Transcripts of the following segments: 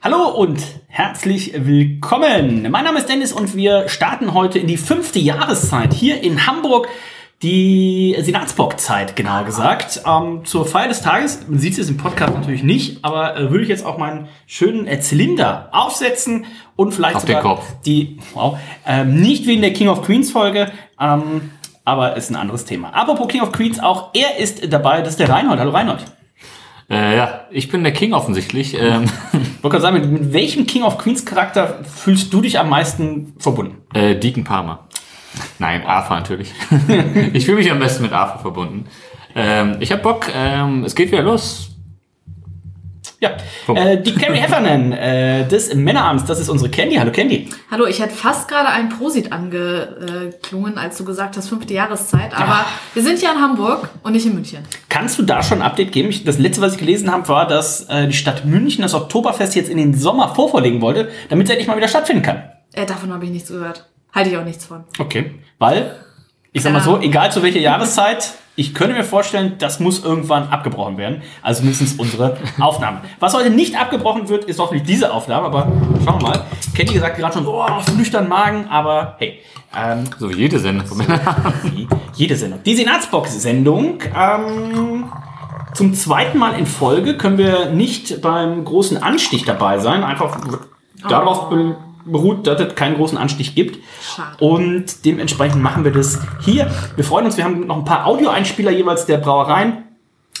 Hallo und herzlich willkommen. Mein Name ist Dennis und wir starten heute in die fünfte Jahreszeit hier in Hamburg. Die Senatsbock-Zeit, genauer gesagt. Ähm, zur Feier des Tages, man sieht es im Podcast natürlich nicht, aber äh, würde ich jetzt auch meinen schönen äh, Zylinder aufsetzen und vielleicht Auf sogar die, wow, ähm, nicht wie in der King of Queens Folge, ähm, aber ist ein anderes Thema. Apropos King of Queens, auch er ist dabei, das ist der Reinhold. Hallo Reinhold. Äh, ja, ich bin der King offensichtlich. Ähm, wollte gerade sagen, mit, mit welchem King of Queens Charakter fühlst du dich am meisten verbunden? äh, Deacon Palmer. Nein, Arthur natürlich. ich fühle mich am besten mit Arthur verbunden. Ähm, ich hab Bock, ähm, es geht wieder los. Ja, äh, die Carrie Heffernan äh, des Männerabends, das ist unsere Candy. Hallo Candy. Hallo, ich hätte fast gerade ein Prosit angeklungen, als du gesagt hast, fünfte Jahreszeit. Aber Ja. wir sind ja in Hamburg und nicht in München. Kannst du da schon ein Update geben? Ich, das letzte, was ich gelesen habe, war, dass äh, die Stadt München das Oktoberfest jetzt in den Sommer vorverlegen wollte, damit es endlich mal wieder stattfinden kann. Äh, davon habe ich nichts gehört. Halte ich auch nichts von. Okay. Weil, ich sag mal so, egal zu welcher Jahreszeit, ich könnte mir vorstellen, das muss irgendwann abgebrochen werden. Also mindestens unsere Aufnahme. Was heute nicht abgebrochen wird, ist hoffentlich diese Aufnahme, aber schauen wir mal. Kenny gesagt gerade schon so, oh, auf nüchtern Magen, aber hey. Ähm, So wie jede Sendung Männerabend. wie jede Sendung. Die Senatsbox-Sendung. Ähm, zum zweiten Mal in Folge können wir nicht beim großen Anstich dabei sein. Einfach darauf be- beruht, dass es keinen großen Anstich gibt. Schade. Und dementsprechend machen wir das hier. Wir freuen uns, wir haben noch ein paar Audioeinspieler jeweils der Brauereien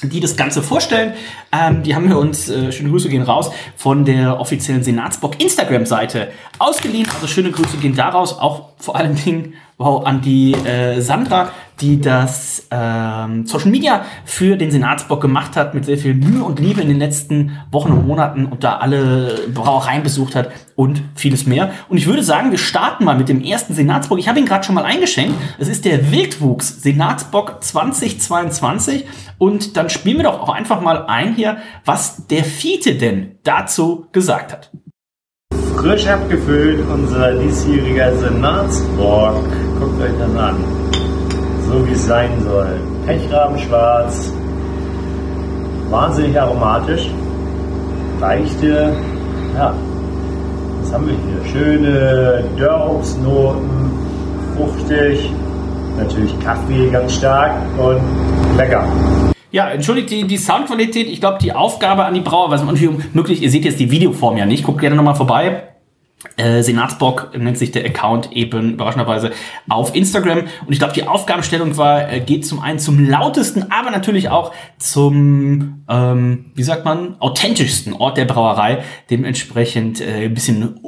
die das Ganze vorstellen. Ähm, die haben wir uns, äh, schöne Grüße gehen raus, von der offiziellen Senatsbock Instagram-Seite ausgeliehen. Also schöne Grüße gehen daraus, auch vor allen Dingen wow, an die äh, Sandra, die das ähm, Social Media für den Senatsbock gemacht hat, mit sehr viel Mühe und Liebe in den letzten Wochen und Monaten und da alle Brauereien besucht hat und vieles mehr. Und ich würde sagen, wir starten mal mit dem ersten Senatsbock. Ich habe ihn gerade schon mal eingeschenkt. Es ist der Wildwuchs Senatsbock 2022 und dann spielen wir doch auch einfach mal ein hier, was der Fiete denn dazu gesagt hat. Frisch abgefüllt unser diesjähriger Senatsbock. Guckt euch das an. So wie es sein soll. Pechrabenschwarz. Wahnsinnig aromatisch. Leichte, ja, was haben wir hier? Schöne Dörrobstnoten, fruchtig, natürlich Kaffee ganz stark und lecker. Ja, entschuldigt die, die Soundqualität. Ich glaube, die Aufgabe an die Brauer, was natürlich möglich, ihr seht jetzt die Videoform ja nicht, guckt gerne nochmal vorbei. Äh, Senatsbock nennt sich der Account eben überraschenderweise auf Instagram. Und ich glaube, die Aufgabenstellung war, äh, geht zum einen zum lautesten, aber natürlich auch zum, ähm, wie sagt man, authentischsten Ort der Brauerei. Dementsprechend äh, ein bisschen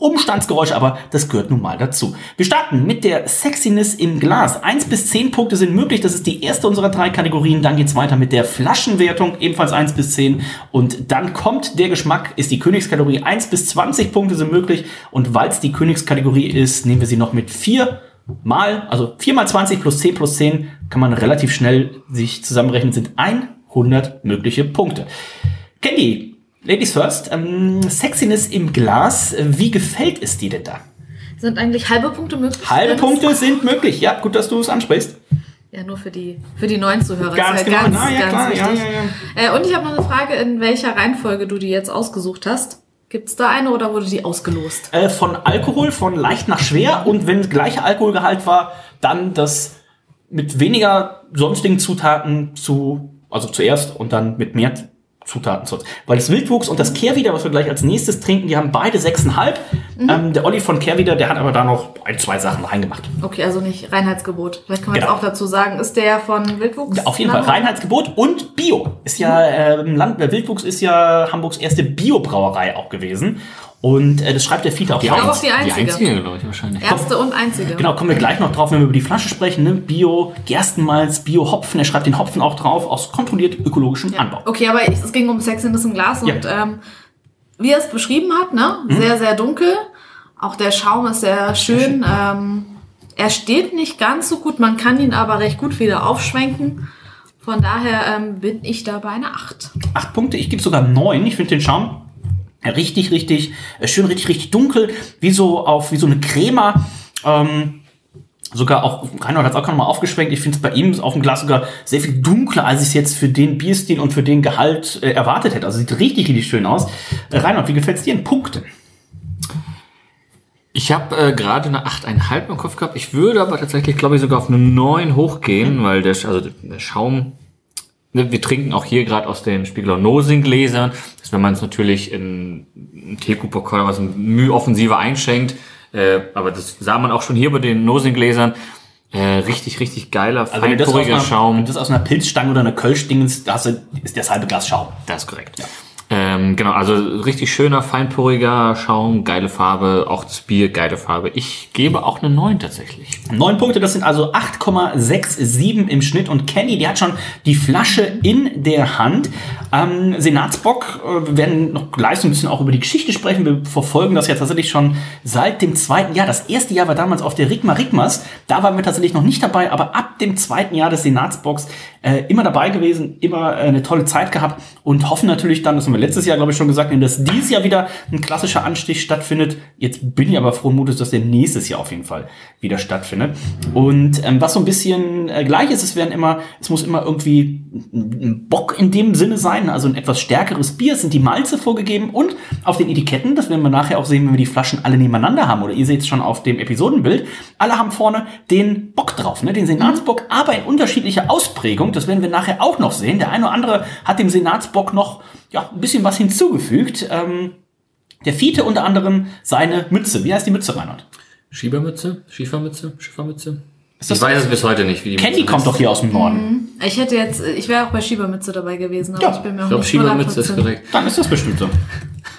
Umstandsgeräusch, aber das gehört nun mal dazu. Wir starten mit der Sexiness im Glas. Eins bis zehn Punkte sind möglich. Das ist die erste unserer drei Kategorien. Dann geht's weiter mit der Flaschenwertung, ebenfalls eins bis zehn. Und dann kommt der Geschmack, ist die Königskategorie. Eins bis 20 Punkte sind möglich. Und weil es die Königskategorie ist, nehmen wir sie noch mit vier mal, also vier mal 20 plus 10 plus 10 kann man relativ schnell sich zusammenrechnen, sind 100 mögliche Punkte. Candy, Ladies first, ähm, Sexiness im Glas, äh, wie gefällt es dir denn da? Sind eigentlich halbe Punkte möglich? Halbe? Punkte sind möglich, ja, gut, dass du es ansprichst. Ja, nur für die, für die neuen Zuhörer. Ganz ist genau, ganz, na, ja, ganz klar, ja, wichtig. ja, Äh, und ich habe noch eine Frage, in welcher Reihenfolge du die jetzt ausgesucht hast. Gibt es da eine oder wurde die ausgelost? Äh, von Alkohol, von leicht nach schwer und wenn gleicher Alkoholgehalt war, dann das mit weniger sonstigen Zutaten zu, also zuerst und dann mit mehr Zutaten zu. Weil das Wildwuchs und das Kehrwieder, was wir gleich als nächstes trinken, die haben beide 6,5. Mhm. Ähm, der Olli von Kehrwieder, der hat aber da noch ein, zwei Sachen reingemacht. Okay, also nicht Reinheitsgebot. Vielleicht kann man Genau. auch dazu sagen, ist der von Wildwuchs? Ja, auf jeden Fall. Reinheitsgebot und Bio. Ist ja, ähm, Land, äh, Wildwuchs ist ja Hamburgs erste Biobrauerei auch gewesen. Und äh, das schreibt der Fiete auch glaube auch die einzige. Die einzige, glaube ich, wahrscheinlich. Erste und einzige. Genau, kommen wir gleich noch drauf, wenn wir über die Flasche sprechen. Ne? Bio, Gerstenmalz, Bio-Hopfen. Er schreibt den Hopfen auch drauf aus kontrolliert ökologischem Anbau. Okay, aber ich, es ging um Sexiness im Glas Ja. und ähm, wie er es beschrieben hat, ne? Sehr, sehr dunkel. Auch der Schaum ist sehr schön. Ähm, er steht nicht ganz so gut, man kann ihn aber recht gut wieder aufschwenken. Von daher ähm, bin ich da bei einer 8. Acht Punkte, ich gebe sogar neun. Ich finde den Schaum richtig, richtig, äh, schön, richtig, richtig dunkel, wie so auf, wie so eine Crema. Ähm, sogar auch, Reinhold hat es auch noch mal aufgeschwenkt, ich finde es bei ihm auf dem Glas sogar sehr viel dunkler, als ich es jetzt für den Bierstil und für den Gehalt äh, erwartet hätte. Also sieht richtig, richtig schön aus. Äh, Reinhold, wie gefällt es dir in Punkten? Ich habe äh, gerade eine 8,5 im Kopf gehabt. Ich würde aber tatsächlich, glaube ich, sogar auf eine 9 hochgehen, weil der, also der Schaum, wir trinken auch hier gerade aus den Spiegeler Nosing-Gläsern. Das, wenn man es natürlich in einen Teku-Pokal was Mühe offensiver einschenkt, äh, aber das sah man auch schon hier bei den Nosing-Gläsern, äh, richtig, richtig geiler, Also einer, Schaum. wenn du das aus einer Pilzstange oder einer Kölsch-Dingens, da hast du, ist das halbe Glas Schaum. Das ist korrekt. Ähm, genau, also richtig schöner, feinporiger Schaum, geile Farbe, auch das Bier, geile Farbe. Ich gebe auch eine 9 tatsächlich. Neun Punkte, das sind also 8,67 im Schnitt. Und Kenny, die hat schon die Flasche in der Hand. Ähm, Senatsbock, äh, wir werden noch gleich so ein bisschen auch über die Geschichte sprechen. Wir verfolgen das ja tatsächlich schon seit dem zweiten Jahr. Das erste Jahr war damals auf der Rigma Rigmas. Da waren wir tatsächlich noch nicht dabei, aber ab dem zweiten Jahr des Senatsbocks äh, immer dabei gewesen, immer äh, eine tolle Zeit gehabt und hoffen natürlich dann, das haben wir letztes Jahr, glaube ich, schon gesagt, dass dieses Jahr wieder ein klassischer Anstich stattfindet. Jetzt bin ich aber frohen Mutes, dass der nächstes Jahr auf jeden Fall wieder stattfindet. Und ähm, was so ein bisschen äh, gleich ist, es werden immer, es muss immer irgendwie ein Bock in dem Sinne sein, also ein etwas stärkeres Bier, es sind die Malze vorgegeben und auf den Etiketten, das werden wir nachher auch sehen, wenn wir die Flaschen alle nebeneinander haben, oder ihr seht es schon auf dem Episodenbild, alle haben vorne den Bock drauf, ne? den Senatsbock, aber in unterschiedlicher Ausprägung, das werden wir nachher auch noch sehen. Der eine oder andere hat dem Senatsbock noch ja, ein bisschen was hinzugefügt. Ähm, der Fiete unter anderem seine Mütze. Wie heißt die Mütze, Reinhard? Schiebermütze? Schiefermütze? Schiffermütze? Das ich weiß es bis heute nicht, wie die Candy Mütze kommt doch hier aus dem Norden. Ich hätte jetzt, ich wäre auch bei Schiebermütze dabei gewesen, aber Ja, ich bin mir Ich auch glaube, nicht Schiebermütze ist 100%. korrekt. Dann ist das bestimmt so.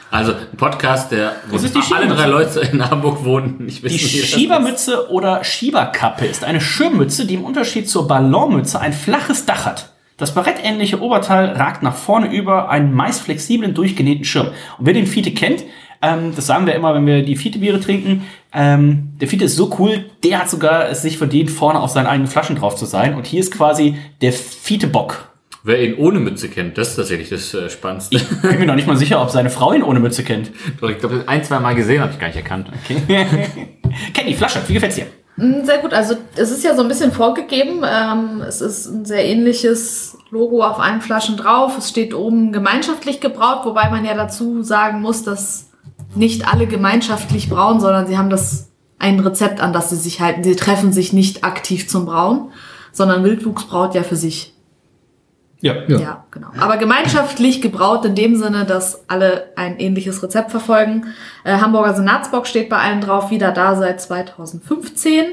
Also ein Podcast, der wo Das ist die alle Schiebermütze. drei Leute in Hamburg wohnen. Ich weiß Die. Schiebermütze oder Schieberkappe ist eine Schirmmütze, die im Unterschied zur Ballonmütze ein flaches Dach hat. Das barettähnliche Oberteil ragt nach vorne über einen meist flexiblen, durchgenähten Schirm. Und wer den Fiete kennt, ähm, das sagen wir immer, wenn wir die Fiete-Biere trinken, ähm, der Fiete ist so cool, der hat sogar es sich verdient, vorne auf seinen eigenen Flaschen drauf zu sein. Und hier ist quasi der Fiete-Bock. Wer ihn ohne Mütze kennt, das ist tatsächlich das äh, Spannendste. Ich bin mir noch nicht mal sicher, ob seine Frau ihn ohne Mütze kennt. Doch, ich glaube, ein, zwei Mal gesehen habe ich gar nicht erkannt. Kenny, Flasche, wie gefällt's dir? Mm, Sehr gut, also es ist ja so ein bisschen vorgegeben. Ähm, es ist ein sehr ähnliches Logo auf allen Flaschen drauf. Es steht oben gemeinschaftlich gebraut, wobei man ja dazu sagen muss, dass nicht alle gemeinschaftlich brauen, sondern sie haben das ein Rezept, an das sie sich halten. Sie treffen sich nicht aktiv zum Brauen, sondern Wildwuchs braut ja für sich. Ja. Ja, genau. Aber gemeinschaftlich gebraut in dem Sinne, dass alle ein ähnliches Rezept verfolgen. Äh, Hamburger Senatsbock steht bei allen drauf, wieder da seit 2015.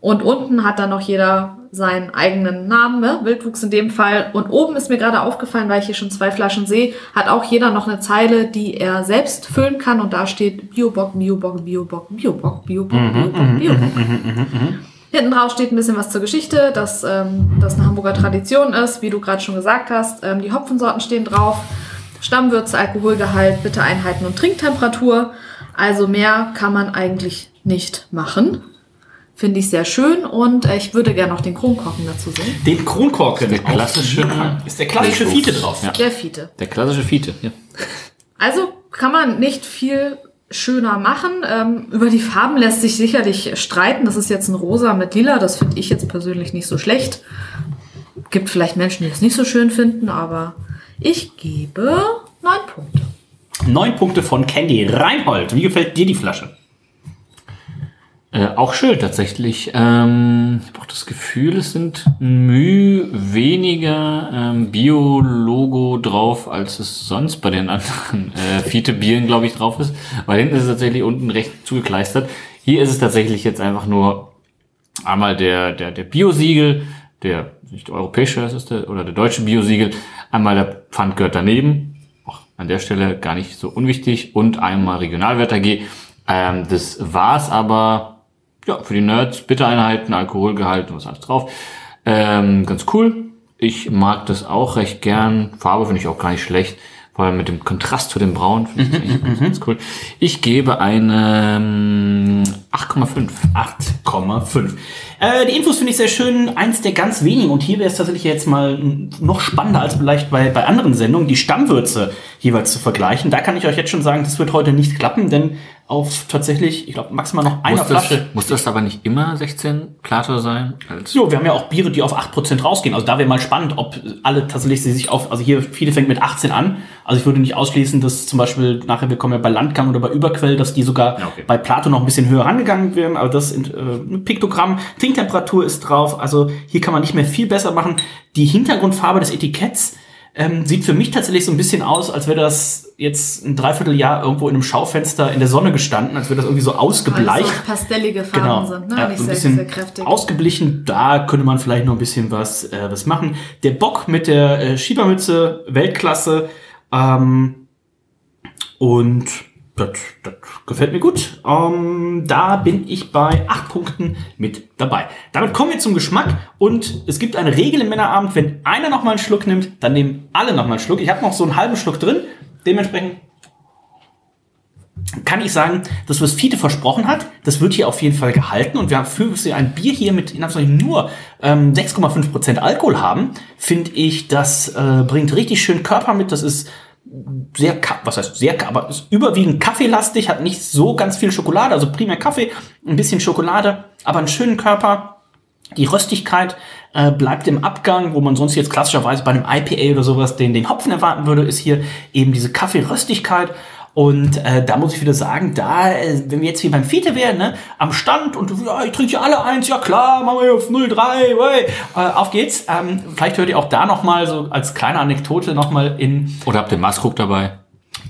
Und unten hat dann noch jeder seinen eigenen Namen, ne? Wildwuchs in dem Fall. Und oben ist mir gerade aufgefallen, weil ich hier schon zwei Flaschen sehe, hat auch jeder noch eine Zeile, die er selbst füllen kann. Und da steht Biobock, Biobock, Biobock, Biobock, Biobock, Biobock, Biobock. Hinten drauf steht ein bisschen was zur Geschichte, dass ähm, das eine Hamburger Tradition ist, wie du gerade schon gesagt hast. Ähm, die Hopfensorten stehen drauf. Stammwürze, Alkoholgehalt, bitte Einheiten und Trinktemperatur. Also mehr kann man eigentlich nicht machen. Finde ich sehr schön und äh, ich würde gerne noch den Kronkorken dazu sehen. Den Kronkorken. Der klassische- Ist der klassische. Fiete drauf. Ja. Der Fiete. Der klassische Fiete, ja. Also kann man nicht viel schöner machen. Ähm, über die Farben lässt sich sicherlich streiten. Das ist jetzt ein Rosa mit Lila. Das finde ich jetzt persönlich nicht so schlecht. Gibt vielleicht Menschen, die es nicht so schön finden, aber ich gebe neun Punkte. Neun Punkte von Candy. Reinhold, wie gefällt dir die Flasche? Äh, auch schön tatsächlich. Ähm, ich habe auch das Gefühl, es sind Mühe weniger ähm, Bio-Logo drauf, als es sonst bei den anderen äh, Fiete-Bieren, glaube ich, drauf ist. Weil hinten ist es tatsächlich unten recht zugekleistert. Hier ist es tatsächlich jetzt einfach nur einmal der, der, der Bio-Siegel, der nicht der europäische das ist der, oder der deutsche Bio-Siegel, einmal der Pfand gehört daneben, auch an der Stelle gar nicht so unwichtig, und einmal Regionalwert AG. Ähm, das war's aber ja, für die Nerds, Bittereinheiten, Alkoholgehalt und was alles drauf. Ähm, ganz cool. Ich mag das auch recht gern. Farbe finde ich auch gar nicht schlecht. Vor allem mit dem Kontrast zu dem Braun. Finde ich eigentlich ganz cool. Ich gebe eine ähm, 8,5. 8,5. Äh, die Infos finde ich sehr schön. Eins der ganz wenigen, und hier wäre es tatsächlich jetzt mal noch spannender als vielleicht bei, bei anderen Sendungen, die Stammwürze jeweils zu vergleichen. Da kann ich euch jetzt schon sagen, das wird heute nicht klappen, denn auf tatsächlich, ich glaube, maximal noch einer Muss das, Flasche. muss das aber nicht immer 16 Plato sein? Als Jo, wir haben ja auch Biere, die auf 8% rausgehen. Also da wäre mal spannend, ob alle tatsächlich sie sich auf, also hier viele fängt mit 18 an. Also ich würde nicht ausschließen, dass zum Beispiel nachher, wir kommen ja bei Landgang oder bei Überquell, dass die sogar Ja, okay. bei Plato noch ein bisschen höher rangegangen wären. Aber das sind, äh, Piktogramm, Trinktemperatur ist drauf. Also hier kann man nicht mehr viel besser machen. Die Hintergrundfarbe des Etiketts ähm, sieht für mich tatsächlich so ein bisschen aus, als wäre das jetzt ein Dreivierteljahr irgendwo in einem Schaufenster in der Sonne gestanden, als wäre das irgendwie so Weil ausgebleicht. es so pastellige Farben Genau. sind, ne? Ja, Nicht so ein sehr, bisschen sehr kräftig. ausgeblichen. Da könnte man vielleicht noch ein bisschen was, äh, was machen. Der Bock mit der äh, Schiebermütze, Weltklasse. Ähm, und das, das gefällt mir gut. Ähm, da bin ich bei acht Punkten mit dabei. Damit kommen wir zum Geschmack. Und es gibt eine Regel im Männerabend, wenn einer noch mal einen Schluck nimmt, dann nehmen alle noch mal einen Schluck. Ich habe noch so einen halben Schluck drin. Dementsprechend kann ich sagen, das, was Fiete versprochen hat, das wird hier auf jeden Fall gehalten. Und wir haben für ein Bier hier mit nur ähm, 6,5% Alkohol haben, finde ich, das äh, bringt richtig schön Körper mit. Das ist sehr, was heißt sehr, aber ist überwiegend kaffeelastig, hat nicht so ganz viel Schokolade, also primär Kaffee, ein bisschen Schokolade, aber einen schönen Körper. Die Röstigkeit äh, bleibt im Abgang, wo man sonst jetzt klassischerweise bei einem IPA oder sowas den, den Hopfen erwarten würde, ist hier eben diese Kaffeeröstigkeit. Und äh, da muss ich wieder sagen, da, äh, wenn wir jetzt hier beim Fiete wären, ne, am Stand und ja, ich trinke ja alle eins, ja klar, machen wir hier auf 03, wey, äh, auf geht's. Ähm, vielleicht hört ihr auch da noch mal so als kleine Anekdote noch mal in Oder habt ihr Maßkrug dabei?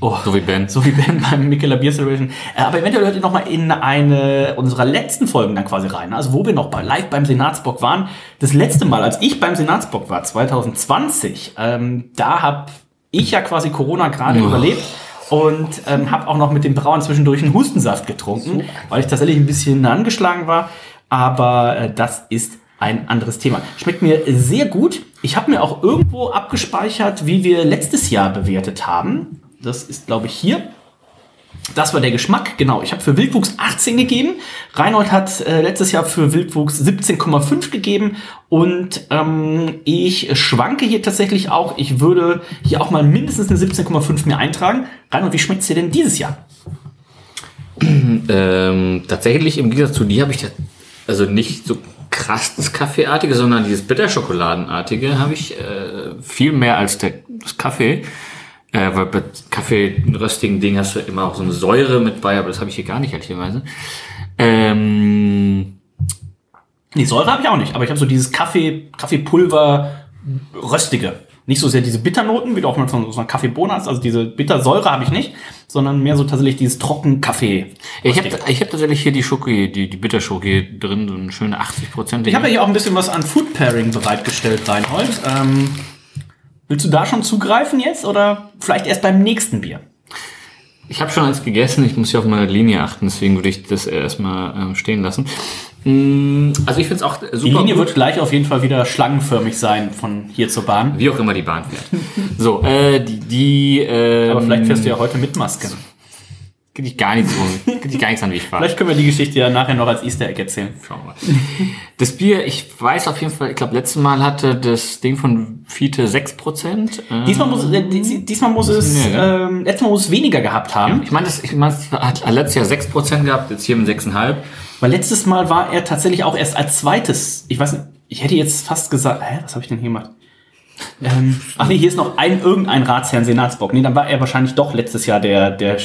Oh, So wie Ben. so wie Ben beim Mikela Beer Celebration. Äh, aber eventuell hört ihr noch mal in eine unserer letzten Folgen dann quasi rein. Also wo wir noch bei, live beim Senatsbock waren. Das letzte Mal, als ich beim Senatsbock war, 2020, ähm, da habe ich ja quasi Corona gerade Oh. überlebt. Und ähm, habe auch noch mit dem Brauern zwischendurch einen Hustensaft getrunken, weil ich tatsächlich ein bisschen angeschlagen war. Aber äh, das ist ein anderes Thema. Schmeckt mir sehr gut. Ich habe mir auch irgendwo abgespeichert, wie wir letztes Jahr bewertet haben. Das ist, glaube ich, hier. Das war der Geschmack, genau. Ich habe für Wildwuchs 18 gegeben. Reinhold hat äh, letztes Jahr für Wildwuchs 17,5 gegeben. Und ähm, ich schwanke hier tatsächlich auch. Ich würde hier auch mal mindestens eine 17,5 mir eintragen. Reinhold, wie schmeckt's dir denn dieses Jahr? Ähm, tatsächlich im Gegensatz zu dir habe ich ja, also nicht so krass das Kaffeeartige, sondern dieses Bitterschokoladenartige habe ich äh, viel mehr als der, das Kaffee. Äh, weil bei Kaffee, röstigen Ding hast du immer auch so eine Säure mit bei, aber das habe ich hier gar nicht, ehrlicherweise. Ähm, Nee, Säure habe ich auch nicht, aber ich habe so dieses Kaffee, Kaffeepulver, röstige. Nicht so sehr diese Bitternoten, wie du auch mal von so einer Kaffeebohne hast. Also diese Bittersäure habe ich nicht, sondern mehr so tatsächlich dieses trocken Kaffee. ich habe ich hab tatsächlich hier die Schoki, die, die Bitterschoki drin, so eine schöne 80 Prozent. Ich habe ja hier auch ein bisschen was an Food Pairing bereitgestellt, Reinhold. Ähm, willst du da schon zugreifen jetzt oder vielleicht erst beim nächsten Bier? Ich habe schon eins gegessen, ich muss hier auf meine Linie achten, deswegen würde ich das erstmal ähm, stehen lassen. Mm, Also ich finde es auch super. Die Linie gut. wird gleich auf jeden Fall wieder schlangenförmig sein von hier zur Bahn. Wie auch immer die Bahn fährt. So, äh, die, die ähm, Aber vielleicht fährst du ja heute mit Maske. Geht dich gar nichts um, geht dich gar nichts an, wie ich fahre. Vielleicht können wir die Geschichte ja nachher noch als Easter Egg erzählen. Schauen wir mal. Das Bier, ich weiß auf jeden Fall, ich glaube, letztes Mal hatte das Ding von Fiete 6%. Äh, Diesmal muss, äh, dies- diesmal muss es, Nee. ähm, letztes Mal muss es weniger gehabt haben. ich meine, das- ich mein, es hat letztes Jahr 6% gehabt, jetzt hier mit 6,5. Weil letztes Mal war er tatsächlich auch erst als zweites. Ich weiß nicht, ich hätte jetzt fast gesagt, hä, was habe ich denn hier gemacht? Ähm, ach nee, hier ist noch ein irgendein Ratsherrn Senatsbock. Nee, dann war er wahrscheinlich doch letztes Jahr der, der,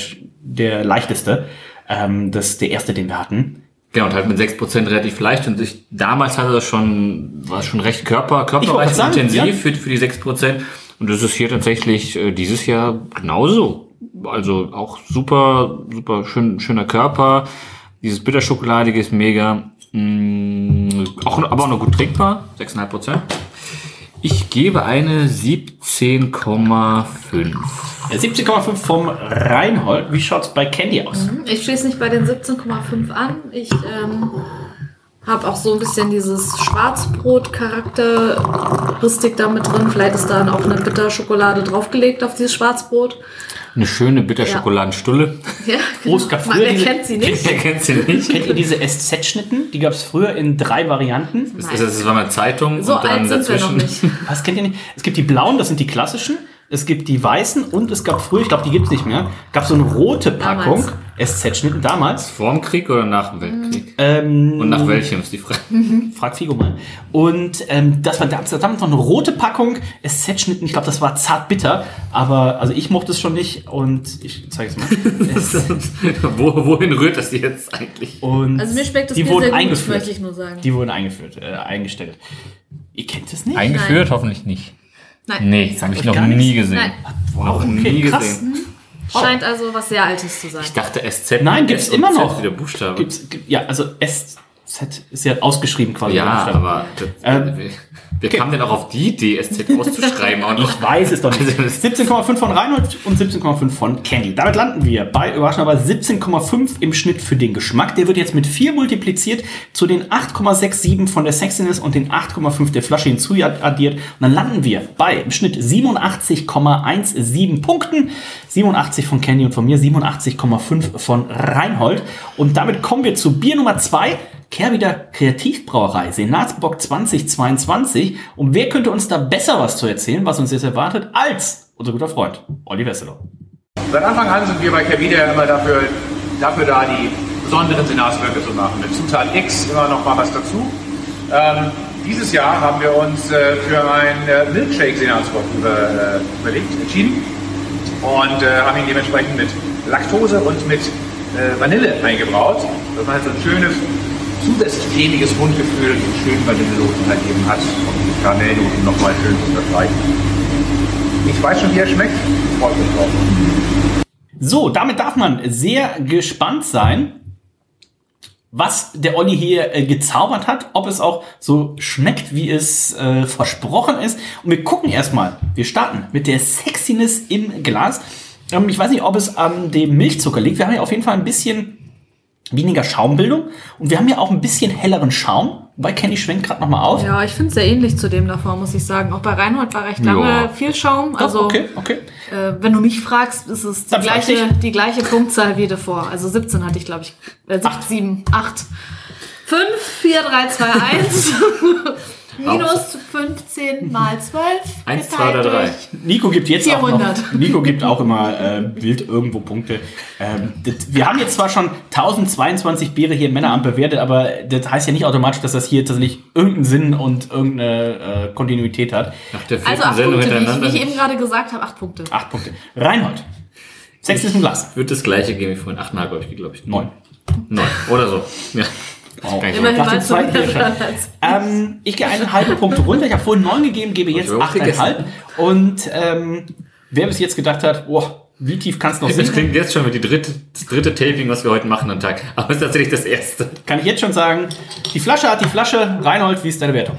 der leichteste. Ähm, das der erste, den wir hatten. Genau, und halt mit 6% relativ leicht. Und ich, damals hatte das schon, war es schon recht körper, körperreich intensiv ja. für, für die 6%. Und das ist hier tatsächlich äh, dieses Jahr genauso. Also auch super, super schön, schöner Körper. Dieses Bitterschokoladige ist mega. Mm, auch, aber auch noch gut trinkbar. 6,5%. Ich gebe eine 17,5. Ja, 17,5 vom Reinhold. Wie schaut's bei Candy aus? Ich schließe nicht bei den 17,5 an. Ich ähm, Hab auch so ein bisschen dieses Schwarzbrot-Charakteristik da mit drin. Vielleicht ist da auch eine Bitterschokolade draufgelegt auf dieses Schwarzbrot. Eine schöne Bitterschokoladenstulle. Ja, Oh, es gab Man, früher wer diese- kennt sie nicht? Wer kennt sie nicht? Kennt ihr diese SZ-Schnitten? Die gab es früher in drei Varianten. Das, ist, das war eine Zeitung So und dann alt sind wir noch dazwischen. nicht. Was kennt ihr nicht? Es gibt die blauen, das sind die klassischen. Es gibt die weißen und es gab früher, ich glaube, die gibt's nicht mehr, gab so eine rote Packung SZ-Schnitten damals. Vorm Krieg oder nach dem Weltkrieg? Ähm, Und nach welchem ist die Frage? Frag Figo mal. Und ähm, das war damals, damals noch eine rote Packung SZ-Schnitten. Ich glaube, das war zart bitter. Aber also ich mochte es schon nicht und ich zeige es mal. Es, Wo, wohin rührt das jetzt eigentlich? und Also mir schmeckt das die Bier wurden sehr gut, eingeführt. möchte ich nur sagen. Die wurden eingeführt, äh, eingestellt. Ihr kennt es nicht? Eingeführt? Hoffentlich nicht. Nein. Nee, das habe ich noch nie nichts? gesehen. Nein. Noch okay, nie krass. gesehen. Scheint also was sehr Altes zu sein. Ich dachte SZ. Nein, mit gibt's S und immer noch. Wieder Buchstabe. Gibt's, gibt, ja, also SZ ist ja ausgeschrieben quasi. der ja, aber das, Ähm, wer, wer kam denn auch auf die Idee, SZ auszuschreiben? Und Ich weiß es doch nicht. 17,5 von Reinhold und 17,5 von Candy. Damit landen wir bei überraschenderweise 17,5 im Schnitt für den Geschmack. Der wird jetzt mit 4 multipliziert zu den 8,67 von der Sexiness und den 8,5 der Flasche hinzuaddiert. Und dann landen wir bei im Schnitt 87,17 Punkten. 87 von Candy und von mir, 87,5 von Reinhold. Und damit kommen wir zu Bier Nummer 2. Kehrwieder Kreativbrauerei, Senatsbock 2022. Und wer könnte uns da besser was zu erzählen, was uns jetzt erwartet, als unser guter Freund Olli Wesselow. Seit Anfang an sind wir bei Kavida immer dafür, dafür da, die besonderen Senatswürfe zu machen. Mit Zutat X immer noch mal was dazu. Ähm, dieses Jahr haben wir uns äh, für ein äh, Milkshake-Senatsbock über, äh, überlegt, entschieden und äh, haben ihn dementsprechend mit Laktose und mit äh, Vanille eingebraut, dass man halt so ein schönes, zusätzlich cremiges Mundgefühl und schönen Vanillenoten halt eben hat, um die Karamellnoten nochmal schön zu unterstreichen. Ich weiß schon, wie er schmeckt. Ich freue mich drauf. So, damit darf man sehr gespannt sein, was der Olli hier äh, gezaubert hat, ob es auch so schmeckt, wie es äh, versprochen ist. Und wir gucken erstmal, wir starten mit der Sexiness im Glas. Ähm, ich weiß nicht, ob es an dem Milchzucker liegt. Wir haben ja auf jeden Fall ein bisschen weniger Schaumbildung und wir haben ja auch ein bisschen helleren Schaum. Bei Kenny schwenkt gerade nochmal auf. Ja, ich finde es sehr ähnlich zu dem davor, muss ich sagen. Auch bei Reinhold war recht lange Ja. viel Schaum. Also, okay, okay. Äh, wenn du mich fragst, ist es die Dann gleiche, die gleiche Punktzahl wie davor. Also 17 hatte ich, glaube ich. Äh, 7, 8. 5, 4, 3, 2, 1. Minus 15 mal 12. Eins, zwei oder drei. Nico gibt jetzt auch 400. noch, Nico gibt auch immer äh, wild irgendwo Punkte. Ähm, das, wir haben jetzt zwar schon 1022 Biere hier im Männeramt bewertet, aber das heißt ja nicht automatisch, dass das hier tatsächlich irgendeinen Sinn und irgendeine äh, Kontinuität hat. Nach der Also 8 Punkte, wie ich, wie ich eben gerade gesagt habe, 8 Punkte. Acht Punkte. Reinhold. Sechs ist im Glas. Wird das gleiche geben wie vorhin. 8,5 habe ich, glaube ich. Neun. Neun. Oder so. Ja. Wow. Immerhin Nach dem zweiten das ähm, ich gehe einen halben Punkt runter. Ich habe vorhin neun gegeben, gebe jetzt achteinhalb. Und ähm, wer bis jetzt gedacht hat, oh, wie tief kann es noch Das sinken, klingt jetzt schon wie die dritte, das dritte Taping, was wir heute machen am Tag. Aber es ist tatsächlich das erste. kann ich jetzt schon sagen, die Flasche hat die Flasche. Reinhold, wie ist deine Wertung?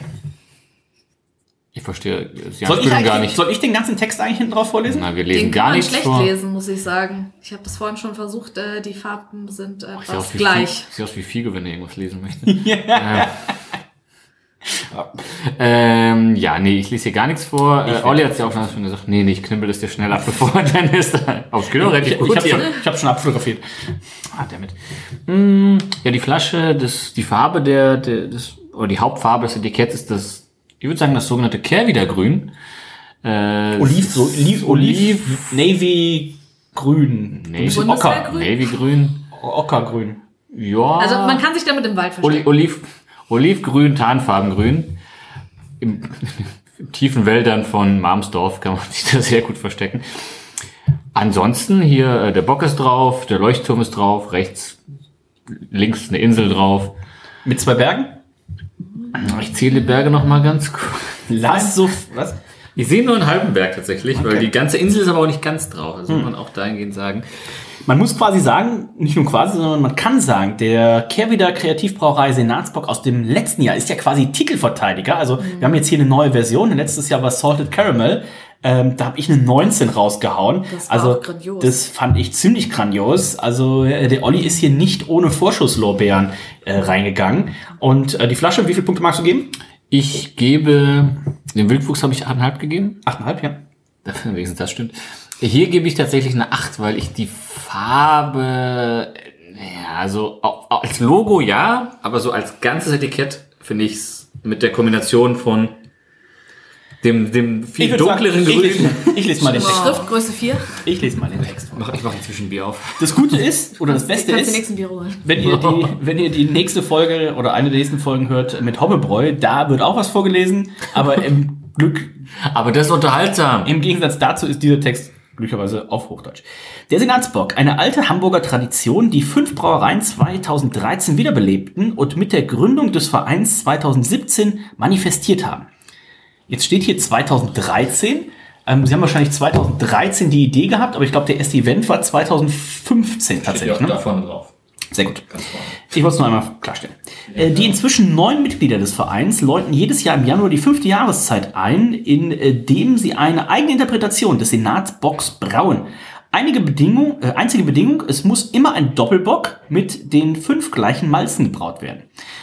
Ich verstehe die Soll ich, gar nicht. soll ich den ganzen Text eigentlich hinten drauf vorlesen? Na, wir Den lesen kann gar man nichts schlecht vor. lesen, muss ich sagen. Ich habe das vorhin schon versucht. Äh, die Farben sind äh, Sieht aus fast wie gleich. Sieht aus wie Figo, wenn er irgendwas lesen möchte. ja. Ähm, ja, nee, ich lese hier gar nichts vor. Äh, Olli hat es ja auch schon gesagt, nee, nee, ich knibbel das dir schnell ab, bevor dann ist. Aufs Kilo Ich, relativ ich gut habe schon, ich hab schon abfotografiert. Ah, damit. Mm, Ja, die Flasche, das, die Farbe der, der des, oder die Hauptfarbe des Etiketts ist das, ich würde sagen, das sogenannte Kehrwiedergrün. Äh, Oliv, so, Oliv, Oliv, Navy, Grün. Bisschen Ocker. Bundeswehrgrün? Navygrün. Ockergrün. Ja. Also man kann sich damit im Wald verstecken. Oliv, Olivgrün, Tarnfarbengrün. Im, Im tiefen Wäldern von Marmsdorf kann man sich da sehr gut verstecken. Ansonsten hier äh, der Bock ist drauf, der Leuchtturm ist drauf, rechts, links eine Insel drauf. Mit zwei Bergen? Ich zähle die Berge noch mal ganz kurz. Lass so, was? Ich sehe nur einen halben Berg tatsächlich, weil Okay. die ganze Insel ist aber auch nicht ganz drauf. Also muss man auch dahingehend sagen. Man muss quasi sagen, nicht nur quasi, sondern man kann sagen, der Kehrwieder Kreativbrauerei Senatsbock aus dem letzten Jahr ist ja quasi Titelverteidiger. Also wir haben jetzt hier eine neue Version. Letztes Jahr war Salted Caramel. Ähm, da habe ich eine 19 rausgehauen. Das war also grandios. das fand ich ziemlich grandios. Also äh, der Olli ist hier nicht ohne Vorschusslorbeeren äh, reingegangen. Und äh, die Flasche, wie viele Punkte magst du geben? Ich gebe, dem Wildwuchs habe ich 8,5 gegeben. 8,5, ja. Wenigstens das stimmt. Hier gebe ich tatsächlich eine 8, weil ich die Farbe, ja, also als Logo ja, aber so als ganzes Etikett finde ich es mit der Kombination von dem, dem viel Ich würd sagen, dunkleren ich lese, Grün. ich lese mal den Text. Schriftgröße 4. Ich lese mal den Text. vor. Ich mache mach inzwischen ein Bier auf. Das Gute ist, oder das Beste ist, wenn ihr, die, wenn ihr die nächste Folge oder eine der nächsten Folgen hört mit Hobbebräu, da wird auch was vorgelesen, aber im Glück, Aber das ist unterhaltsam. im Gegensatz dazu ist dieser Text glücklicherweise auf Hochdeutsch. Der Senatsbock, eine alte Hamburger Tradition, die fünf Brauereien 2013 wiederbelebten und mit der Gründung des Vereins 2017 manifestiert haben. Jetzt steht hier 2013. Ähm, Sie haben wahrscheinlich 2013 die Idee gehabt, aber ich glaube, der erste Event war 2015 tatsächlich. ne? vorne drauf. Sehr gut. Ich wollte es nur einmal klarstellen. Äh, Die inzwischen neun Mitglieder des Vereins läuten jedes Jahr im Januar die fünfte Jahreszeit ein, in äh, dem sie eine eigene Interpretation des Senatsbocks brauen. Einige Bedingung, äh, einzige Bedingung, es muss immer ein Doppelbock mit den fünf gleichen Malzen gebraut werden.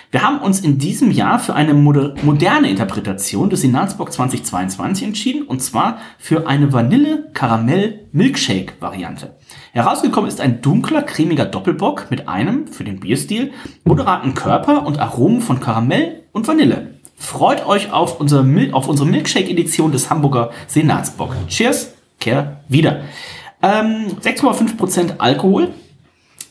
Wir haben uns in diesem Jahr für eine moder moderne Interpretation des Senatsbock 2022 entschieden, und zwar für eine Vanille-Karamell-Milkshake-Variante. Herausgekommen ist ein dunkler, cremiger Doppelbock mit einem, für den Bierstil, moderaten Körper und Aromen von Karamell und Vanille. Freut euch auf unsere, Mil unsere Milkshake-Edition des Hamburger Senatsbock. Cheers, kehr wieder. Ähm, 6,5% Alkohol.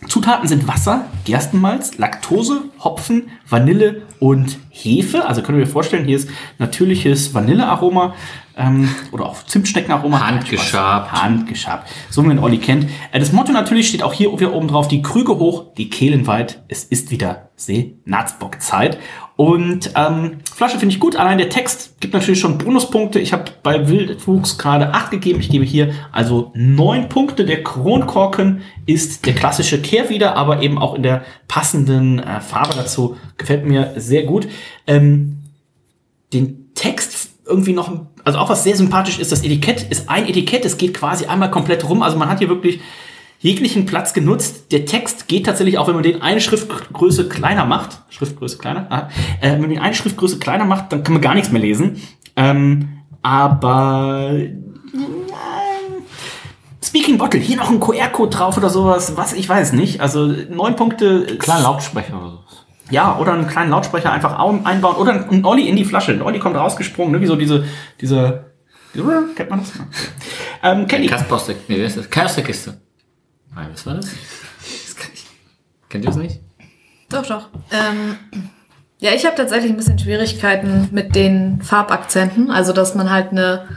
Zutaten sind Wasser, Gerstenmalz, Laktose, Hopfen, Vanille und Hefe. Also können wir vorstellen, hier ist natürliches Vanillearoma ähm, oder auch Zimtsteckenaroma. Handgeschabt. Handgeschabt. So wie man Olli kennt. Äh, das Motto natürlich steht auch hier wieder oben drauf, die Krüge hoch, die Kehlen weit. Es ist wieder Seenatsbock-Zeit. Und ähm, Flasche finde ich gut. Allein der Text gibt natürlich schon Bonuspunkte. Ich habe bei Wildwuchs gerade 8 gegeben. Ich gebe hier also 9 Punkte. Der Kronkorken ist der klassische Kehrwieder, aber eben auch in der passenden äh, Farbe dazu. Gefällt mir sehr gut. Ähm, den Text irgendwie noch, also auch was sehr sympathisch ist, das Etikett ist ein Etikett, es geht quasi einmal komplett rum. Also man hat hier wirklich jeglichen Platz genutzt. Der Text geht tatsächlich auch, wenn man den eine Schriftgröße kleiner macht, Schriftgröße kleiner, aha, äh, wenn man den eine Schriftgröße kleiner macht, dann kann man gar nichts mehr lesen. Ähm, aber Speaking Bottle, hier noch ein QR-Code drauf oder sowas, was ich weiß nicht. Also neun Punkte. Kleiner Lautsprecher oder so. Ja, oder einen kleinen Lautsprecher einfach au- einbauen oder ein Olli in die Flasche. Ein Olli kommt rausgesprungen, ne? wie so diese, diese, diese kennt man das? Ähm, Kenny. Kaspostek, nee, wer ist das? Nein, was war das? das kann ich. Kennt ihr das nicht? Doch, doch. Ähm, ja, ich habe tatsächlich ein bisschen Schwierigkeiten mit den Farbakzenten. Also, dass man halt eine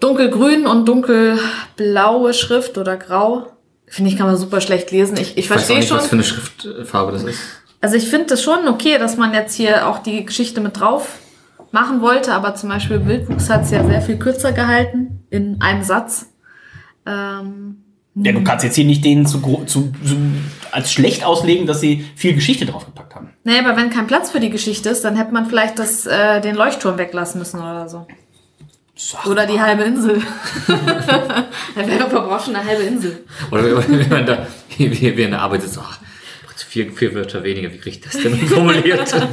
dunkelgrün und dunkelblaue Schrift oder grau, finde ich, kann man super schlecht lesen. Ich, ich weiß auch verstehe nicht, schon. was für eine Schriftfarbe das ist. Also ich finde es schon okay, dass man jetzt hier auch die Geschichte mit drauf machen wollte, aber zum Beispiel Wildwuchs hat es ja sehr viel kürzer gehalten in einem Satz. Ähm, Ja, du kannst jetzt hier nicht denen zu, zu, zu als schlecht auslegen, dass sie viel Geschichte draufgepackt haben. nee, aber wenn kein Platz für die Geschichte ist, dann hätte man vielleicht das, äh, den Leuchtturm weglassen müssen oder so. Oder die halbe Insel. Dann wäre verbraucht schon eine halbe Insel. Oder wenn man da, wie, in der Arbeit sitzt, ach, vier, vier Wörter weniger, wie kriege ich das denn formuliert?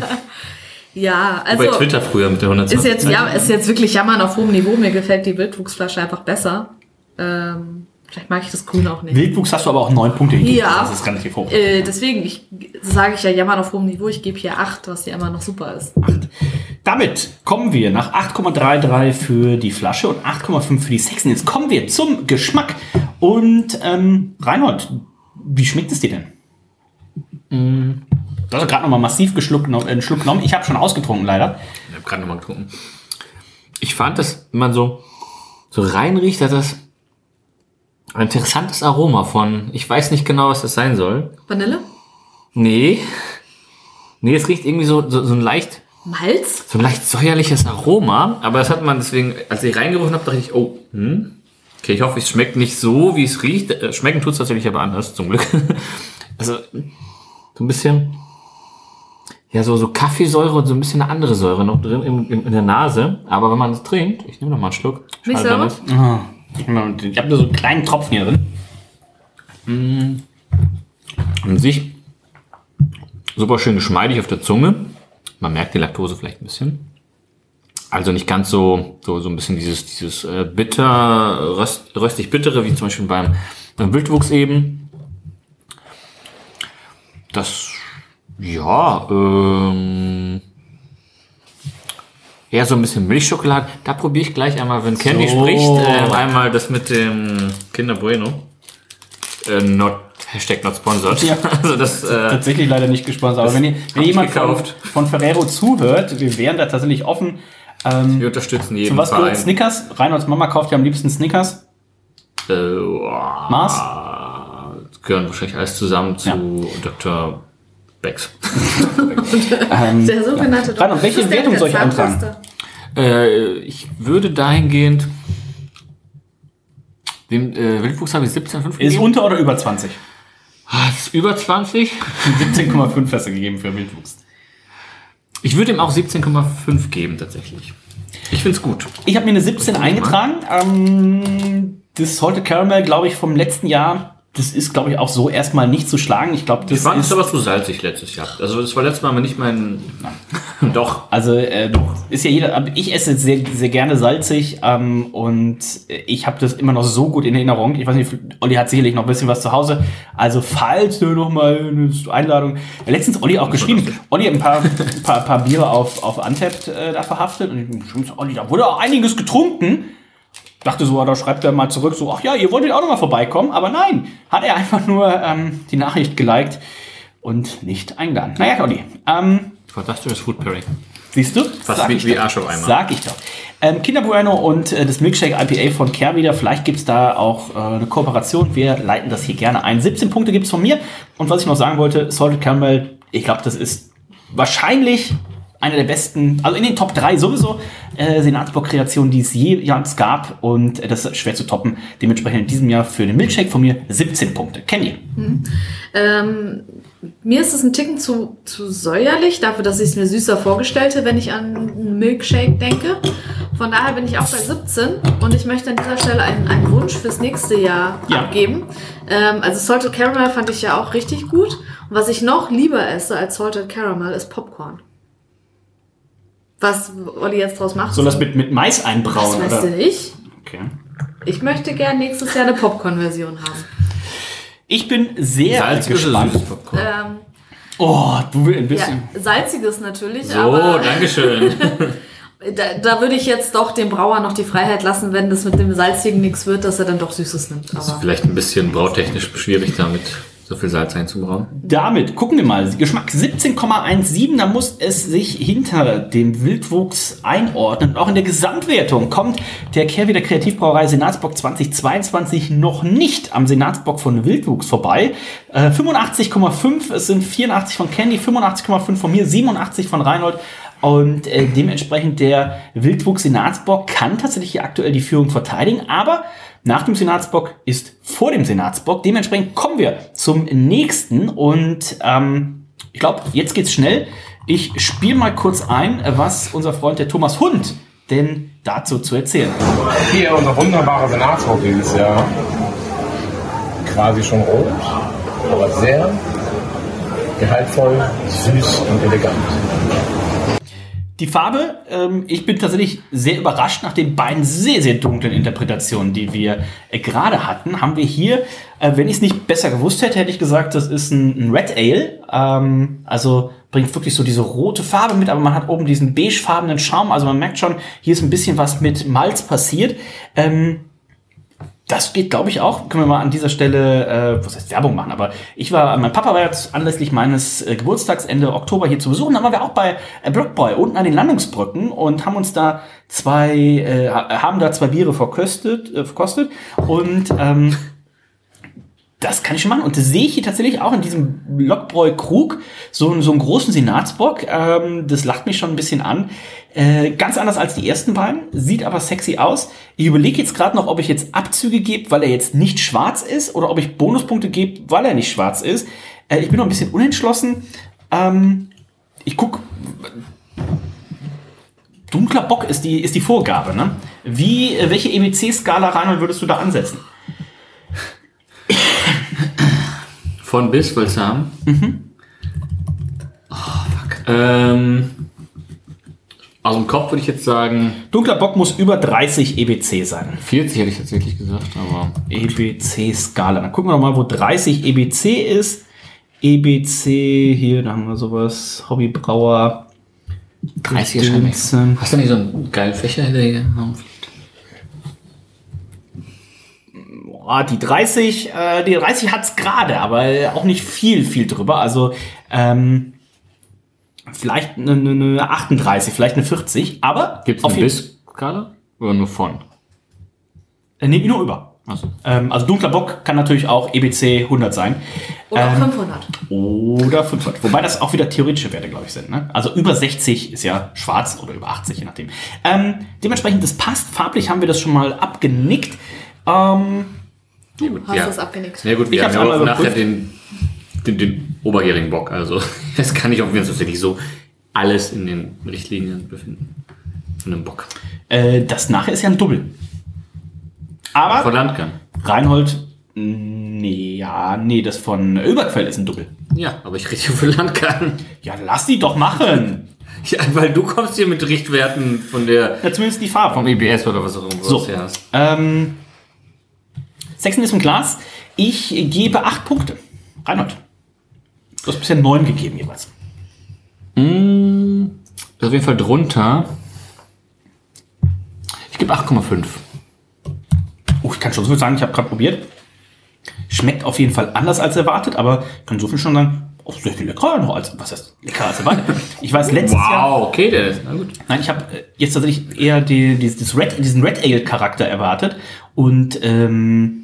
Ja, Wie also Bei Twitter früher mit der 120. ist jetzt, ja, ist jetzt wirklich Jammern auf hohem Niveau. Mir gefällt die Wildwuchsflasche einfach besser. Ähm, vielleicht mag ich das Grün auch nicht. Wildwuchs hast du aber auch neun Punkte gegeben. Ja. Das ist relativ hoch. Äh, deswegen, ich sage ich ja jammern auf hohem Niveau. Ich gebe hier 8, was ja immer noch super ist. Damit kommen wir nach 8,33 für die Flasche und 8,5 für die Sexen. Jetzt kommen wir zum Geschmack. Und ähm, Reinhold, wie schmeckt es dir denn? Du hast gerade noch mal massiv geschluckt, noch, einen Schluck genommen. Ich habe schon ausgetrunken, leider. Ich habe gerade nochmal getrunken. Ich fand das, wenn man so, so reinriecht, hat das ein interessantes Aroma von, ich weiß nicht genau, was das sein soll. Vanille? Nee. Nee, es riecht irgendwie so, so, so ein leicht, Malz? so ein leicht säuerliches Aroma. Aber das hat man deswegen, als ich reingerochen habe, dachte ich, oh, hm. Okay, ich hoffe, es schmeckt nicht so, wie es riecht. Äh, Schmecken tut es tatsächlich aber anders, zum Glück. Also, so ein bisschen ja, so, so Kaffeesäure und so ein bisschen eine andere Säure noch drin in, in, in der Nase. Aber wenn man es trinkt, ich nehme noch mal einen Schluck. Milchsäure? Ich habe nur so einen kleinen Tropfen hier drin. Mm. An sich super schön geschmeidig auf der Zunge. Man merkt die Laktose vielleicht ein bisschen. Also nicht ganz so, so, so ein bisschen dieses, dieses äh, bitter, röst, röstig bittere, wie zum Beispiel beim, beim Wildwuchs eben. Das, ja, ähm, eher so ein bisschen Milchschokolade. Da probiere ich gleich einmal, wenn Candy So. spricht, äh, einmal das mit dem Kinder Bueno. Äh, not, Hashtag not sponsored. Ja. Also das, äh, Tatsächlich leider nicht gesponsert. Aber wenn, ihr, wenn jemand von, gekauft. von Ferrero zuhört, wir wären da tatsächlich offen. Ähm, wir unterstützen jeden zu was Verein. Snickers? Reinholds Mama kauft ja am liebsten Snickers. Äh, boah, Mars? gehören wahrscheinlich alles zusammen zu Dr. Becks. Ähm, Der sogenannte ja. Reinhold, welche ist Wertung soll ich? Zahnpasta? äh, ich würde dahingehend dem äh, Wildwuchs habe ich 17,5 Ist gegeben. unter oder über 20? Ah, das ist über 20. 17,5 hast du gegeben für Wildwuchs. Ich würde ihm auch 17,5 geben tatsächlich. Ich finde es gut. Ich habe mir eine 17 eingetragen. Ähm, das Salted Caramel, glaube ich, vom letzten Jahr, das ist, glaube ich, auch so erstmal nicht zu schlagen. Ich glaube, Ich das fand es ist... aber zu salzig letztes Jahr. Also das war letztes Mal aber nicht mein... Doch. Also äh, ist ja jeder, ich esse sehr, sehr gerne salzig ähm, und ich habe das immer noch so gut in Erinnerung. Ich weiß nicht, Olli hat sicherlich noch ein bisschen was zu Hause. Also falls du noch mal eine Einladung. Ja, letztens Olli auch geschrieben. Olli hat ein paar, paar, paar Biere auf, auf Untapped äh, da verhaftet und ich Olli, da wurde auch einiges getrunken. Dachte so, da schreibt er mal zurück, so, ach ja, ihr wolltet auch noch mal vorbeikommen. Aber nein, hat er einfach nur ähm, die Nachricht geliked und nicht eingeladen. Naja, Olli, ähm, Fantastisches Food Pairing. Siehst du? Fast Sag wie, ich wie. Arsch auf einmal. Sag ich doch. Ähm, Kinder Bueno und äh, das Milkshake IPA von Care wieder. Vielleicht gibt's da auch äh, eine Kooperation. Wir leiten das hier gerne ein. 17 Punkte gibt's von mir. Und was ich noch sagen wollte, Salted Caramel, ich glaube, das ist wahrscheinlich einer der besten, also in den Top 3 sowieso, äh, Senatsbock-Kreationen, die es jemals gab. Und äh, das ist schwer zu toppen. Dementsprechend in diesem Jahr für den Milkshake von mir 17 Punkte. Candy. Ähm, mir ist es ein Ticken zu, zu säuerlich, dafür, dass ich es mir süßer vorgestellte, wenn ich an einen Milkshake denke. Von daher bin ich auch bei 17 und ich möchte an dieser Stelle einen, einen Wunsch fürs nächste Jahr Ja. abgeben. Ähm, also Salted Caramel fand ich ja auch richtig gut. Und was ich noch lieber esse als Salted Caramel ist Popcorn. Was Olli jetzt draus macht, Soll das mit, mit Mais das einbrauen? weißt oder? du nicht. Okay. Ich möchte gern nächstes Jahr eine Popcorn-Version haben. Ich bin sehr Salziges gespannt. süßes Popcorn? Ähm, Oh, du willst ein ja, bisschen. salziges natürlich, So, aber Dankeschön. da, da würde ich jetzt doch dem Brauer noch die Freiheit lassen, wenn das mit dem Salzigen nichts wird, dass er dann doch Süßes nimmt. Das ist Aber vielleicht ein bisschen brautechnisch schwierig damit, so viel Salz einzubrauen. Damit gucken wir mal. Geschmack 17,17. Da muss es sich hinter dem Wildwuchs einordnen. Auch in der Gesamtwertung kommt der Kehrwieder Kreativbrauerei Senatsbock 2022 noch nicht am Senatsbock von Wildwuchs vorbei. Äh, 85,5. Es sind 84 von Candy, 85,5 von mir, 87 von Reinhold. Und äh, dementsprechend der Wildwuchs Senatsbock kann tatsächlich hier aktuell die Führung verteidigen, aber nach dem Senatsbock ist vor dem Senatsbock. Dementsprechend kommen wir zum nächsten und ähm, ich glaube, jetzt geht's schnell. Ich spiele mal kurz ein, was unser Freund der Thomas Hund denn dazu zu erzählen. Hier unser wunderbarer Senatshof dieses Jahr. Quasi schon rot, aber sehr gehaltvoll, süß und elegant. Die Farbe, ähm, ich bin tatsächlich sehr überrascht nach den beiden sehr, sehr dunklen Interpretationen, die wir äh, gerade hatten, haben wir hier, äh, wenn ich es nicht besser gewusst hätte, hätte ich gesagt, das ist ein, ein Red Ale. Ähm, also bringt wirklich so diese rote Farbe mit, aber man hat oben diesen beigefarbenen Schaum. Also man merkt schon, hier ist ein bisschen was mit Malz passiert. Ähm, das geht, glaube ich, auch. Können wir mal an dieser Stelle, äh, was heißt Werbung machen, aber ich war, mein Papa war jetzt anlässlich meines äh, Geburtstags Ende Oktober hier zu besuchen. Da waren wir auch bei äh, Blockboy unten an den Landungsbrücken und haben uns da zwei, äh, haben da zwei Biere verkostet, äh, verkostet und ähm, das kann ich schon machen. Und das sehe ich hier tatsächlich auch in diesem Lockbräu-Krug, so, so einen großen Senatsbock. Ähm, das lacht mich schon ein bisschen an. Äh, ganz anders als die ersten beiden, sieht aber sexy aus. Ich überlege jetzt gerade noch, ob ich jetzt Abzüge gebe, weil er jetzt nicht schwarz ist, oder ob ich Bonuspunkte gebe, weil er nicht schwarz ist. Äh, ich bin noch ein bisschen unentschlossen. Ähm, ich guck. Dunkler Bock ist die, ist die Vorgabe, ne? Wie, äh, welche EBC-Skala, Reinhold, würdest du da ansetzen? Von bis, haben? Mhm. Oh, fuck. Ähm, aus dem Kopf würde ich jetzt sagen. Dunkler Bock muss über 30 EBC sein. 40 hätte ich tatsächlich gesagt, aber. EBC-Skala. Dann gucken wir mal, wo 30 EBC ist. EBC, hier, da haben wir sowas. Hobbybrauer. 30 Gedönse. Hast du nicht so einen geilen Fächer hinter Boah, die 30, äh, die 30 hat's gerade, aber auch nicht viel, viel drüber. Also, ähm, vielleicht eine, eine 38, vielleicht eine 40, aber. Gibt's eine Bis-Skala? Oder nur von? Äh, nee, nur über. So. Ähm, also dunkler Bock kann natürlich auch EBC 100 sein. Oder ähm, 500. Oder 500. Wobei das auch wieder theoretische Werte, glaube ich, sind. Ne? Also über 60 ist ja schwarz oder über 80, je nachdem. Ähm, dementsprechend, das passt. Farblich haben wir das schon mal abgenickt. Ähm, du ja, hast ja. das abgenickt. Ja gut, wir ich haben ja auch nachher den, den, den oberjährigen Bock. Also das kann ich auch wir uns tatsächlich so alles in den Richtlinien befinden. Von einem Bock. Äh, das nachher ist ja ein Double. Aber. Von Landgang. Reinhold, nee, ja, nee, das von Überquell ist ein Doppel. Ja, aber ich rede hier für Landgang. Ja, lass die doch machen. Ja, weil du kommst hier mit Richtwerten von der. Ja, zumindest die Farbe. Vom EBS oder was auch immer so, du hast. Ähm, Sechsten ist im Glas. Ich gebe acht Punkte. Reinhold. Du hast bisher neun gegeben jeweils. Mm, das ist auf jeden Fall drunter. Ich gebe 8,5. Oh, ich kann schon so viel sagen, ich habe gerade probiert. Schmeckt auf jeden Fall anders als erwartet, aber ich kann so viel schon sagen, oh, sehr viel leckerer noch als, was heißt leckerer als erwartet. Ich weiß letztes wow, Jahr. Wow, okay, der ist, na gut. Nein, ich habe äh, jetzt tatsächlich eher die, die, das Red, diesen Red Ale Charakter erwartet und, ähm,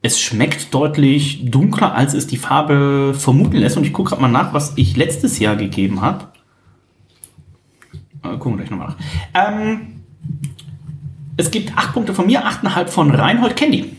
es schmeckt deutlich dunkler, als es die Farbe vermuten lässt. Und ich gucke gerade mal nach, was ich letztes Jahr gegeben habe. Äh, gucken wir gleich nochmal nach. Ähm, es gibt acht Punkte von mir, achteinhalb von Reinhold Candy.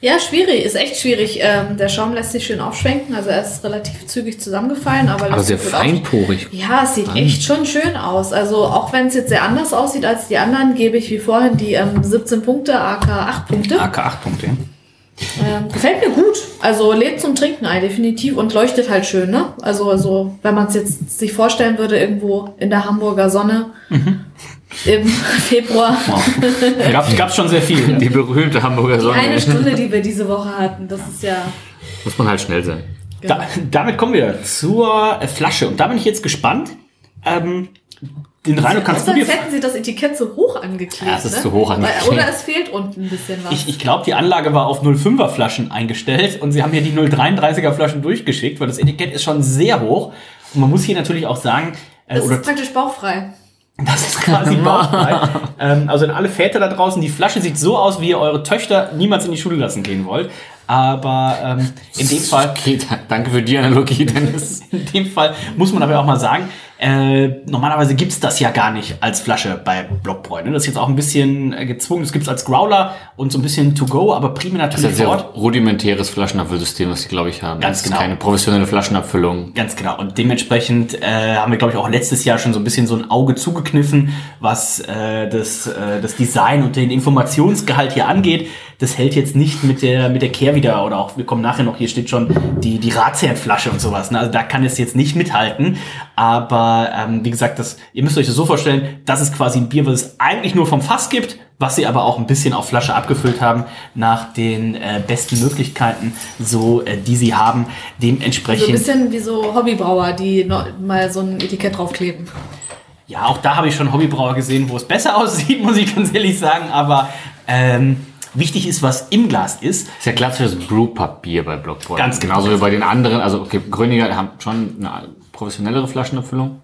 Ja, schwierig, ist echt schwierig. Ähm, der Schaum lässt sich schön aufschwenken, also er ist relativ zügig zusammengefallen, aber, aber sehr feinporig. Ja, es sieht echt schon schön aus. Also auch wenn es jetzt sehr anders aussieht als die anderen, gebe ich wie vorhin die ähm, 17 Punkte, AK 8 Punkte. AK 8 Punkte. Ähm, gefällt mir gut. Also lädt zum Trinken ein, definitiv und leuchtet halt schön, ne? Also, also wenn man es jetzt sich vorstellen würde, irgendwo in der Hamburger Sonne. Mhm im Februar. Wow. Gab, gab's schon sehr viel. Die berühmte Hamburger Sonne. Eine Stunde, die wir diese Woche hatten. Das ist ja. Muss man halt schnell sein. Da, damit kommen wir zur Flasche. Und da bin ich jetzt gespannt. Ähm, den Reino kannst du dir. hätten sie das Etikett so hoch angeklebt. Ja, es ist ne? zu hoch angeklebt. Oder es fehlt unten ein bisschen was. Ich, ich glaube, die Anlage war auf 05er Flaschen eingestellt und sie haben hier die 033er Flaschen durchgeschickt, weil das Etikett ist schon sehr hoch. Und man muss hier natürlich auch sagen. Äh, das ist praktisch bauchfrei. Das ist quasi bauchfrei. ähm, also in alle Väter da draußen, die Flasche sieht so aus, wie ihr eure Töchter niemals in die Schule lassen gehen wollt. Aber ähm, in dem Fall. Okay, danke für die Analogie, Dennis. in dem Fall muss man aber auch mal sagen, äh, normalerweise gibt's das ja gar nicht als Flasche bei Blockbräu. Ne? Das ist jetzt auch ein bisschen äh, gezwungen. Das gibt's als Growler und so ein bisschen to go, aber primär natürlich das ist ja sehr rudimentäres Flaschenabfüllsystem, was die, glaube ich, haben. Ganz das genau. keine professionelle Flaschenabfüllung. Ganz genau. Und dementsprechend äh, haben wir, glaube ich, auch letztes Jahr schon so ein bisschen so ein Auge zugekniffen, was äh, das, äh, das Design und den Informationsgehalt hier angeht. Das hält jetzt nicht mit der, mit der Kehr wieder oder auch, wir kommen nachher noch, hier steht schon die, die Ratsherrenflasche und sowas. Ne? Also da kann es jetzt nicht mithalten. Aber ähm, wie gesagt, das, ihr müsst euch das so vorstellen, das ist quasi ein Bier, was es eigentlich nur vom Fass gibt, was sie aber auch ein bisschen auf Flasche abgefüllt haben nach den äh, besten Möglichkeiten, so äh, die sie haben. Dementsprechend. So ein bisschen wie so Hobbybrauer, die noch mal so ein Etikett draufkleben. Ja, auch da habe ich schon Hobbybrauer gesehen, wo es besser aussieht, muss ich ganz ehrlich sagen. Aber ähm, wichtig ist, was im Glas ist. ist ja klassisches Brewpub-Bier bei Blockboy. Ganz genau. Genauso wie bei den anderen. Also okay, Gröninger haben schon eine professionellere Flaschenabfüllung.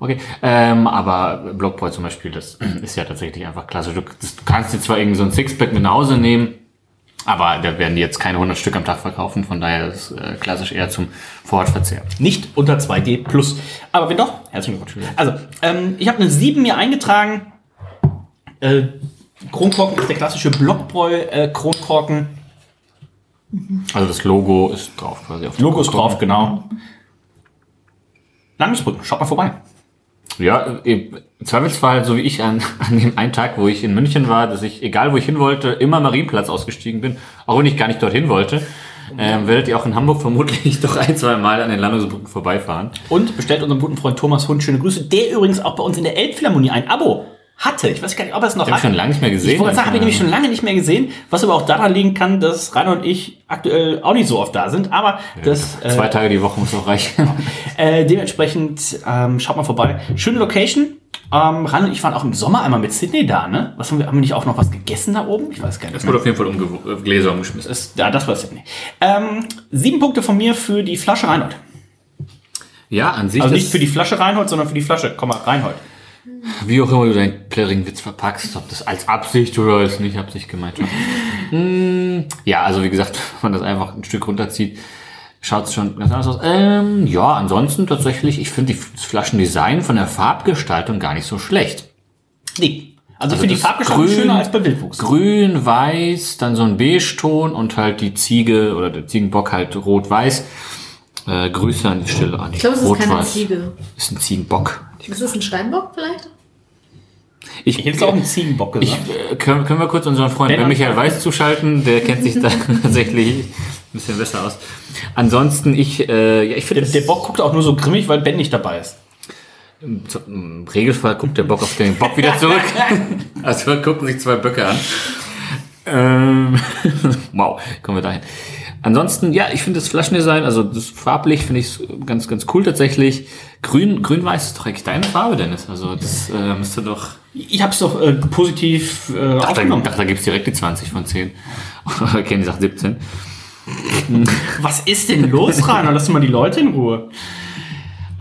Okay, ähm, aber Blockboy zum Beispiel, das ist ja tatsächlich einfach klassisch. Du, das, du kannst dir zwar irgendwie so ein Sixpack mit nach Hause nehmen, aber da werden die jetzt keine 100 Stück am Tag verkaufen, von daher ist äh, klassisch eher zum Vorortverzehr. Nicht unter 2G plus. Aber wenn doch, herzlichen Glückwunsch. Also, ähm, ich habe eine 7 mir eingetragen. Äh, Kronkorken ist der klassische Blockbräu-Kronkorken. Äh, also das Logo ist drauf quasi. Auf Logo ist drauf, genau. Landungsbrücken, schaut mal vorbei. Ja, im Zweifelsfall, so wie ich an, an dem einen Tag, wo ich in München war, dass ich, egal wo ich hin wollte, immer Marienplatz ausgestiegen bin, auch wenn ich gar nicht dorthin wollte, ähm, werdet ihr auch in Hamburg vermutlich doch ein, zwei Mal an den Landungsbrücken vorbeifahren. Und bestellt unserem guten Freund Thomas Hund schöne Grüße, der übrigens auch bei uns in der Elbphilharmonie ein Abo hatte. Ich weiß gar nicht, ob er es noch hat. ich schon lange nicht mehr gesehen. Ich wollte sagen, habe ich nämlich schon lange nicht mehr gesehen, was aber auch daran liegen kann, dass Rainer und ich aktuell auch nicht so oft da sind. Aber das äh, Zwei Tage die Woche muss auch reichen. äh, dementsprechend ähm, schaut mal vorbei. Schöne Location. Ähm, Rainer und ich waren auch im Sommer einmal mit Sydney da, ne? Was haben wir, haben wir nicht auch noch was gegessen da oben? Ich weiß gar nicht. Es wurde auf jeden Fall umge äh, Gläser umgeschmissen. Das, ja, das war Sydney. Ähm, sieben Punkte von mir für die Flasche Reinhold. Ja, an sich. Also nicht für die Flasche Reinhold, sondern für die Flasche, Komma, Reinhold. Wie auch immer du deinen plärrigen Witz verpackst, ob das als Absicht oder als nicht Absicht gemeint war. Hm, ja, also wie gesagt, wenn man das einfach ein Stück runterzieht, schaut es schon ganz anders aus. Ähm, ja, ansonsten tatsächlich, ich finde das Flaschendesign von der Farbgestaltung gar nicht so schlecht. Nee. Also, für die Farbgestaltung Grün- schöner als bei Wildwuchs. Grün, weiß, dann so ein Beige-Ton und halt die Ziege oder der Ziegenbock halt rot-weiß. Äh, Grüße an die Stelle an die Ich glaube, es ist keine. Ziege. Ist ein Ziegenbock. Ist es ein Steinbock vielleicht? Ich, Ich hätte es auch einen Ziegenbock Ich, gesagt. äh, können, können wir kurz unseren Freund Ben Michael. Weiß zuschalten? Der kennt sich da tatsächlich ein bisschen besser aus. Ansonsten, ich, äh, ja, ich finde, der, der Bock guckt auch nur so grimmig, weil Ben nicht dabei ist. im, im Regelfall guckt der Bock auf den Bock wieder zurück. also gucken sich zwei Böcke an. Ähm, wow, kommen wir dahin. Ansonsten, ja, ich finde das Flaschendesign, also das farblich finde ich ganz, ganz cool tatsächlich. Grün, grün-weiß ist doch eigentlich deine Farbe, Dennis. Also das äh, müsste doch. Ich habe es doch äh, positiv äh, Ach, da, aufgenommen. ach, da gibt's direkt die 20 von 10. Oder Kenny sagt 17. Was ist denn los, Rainer? Lass mal die Leute in Ruhe.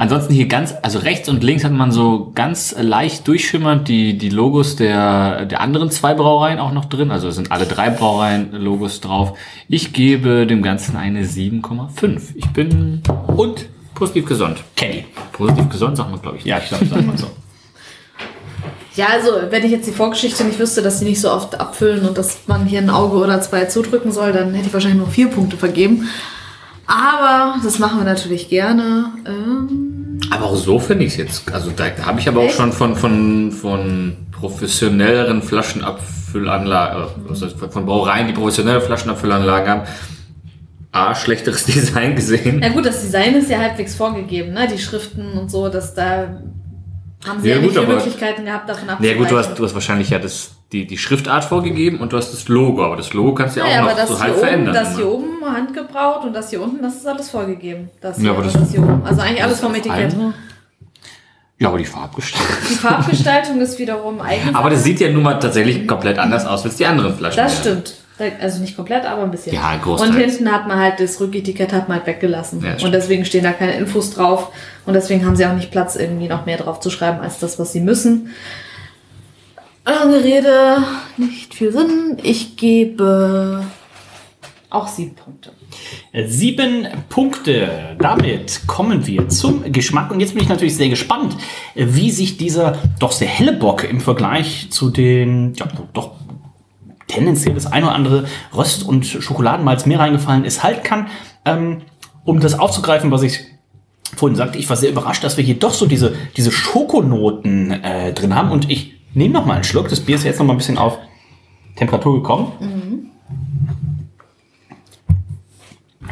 Ansonsten hier ganz, also rechts und links hat man so ganz leicht durchschimmernd die, die Logos der, der anderen zwei Brauereien auch noch drin. Also es sind alle drei Brauereien Logos drauf. Ich gebe dem Ganzen eine 7,5. Ich bin und positiv gesund. Kenny. Positiv gesund, sagt man, glaube ich. Ja, ich glaube, sagt man so. Ja, also wenn ich jetzt die Vorgeschichte nicht wüsste, dass sie nicht so oft abfüllen und dass man hier ein Auge oder zwei zudrücken soll, dann hätte ich wahrscheinlich nur vier Punkte vergeben. Aber das machen wir natürlich gerne. Ähm, Aber auch so finde ich es jetzt. Also da, da habe ich aber auch Echt? schon von, von, von professionelleren Flaschenabfüllanlagen, äh, heißt, von Brauereien, die professionelle Flaschenabfüllanlagen haben, A, schlechteres Design gesehen. ja gut, das Design ist ja halbwegs vorgegeben, ne? Die Schriften und so, dass da haben sie Ja, ja, nicht gut, viele aber- Möglichkeiten gehabt, davon Ja abzuweichen. gut, du hast, du hast wahrscheinlich ja das, die, die Schriftart vorgegeben und du hast das Logo, aber das Logo kannst du ja auch Ja, aber noch das so halb oben, verändern. das hier oben handgebraut und das hier unten, das ist alles vorgegeben. Das Ja, aber das- das hier oben. Also eigentlich alles vom Etikett. Ja, aber die Farbgestaltung. Die Farbgestaltung ist wiederum eigen. Aber das sieht ja nun mal tatsächlich komplett anders aus als die anderen Flaschen. Das stimmt. Also nicht komplett, aber ein bisschen. Ja, großteils. Und hinten hat man halt das Rücketikett hat man halt weggelassen. Ja, und deswegen stehen da keine Infos drauf. Und deswegen haben sie auch nicht Platz, irgendwie noch mehr drauf zu schreiben, als das, was sie müssen. Lange Rede, nicht viel Sinn. Ich gebe auch sieben Punkte. Sieben Punkte. Damit kommen wir zum Geschmack. Und jetzt bin ich natürlich sehr gespannt, wie sich dieser doch sehr helle Bock im Vergleich zu den, ja, doch tendenziell das ein oder andere Röst- und Schokoladenmalz mehr reingefallen ist, halten kann. Ähm, um das aufzugreifen, was ich vorhin sagte, ich war sehr überrascht, dass wir hier doch so diese, diese Schokonoten äh, drin haben. Und ich nehme noch mal einen Schluck. Das Bier ist jetzt noch mal ein bisschen auf Temperatur gekommen.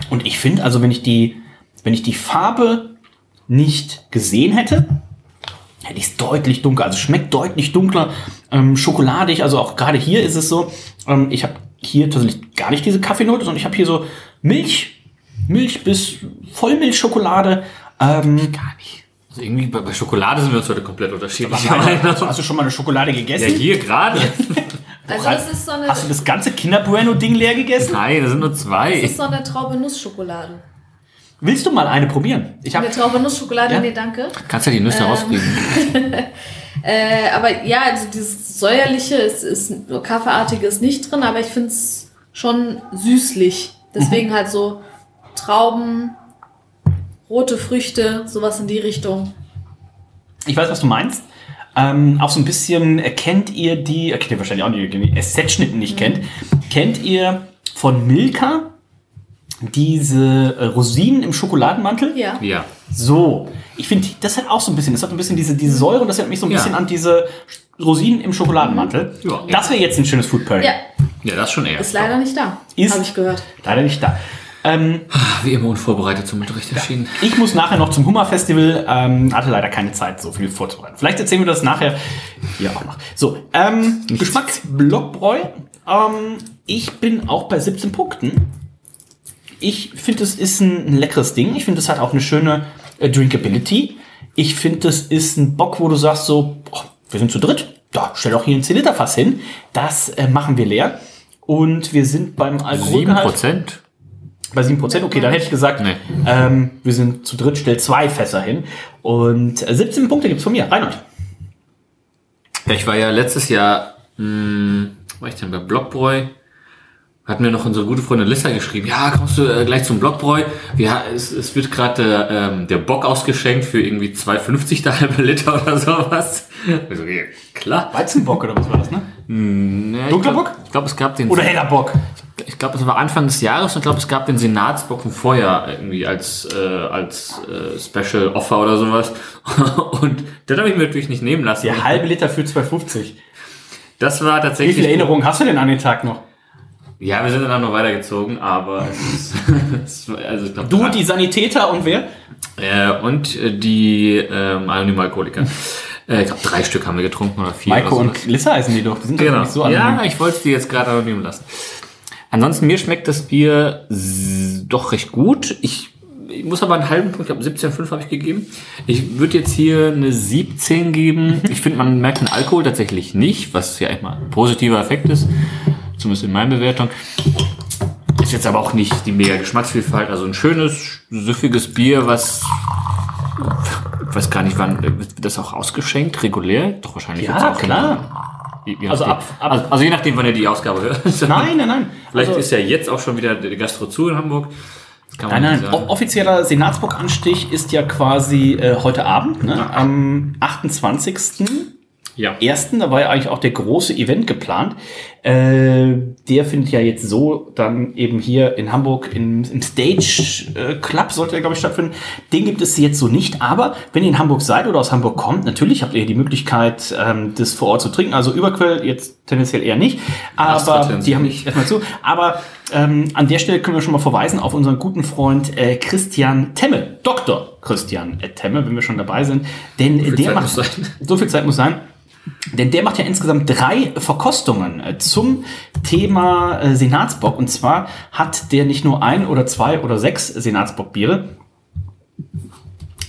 Und ich finde, also wenn ich die, wenn ich die Farbe nicht gesehen hätte, hätte ich es deutlich dunkler. Also schmeckt deutlich dunkler, ähm, schokoladig. Also auch gerade hier ist es so. Ähm, ich habe hier tatsächlich gar nicht diese Kaffeenote, sondern ich habe hier so Milch, Milch bis Vollmilchschokolade. Ähm, Gar nicht. Also irgendwie bei, bei Schokolade sind wir uns heute komplett unterschiedlich. hast, hast du schon mal eine Schokolade Ja, gegessen? hier gerade. Also das ist so eine, Hast du das ganze Kinder Bueno Ding leer gegessen? Nein, das sind nur das zwei. ist so eine Traube-Nuss-Schokolade. Willst du mal eine probieren? Ich habe Eine Traube-Nuss-Schokolade, Ja. nee, danke. Kannst ja die Nüsse rauskriegen. Äh, aber ja, also dieses säuerliche, ist, ist kaffeeartige ist nicht drin, aber ich finde es schon süßlich. Deswegen halt so Trauben, rote Früchte, sowas in die Richtung. Ich weiß, was du meinst. Ähm, auch so ein bisschen, äh, kennt ihr die, äh, kennt ihr wahrscheinlich auch nicht, wenn ihr SZ-Schnitten nicht kennt, kennt ihr von Milka diese äh, Rosinen im Schokoladenmantel. Ja. Ja. So, ich finde, das hat auch so ein bisschen, das hat ein bisschen diese, diese Säure und das erinnert mich so ein Ja. bisschen an diese Rosinen im Schokoladenmantel. Ja. Das wäre jetzt ein schönes Food Pairing. Ja, Ja, das schon eher. ist leider nicht da. Ist- Habe ich gehört. Leider nicht da. Ähm, Wie immer unvorbereitet zum Unterricht erschienen. ich muss nachher noch zum Hummer Festival, ähm, hatte leider keine Zeit, so viel vorzubereiten. Vielleicht erzählen wir das nachher hier auch noch. So, ähm, Geschmack Blockbräu. Ähm, ich bin auch bei 17 Punkten. Ich finde, es ist ein, ein leckeres Ding. Ich finde, es hat auch eine schöne äh, Drinkability. Ich finde, es ist ein Bock, wo du sagst so, oh, wir sind zu dritt. Da, stell doch hier ein 10-Liter-Fass hin. Das äh, machen wir leer. Und wir sind beim Alkoholgehalt Prozent? Bei 7%. Okay, dann hätte ich gesagt, Nee. ähm, wir sind zu dritt, stell zwei Fässer hin. Und äh, 17 Punkte gibt's von mir. Reinhold. Ja, ich war ja letztes Jahr, mh, war ich denn bei Blockbräu? Hat mir noch unsere gute Freundin Lissa geschrieben, ja, kommst du äh, gleich zum Blockbräu? Wir, es, es wird gerade der, ähm, der Bock ausgeschenkt für irgendwie 2,50 der halbe Liter oder sowas. Ich so, ja, klar. Weizenbock oder was war das, ne? Ja, Dunkler ich glaub- Bock? Ich glaube, es gab den. Oder heller Bock. Ich glaube, es war Anfang des Jahres und ich glaube, es gab den Senatsbock von vorher irgendwie als, äh, als äh, Special Offer oder sowas. Und den habe ich mir natürlich nicht nehmen lassen. Der halbe Liter für 2,50. Das war Wie tatsächlich. viele Erinnerungen hast du denn an den Tag noch? Ja, wir sind dann auch noch weitergezogen, aber es ist, es also ich glaube, Du, die Sanitäter und wer? äh, und äh, die ähm, anonymen Alkoholiker. Äh, ich glaube, drei Stück haben wir getrunken oder vier. Maiko oder und Lissa heißen die doch. Die sind Genau. nicht so ja, anonym. ich wollte dir jetzt gerade anonym lassen. Ansonsten, mir schmeckt das Bier doch recht gut. Ich, ich muss aber einen halben Punkt, ich habe 17,5 habe ich gegeben. Ich würde jetzt hier eine 17 geben. Ich finde, man merkt den Alkohol tatsächlich nicht, was ja echt mal ein positiver Effekt ist. Zumindest in meiner Bewertung. Ist jetzt aber auch nicht die mega Geschmacksvielfalt. Also ein schönes, süffiges Bier, was ich weiß gar nicht, wann wird das auch ausgeschenkt, regulär? Doch wahrscheinlich. Ja, klar. Je, Also ab- ab- also, also je nachdem, wann ihr die Ausgabe hört. Nein, nein, nein. Vielleicht Also- ist ja jetzt auch schon wieder der Gastro zu in Hamburg. Nein, nein, sagen. offizieller Senatsbock-Anstich ist ja quasi äh, heute Abend, ne? am 28. Ja. Ersten, da war ja eigentlich auch der große Event geplant. Äh, der findet ja jetzt so dann eben hier in Hamburg im, im Stage äh, Club sollte er glaube ich stattfinden. Den gibt es jetzt so nicht, aber wenn ihr in Hamburg seid oder aus Hamburg kommt, natürlich habt ihr die Möglichkeit, ähm, das vor Ort zu trinken. Also Überquell jetzt tendenziell eher nicht, aber die haben nicht. erstmal zu. Aber ähm, an der Stelle können wir schon mal verweisen auf unseren guten Freund äh, Christian Temme, Dr. Christian äh, Temme, wenn wir schon dabei sind. Denn viel der macht sein. so viel Zeit muss sein. Denn der macht ja insgesamt drei Verkostungen äh, zum Thema äh, Senatsbock. Und zwar hat der nicht nur ein oder zwei oder sechs Senatsbockbiere,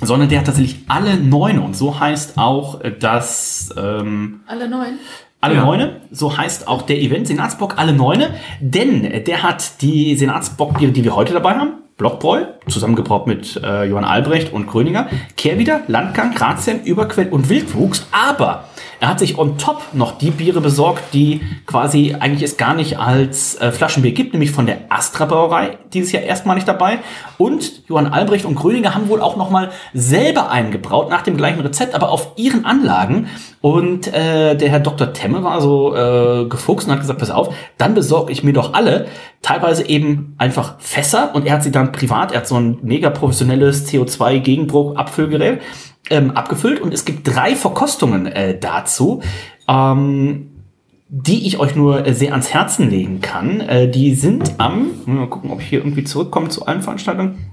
sondern der hat tatsächlich alle neun. Und so heißt auch äh, das ähm, Alle neun. alle Ja. Neune, so heißt auch der Event Senatsbock Alle Neune, denn der hat die Senatsbockbiere, die wir heute dabei haben, Blockbräu, zusammengebraut mit äh, Johann Albrecht und Gröninger, Kehrwieder, Landgang, Grazien, Überquell und Wildwuchs, aber er hat sich on top noch die Biere besorgt, die quasi eigentlich es gar nicht als äh, Flaschenbier gibt, nämlich von der Astra Brauerei, dieses Jahr erstmalig dabei. Und Johann Albrecht und Gröninger haben wohl auch nochmal selber eingebraut, nach dem gleichen Rezept, aber auf ihren Anlagen. Und äh, der Herr Dr. Temme war so äh, gefuchst und hat gesagt, pass auf, dann besorge ich mir doch alle, teilweise eben einfach Fässer und er hat sie dann privat, er hat so ein mega professionelles CO2-Gegenbruch-Abfüllgerät ähm, abgefüllt und es gibt drei Verkostungen äh, dazu. Ähm, die ich euch nur äh, sehr ans Herzen legen kann. Äh, die sind am, mal gucken, ob ich hier irgendwie zurückkomme zu allen Veranstaltungen.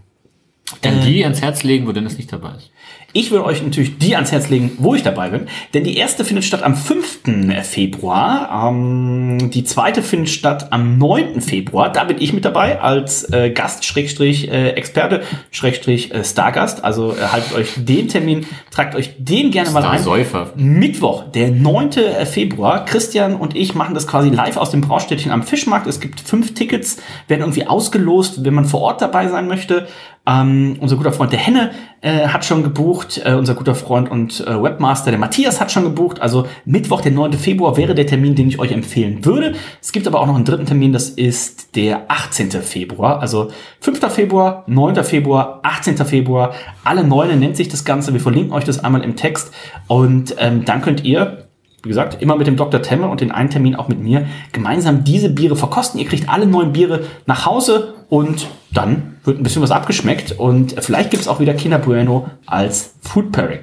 Denn die ans Herz legen, wo Dennis nicht dabei ist. Ich will euch natürlich die ans Herz legen, wo ich dabei bin. Denn die erste findet statt am 5. Februar. Ähm, die zweite findet statt am 9. Februar. Da bin ich mit dabei als äh, Gast, Schrägstrich, äh, Experte, Schrägstrich, äh, Stargast. Also äh, haltet euch den Termin, tragt euch den gerne mal ein. Starsäufer. Mittwoch, der 9. Februar. Christian und ich machen das quasi live aus dem Braustädtchen am Fischmarkt. Es gibt fünf Tickets, werden irgendwie ausgelost, wenn man vor Ort dabei sein möchte. Ähm, unser guter Freund der Henne äh, hat schon gebucht, äh, unser guter Freund und äh, Webmaster der Matthias hat schon gebucht. Also Mittwoch, der 9. Februar wäre der Termin, den ich euch empfehlen würde. Es gibt aber auch noch einen dritten Termin, das ist der 18. Februar. Also 5. Februar, 9. Februar, 18. Februar. Alle Neune nennt sich das Ganze. Wir verlinken euch das einmal im Text. Und ähm, dann könnt ihr wie gesagt, immer mit dem Dr. Temme und den einen Termin auch mit mir gemeinsam diese Biere verkosten. Ihr kriegt alle neun Biere nach Hause und dann wird ein bisschen was abgeschmeckt und vielleicht gibt es auch wieder Kinder Bueno als Food Pairing.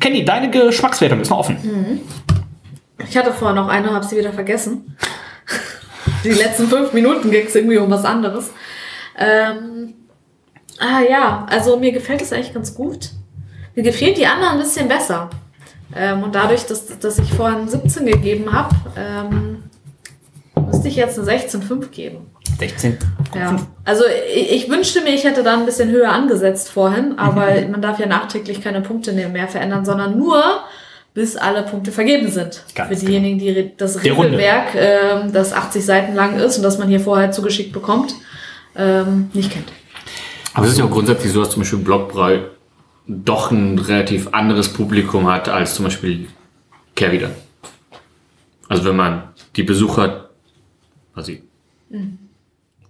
Kenny, deine Geschmackswertung ist noch offen. Mhm. Ich hatte vorher noch eine, habe sie wieder vergessen. Die letzten fünf Minuten ging es irgendwie um was anderes. Ähm, ah ja, also mir gefällt es eigentlich ganz gut. Mir gefällt die anderen ein bisschen besser. Ähm, und dadurch, dass, dass ich vorhin 17 gegeben habe, ähm, müsste ich jetzt eine 16,5 geben. 16. Ja. Also ich, ich, wünschte mir, ich hätte da ein bisschen höher angesetzt vorhin, aber mhm. man darf ja nachträglich keine Punkte mehr verändern, sondern nur bis alle Punkte vergeben sind. Ganz Für diejenigen, die das Regelwerk, ähm, das 80 Seiten lang ist und das man hier vorher zugeschickt bekommt, ähm, nicht kennt. Aber es ist ja auch grundsätzlich so, dass zum Beispiel Blockbrei doch ein relativ anderes Publikum hat als zum Beispiel Kehrwieder. Also wenn man die Besucher quasi. Mhm.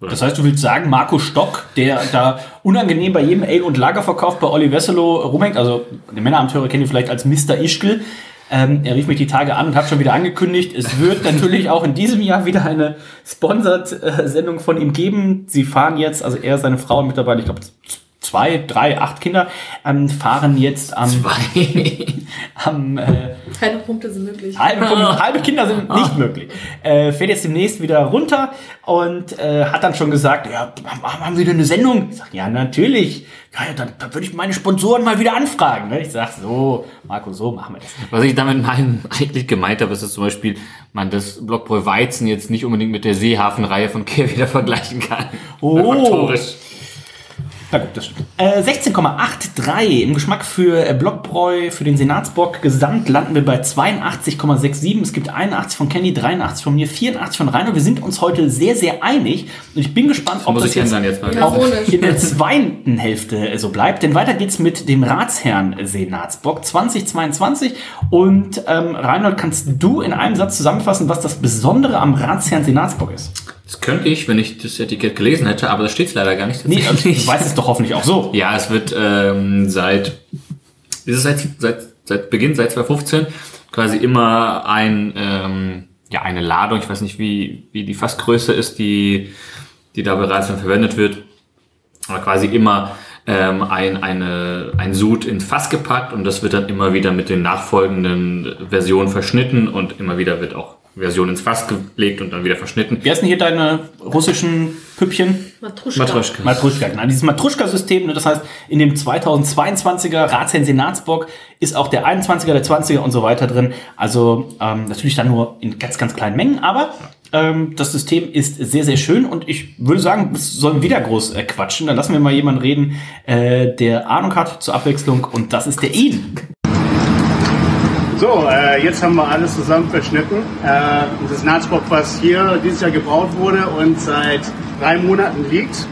Das heißt, du willst sagen, Marco Stock, der da unangenehm bei jedem Ale- und Lagerverkauf bei Olli Wesselow rumhängt, also die Männeramteure kennen ihn vielleicht als Mr. Ischkel, ähm, er rief mich die Tage an und hat schon wieder angekündigt, es wird natürlich auch in diesem Jahr wieder eine Sponsored-Sendung von ihm geben. Sie fahren jetzt, also er, seine Frau und mittlerweile, ich glaube, zwei, drei, acht Kinder ähm, fahren jetzt am. Zwei. am äh, Keine Punkte sind möglich. Halbe, halbe Kinder sind nicht möglich. Äh, fährt jetzt demnächst wieder runter und äh, hat dann schon gesagt, ja, haben wir wieder eine Sendung? Ich sag, ja, natürlich. Ja, ja dann, dann würde ich meine Sponsoren mal wieder anfragen. Ne? Ich sag, so, Marco, so machen wir das. Was ich damit meinen, eigentlich gemeint habe, ist, dass zum Beispiel man das Blockbräu Weizen jetzt nicht unbedingt mit der Seehafenreihe von Kehr wieder vergleichen kann. Oh. Na gut, das stimmt. Äh, 16,83 im Geschmack für äh, Blockbräu, für den Senatsbock. Gesamt landen wir bei 82,67. Es gibt 81 von Kenny, 83 von mir, 84 von Rainer. Wir sind uns heute sehr, sehr einig. Und ich bin gespannt, ob das jetzt, jetzt auch in der zweiten Hälfte so bleibt. Denn weiter geht's mit dem Ratsherrn Senatsbock 2022. Und ähm, Reinhold, kannst du in einem Satz zusammenfassen, was das Besondere am Ratsherrn Senatsbock ist? Das könnte ich, wenn ich das Etikett gelesen hätte, aber das steht leider gar nicht. Nee, ich weiß es doch hoffentlich auch so. Ja, es wird ähm, seit, ist es seit, seit, seit Beginn, seit 2015, quasi immer ein, ähm, ja, eine Ladung, ich weiß nicht, wie, wie die Fassgröße ist, die, die da bereits verwendet wird, aber quasi immer ähm, ein, eine, ein Sud ins Fass gepackt und das wird dann immer wieder mit den nachfolgenden Versionen verschnitten und immer wieder wird auch Version ins Fass gelegt und dann wieder verschnitten. Wie heißen hier deine russischen Püppchen? Matruschka. Matruschka. Matruschka, genau. Dieses Matruschka-System, ne, das heißt, in dem 2022er Ratsherrn Senatsbock ist auch der 21er, der 20er und so weiter drin. Also ähm, natürlich dann nur in ganz, ganz kleinen Mengen, aber ähm, das System ist sehr, sehr schön und ich würde sagen, es sollen wieder groß äh, quatschen. Dann lassen wir mal jemanden reden, äh, der Ahnung hat zur Abwechslung und das ist der Ian. So, äh, jetzt haben wir alles zusammen verschnitten. Äh, das Natsbock, was hier dieses Jahr gebraut wurde und seit drei Monaten liegt.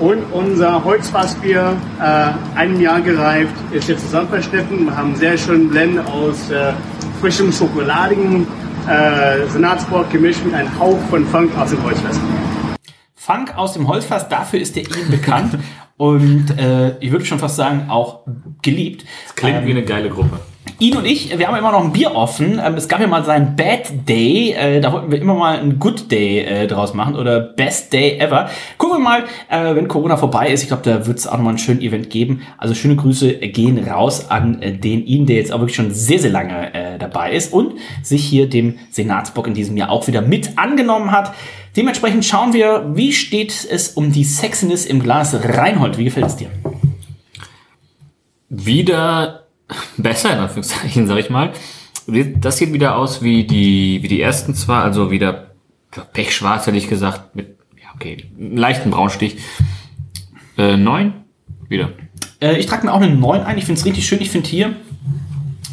Und unser Holzfassbier, äh, einem Jahr gereift, ist jetzt zusammen verschnitten. Wir haben einen sehr schönen Blend aus äh, frischem schokoladigen äh, Senatsbock gemischt mit einem Hauch von Funk aus dem Holzfass. Funk aus dem Holzfass, dafür ist der Ihnen bekannt und äh, ich würde schon fast sagen, auch geliebt. Das klingt ähm, wie eine geile Gruppe. Ihn und ich, wir haben immer noch ein Bier offen. Ähm, es gab ja mal seinen Bad Day. Äh, da wollten wir immer mal einen Good Day äh, draus machen oder Best Day ever. Gucken wir mal, äh, wenn Corona vorbei ist. Ich glaube, da wird es auch nochmal ein schönes Event geben. Also schöne Grüße gehen raus an den ihn, der jetzt auch wirklich schon sehr, sehr lange dabei ist und sich hier dem Senatsbock in diesem Jahr auch wieder mit angenommen hat. Dementsprechend schauen wir, wie steht es um die Sexiness im Glas. Reinhold, wie gefällt es dir? Wieder besser, in Anführungszeichen, sag ich mal. Das sieht wieder aus wie die, wie die ersten zwei, also wieder pechschwarz, hätte ich gesagt, mit, ja, okay, einem leichten Braunstich. Äh, neun, wieder. Äh, ich trage mir auch eine neun ein, ich finde es richtig schön, ich finde hier,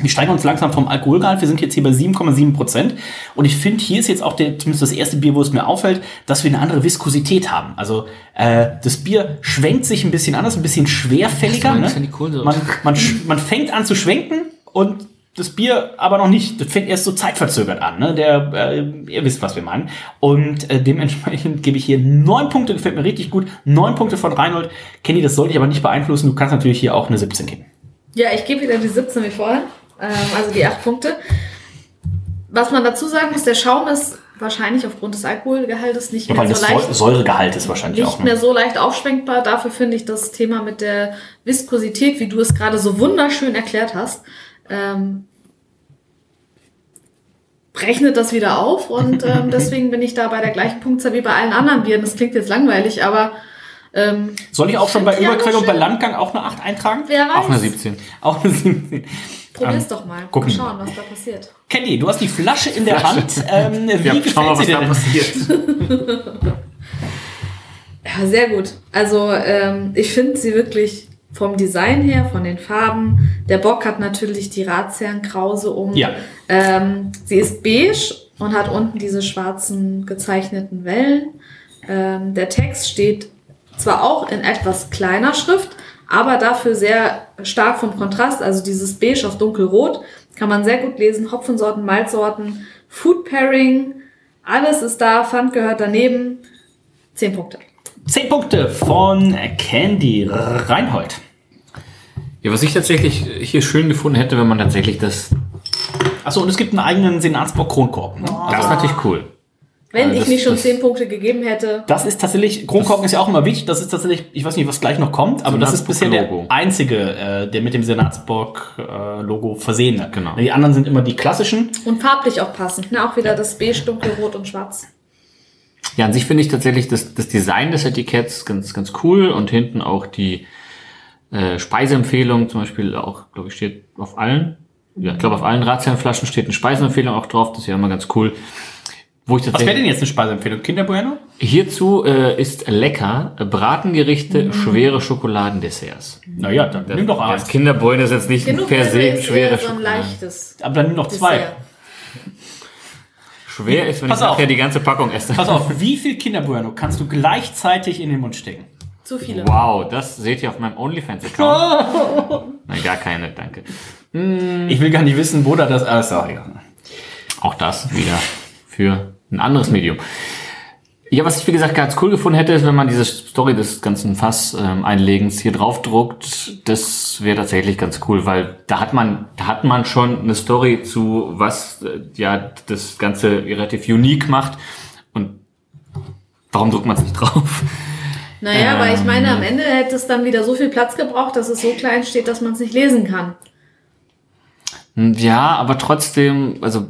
wir steigen uns langsam vom Alkoholgehalt. Wir sind jetzt hier bei 7,7 Prozent. Und ich finde, hier ist jetzt auch der, zumindest das erste Bier, wo es mir auffällt, dass wir eine andere Viskosität haben. Also äh, das Bier schwenkt sich ein bisschen anders, ein bisschen schwerfälliger. Ne? Man, man, man fängt an zu schwenken und das Bier aber noch nicht. Das fängt erst so zeitverzögert an. Ne? Der, äh, ihr wisst, was wir meinen. Und äh, dementsprechend gebe ich hier neun Punkte, gefällt mir richtig gut. Neun Punkte von Reinhold. Kenny, das sollte ich aber nicht beeinflussen. Du kannst natürlich hier auch eine 17 geben. Ja, ich gebe wieder die 17 wie vorher also die acht Punkte. Was man dazu sagen muss, der Schaum ist wahrscheinlich aufgrund des Alkoholgehaltes nicht mehr so leicht Säure- Säuregehalt ist wahrscheinlich nicht auch. mehr Ne? so leicht aufschwenkbar. Dafür finde ich das Thema mit der Viskosität, wie du es gerade so wunderschön erklärt hast, ähm, rechnet das wieder auf und ähm, deswegen bin ich da bei der gleichen Punktzahl wie bei allen anderen Bieren. Das klingt jetzt langweilig, aber ähm, Soll ich auch schon bei Ja, Überquellung bei. Landgang auch eine 8 eintragen? wer weiß, Auch eine 17. Auch eine 17. probier's Ähm, doch mal. gucken Mal wir schauen, was da passiert. Candy, du hast die Flasche in der Hand. Ähm, wie Ja, gefällt schauen wir, was sie da passiert. Ja, sehr gut. Also ähm, ich finde sie wirklich vom Design her, von den Farben. Der Bock hat natürlich die Ratsherrenkrause um. Ja. Ähm, sie ist beige und hat unten diese schwarzen gezeichneten Wellen. Ähm, der Text steht zwar auch in etwas kleiner Schrift, aber dafür sehr stark vom Kontrast. Also dieses Beige auf dunkelrot kann man sehr gut lesen. Hopfensorten, Malzsorten, Food Pairing, alles ist da. Pfand gehört daneben. Zehn Punkte. 10 Punkte von Candy Reinhold. Ja, was ich tatsächlich hier schön gefunden hätte, wenn man tatsächlich das. Achso, und es gibt einen eigenen Senatsbock Kronkorken. Ne? Das ist natürlich cool. Wenn Also ich das- nicht schon zehn Punkte gegeben hätte. Das ist tatsächlich, Kronkorken ist ja auch immer wichtig, das ist tatsächlich, ich weiß nicht, was gleich noch kommt, aber das ist bisher der einzige, äh, der mit dem Senatsbock-Logo versehene. Genau. Die anderen sind immer die klassischen. Und farblich auch passend. Ne? Auch wieder das Beige, Dunkelrot und Schwarz. Ja, an sich finde ich tatsächlich das, das Design des Etiketts ganz, ganz cool und hinten auch die äh, Speiseempfehlung zum Beispiel auch, glaube ich, steht auf allen, ja, ich glaube auf allen Ratsherrenflaschen steht eine Speiseempfehlung auch drauf, das ist ja immer ganz cool. Wo ich Was wäre denn jetzt eine Speiseempfehlung? Kinderbueno? hierzu äh, ist lecker Bratengerichte, schwere Schokoladendesserts. Naja, dann nimm doch Das eins. Kinderbeune ist jetzt nicht Genug per se ist schwere so ein leichtes. Aber dann nimm noch zwei. Dessert. Schwer ist, wenn Pass ich nachher auf. die ganze Packung esse. Pass auf, wie viel Kinderbueno kannst du gleichzeitig in den Mund stecken? Zu viele. Wow, das seht ihr auf meinem OnlyFans-Account. Nein, gar keine, danke. Ich will gar nicht wissen, wo da das. Ah, sorry. Auch das wieder für ein anderes Medium. Ja, was ich wie gesagt ganz cool gefunden hätte, ist, wenn man diese Story des ganzen Fass-Einlegens hier draufdruckt. Das wäre tatsächlich ganz cool, weil da hat man, da hat man schon eine Story zu, was äh, ja das Ganze relativ unique macht. Und warum druckt man es nicht drauf? Naja, aber ich meine, Ähm. am Ende hätte es dann wieder so viel Platz gebraucht, dass es so klein steht, dass man es nicht lesen kann. Ja, aber trotzdem, also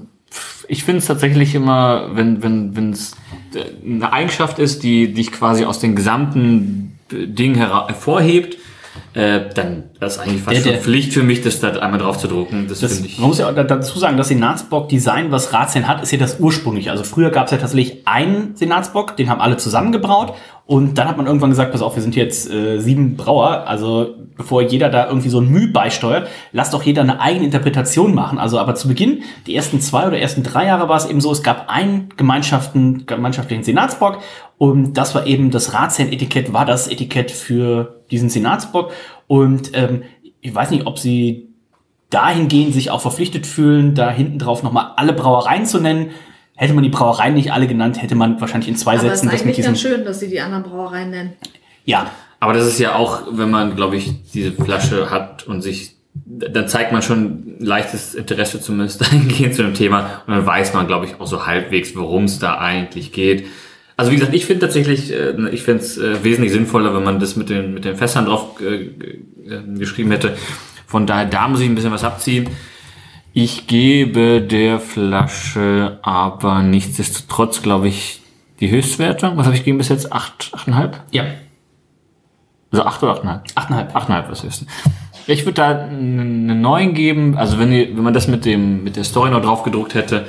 ich finde es tatsächlich immer, wenn wenn wenn es eine Eigenschaft ist, die dich quasi aus den gesamten äh, Ding hervorhebt, äh, dann das ist eigentlich fast Der- schon der- Pflicht für mich, das da einmal drauf zu drucken. Das, Das, ich. man muss ja auch da- dazu sagen, das Senatsbock-Design, was Ratsherren hat, ist ja das ursprüngliche. Also früher gab es ja tatsächlich einen Senatsbock, den haben alle zusammengebraut. Und dann hat man irgendwann gesagt, pass auf, wir sind jetzt äh, sieben Brauer. Also bevor jeder da irgendwie so ein Mühe beisteuert, lasst doch jeder eine eigene Interpretation machen. Also aber zu Beginn, die ersten zwei oder ersten drei Jahre war es eben so, es gab einen Gemeinschaften, gemeinschaftlichen Senatsbock. Und das war eben das Ratsherren-Etikett, war das Etikett für diesen Senatsbock. Und ähm, ich weiß nicht, ob sie dahingehend sich auch verpflichtet fühlen, da hinten drauf nochmal alle Brauereien zu nennen. Hätte man die Brauereien nicht alle genannt, hätte man wahrscheinlich in zwei Aber es Sätzen ist das mit eigentlich diesem. ganz schön, dass sie die anderen Brauereien nennen. Ja, Aber das ist ja auch, wenn man, glaube ich, diese Flasche hat und sich, dann zeigt man schon leichtes Interesse zumindest dahingehend zu dem Thema und dann weiß man, glaube ich, auch so halbwegs, worum es da eigentlich geht. Also wie gesagt, ich finde tatsächlich, äh, ich finde es äh, wesentlich sinnvoller, wenn man das mit den, mit den Fässern drauf äh, geschrieben hätte. Von daher, da muss ich ein bisschen was abziehen. Ich gebe der Flasche aber nichtsdestotrotz, glaube ich, die Höchstwertung. Was habe ich gegeben bis jetzt? Acht, achteinhalb? ja, Also 8 oder 8,5? achteinhalb. 8,5 was ist. Ich würde da eine 9 geben. Also wenn, ihr, wenn man das mit dem mit der Story noch drauf gedruckt hätte,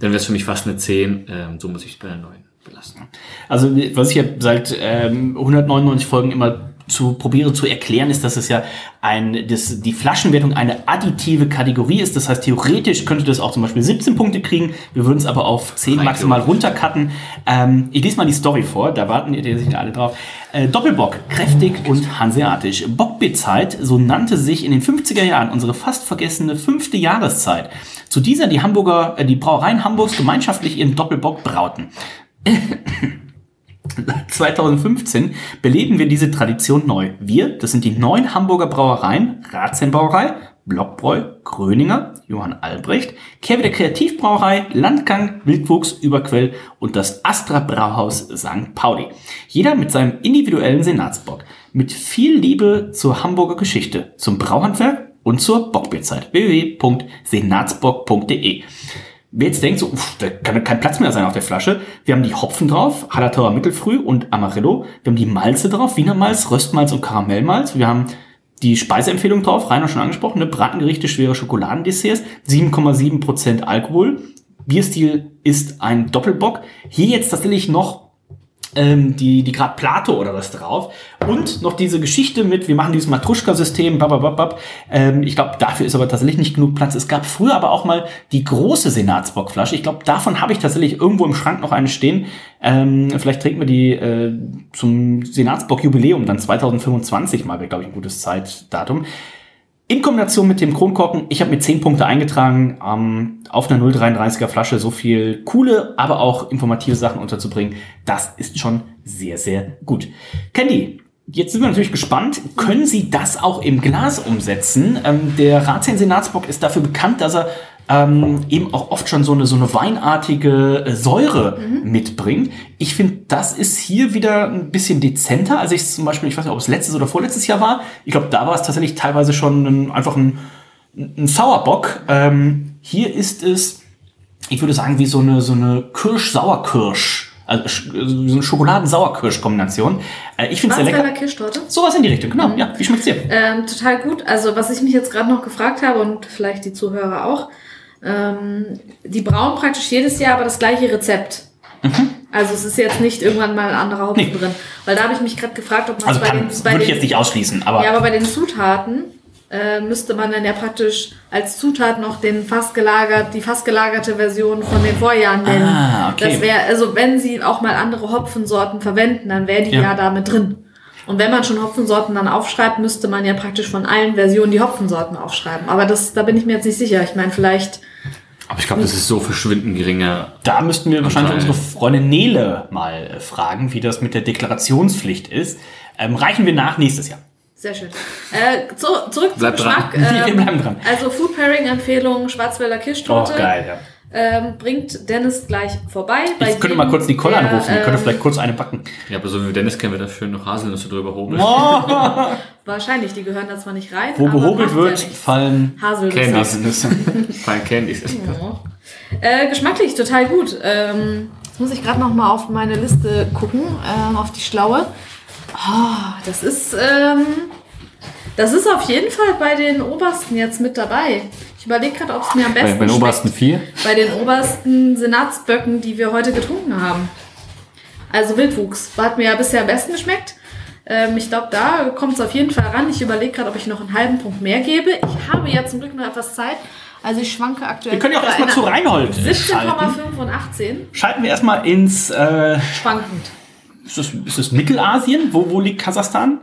dann wäre es für mich fast eine 10. Ähm, so muss ich es bei der 9 belassen. Also was ich ja seit ähm, 199 Folgen immer zu probiere zu erklären, ist, dass es ja ein, das, die Flaschenwertung eine additive Kategorie ist. Das heißt, theoretisch könnte das auch zum Beispiel 17 Punkte kriegen. Wir würden es aber auf 10 Rein maximal runtercutten. Ähm, ich lese mal die Story vor, da warten ihr sicher alle drauf. Äh, Doppelbock, kräftig und hanseatisch. Bockbierzeit, so nannte sich in den 50er Jahren unsere fast vergessene fünfte Jahreszeit. Zu dieser die Hamburger, äh, die Brauereien Hamburgs gemeinschaftlich ihren Doppelbock brauten. 2015 beleben wir diese Tradition neu. Wir, das sind die neun Hamburger Brauereien, Ratsherrenbrauerei, Blockbräu, Gröninger, Johann Albrecht, Kehrwieder Kreativbrauerei, Landgang, Wildwuchs, Überquell und das Astra Brauhaus St. Pauli. Jeder mit seinem individuellen Senatsbock. Mit viel Liebe zur Hamburger Geschichte, zum Brauhandwerk und zur Bockbierzeit. www.senatsbock.de Wer jetzt denkt, so, uff, da kann kein Platz mehr sein auf der Flasche. Wir haben die Hopfen drauf, Hallertauer Mittelfrüh und Amarillo. Wir haben die Malze drauf, Wiener Malz, Röstmalz und Karamellmalz. Wir haben die Speiseempfehlung drauf, Rainer schon angesprochen, ne? Bratengerichte, schwere Schokoladendesserts, 7,7% Alkohol. Bierstil ist ein Doppelbock. Hier jetzt tatsächlich noch ähm, die, die Grad Plato oder was drauf. Und noch diese Geschichte mit, wir machen dieses Matruschka-System, babababab. Ähm, ich glaube, dafür ist aber tatsächlich nicht genug Platz. Es gab früher aber auch mal die große Senatsbockflasche. Ich glaube, davon habe ich tatsächlich irgendwo im Schrank noch eine stehen. Ähm, vielleicht trinken wir die äh, zum Senatsbock-Jubiläum dann 2025 mal, wäre, glaube ich, ein gutes Zeitdatum. In Kombination mit dem Kronkorken, ich habe mir 10 Punkte eingetragen, ähm, auf einer 0,33er Flasche so viel coole, aber auch informative Sachen unterzubringen, das ist schon sehr, sehr gut. Candy, jetzt sind wir natürlich gespannt, können Sie das auch im Glas umsetzen? Ähm, der Ratien Senatsbock ist dafür bekannt, dass er ähm, eben auch oft schon so eine, so eine weinartige äh, Säure mhm. mitbringt. Ich finde, das ist hier wieder ein bisschen dezenter, als ich zum Beispiel, ich weiß nicht, ob es letztes oder vorletztes Jahr war. Ich glaube, da war es tatsächlich teilweise schon ein, einfach ein, ein Sauerbock. Ähm, hier ist es, ich würde sagen, wie so eine, so eine Kirsch-Sauerkirsch. Also so eine Schokoladen-Sauerkirsch-Kombination. Äh, ich finde es sehr lecker. Kirschtorte? Sowas in die Richtung, genau. Mhm. Ja, wie schmeckt's dir? Ähm, total gut. Also was ich mich jetzt gerade noch gefragt habe und vielleicht die Zuhörer auch, ähm, die brauen praktisch jedes Jahr aber das gleiche Rezept. Mhm. Also es ist jetzt nicht irgendwann mal ein anderer Hopfen nee. drin. Weil da habe ich mich gerade gefragt, ob man also bei kann, den... Bei würde den, ich jetzt nicht ausschließen, aber... Ja, aber bei den Zutaten äh, müsste man dann ja praktisch als Zutat noch den fast gelagert, die fast gelagerte Version von den Vorjahren nennen. Ah, okay. Das wäre, also wenn sie auch mal andere Hopfensorten verwenden, dann wäre die ja. ja da mit drin. Und wenn man schon Hopfensorten dann aufschreibt, müsste man ja praktisch von allen Versionen die Hopfensorten aufschreiben. Aber das, da bin ich mir jetzt nicht sicher. Ich meine, vielleicht aber ich glaube, das ist so verschwindend geringer. Da müssten wir wahrscheinlich unsere Freundin Nele mal äh, fragen, wie das mit der Deklarationspflicht ist. Ähm, reichen wir nach nächstes Jahr. Sehr schön. Äh, zu, zurück Bleib zum Geschmack. Ähm, wir bleiben dran. Also Food Pairing Empfehlung Schwarzwälder Kirschtorte. Oh, geil, ja. Ähm, bringt Dennis gleich vorbei. Ich könnte mal kurz Nicole der, anrufen, die könnte vielleicht kurz eine backen. Ja, aber so wie Dennis kennen wir dafür noch Haselnüsse drüber hobeln. Oh. Wahrscheinlich, die gehören da zwar nicht rein. Wo gehobelt wird, fallen Haselnüsse. Haselnüsse. fallen Candies. Ja. Äh, geschmacklich total gut. Ähm, jetzt muss ich gerade noch mal auf meine Liste gucken, ähm, auf die schlaue. Oh, das ist, ähm, das ist auf jeden Fall bei den obersten jetzt mit dabei. Ich überlege gerade, ob es mir am besten Bei, bei den obersten vier? Bei den obersten Senatsböcken, die wir heute getrunken haben. Also Wildwuchs. Hat mir ja bisher am besten geschmeckt. Ähm, ich glaube, da kommt es auf jeden Fall ran. Ich überlege gerade, ob ich noch einen halben Punkt mehr gebe. Ich habe ja zum Glück noch etwas Zeit. Also ich schwanke aktuell. Wir können ja auch erstmal zu Reinhold 17,5 und 18. Schalten wir erstmal ins. Äh, Schwankend. Ist das, ist das Mittelasien? Wo, wo liegt Kasachstan?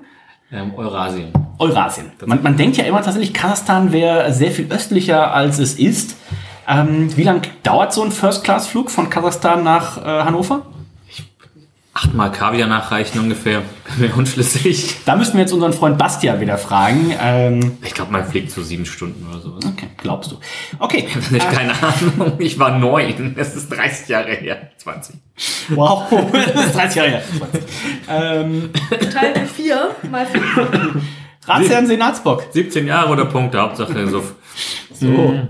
Ähm, Eurasien. Eurasien. Man, man denkt ja immer tatsächlich, Kasachstan wäre sehr viel östlicher, als es ist. Ähm, wie lange dauert so ein First-Class-Flug von Kasachstan nach äh, Hannover? achtmal Kaviar nachreichen ungefähr. Mir unschlüssig. Da müssten wir jetzt unseren Freund Bastian wieder fragen. Ähm, ich glaube, man fliegt so sieben Stunden oder sowas. Okay, glaubst du. Okay. Ich habe keine Ahnung. Ich war neun. Es ist 30 Jahre her. 20. Wow, das ist 30 Jahre her. 20. Ähm, Teil 4 mal 4. Ratsherrn Senatsbock. 17 Jahre oder Punkte, Hauptsache so. So. Mhm.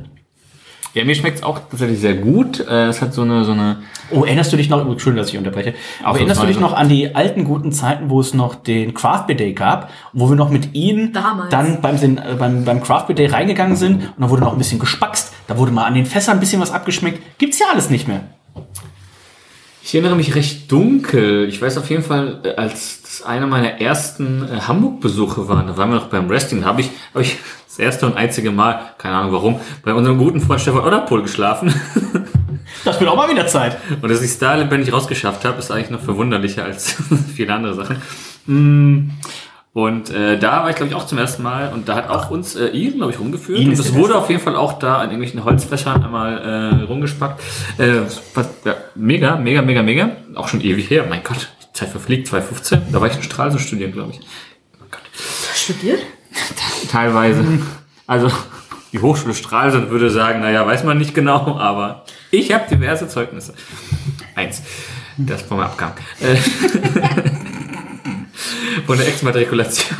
Ja, mir schmeckt es auch tatsächlich sehr gut. Äh, es hat so eine, so eine. Oh, erinnerst du dich noch, schön, dass ich unterbreche, aber erinnerst du dich noch an die alten guten Zeiten, wo es noch den Craft Beer Day gab, wo wir noch mit ihnen Damals. dann beim, äh, beim, beim Craft Beer Day reingegangen sind und da wurde noch ein bisschen gespackst, da wurde mal an den Fässern ein bisschen was abgeschmeckt. Gibt's ja alles nicht mehr. Ich erinnere mich recht dunkel. Ich weiß auf jeden Fall, äh, als einer meiner ersten Hamburg-Besuche war, da waren wir noch beim Wrestling, habe ich, hab ich das erste und einzige Mal, keine Ahnung warum, bei unserem guten Freund Stefan Odderpohl geschlafen. Das wird auch mal wieder Zeit. Und dass ich es da lebendig rausgeschafft habe, ist eigentlich noch verwunderlicher als viele andere Sachen. Mm. Und äh, da war ich, glaube ich, auch zum ersten Mal und da hat auch uns äh, Ian, glaube ich, rumgeführt. Ian und es wurde auf jeden Fall auch da an irgendwelchen Holzfächern einmal äh, rumgespackt. Äh, was, ja, mega, mega, mega, mega. Auch schon ewig her. Mein Gott, Zeit verfliegt, 2015. Da war ich in Stralsund studieren, glaube ich. Oh Gott. Studiert? Teilweise. Also die Hochschule Stralsund würde sagen, naja, weiß man nicht genau, aber ich habe diverse Zeugnisse. Eins. Das vom Abgang. Äh, Von der Exmatrikulation.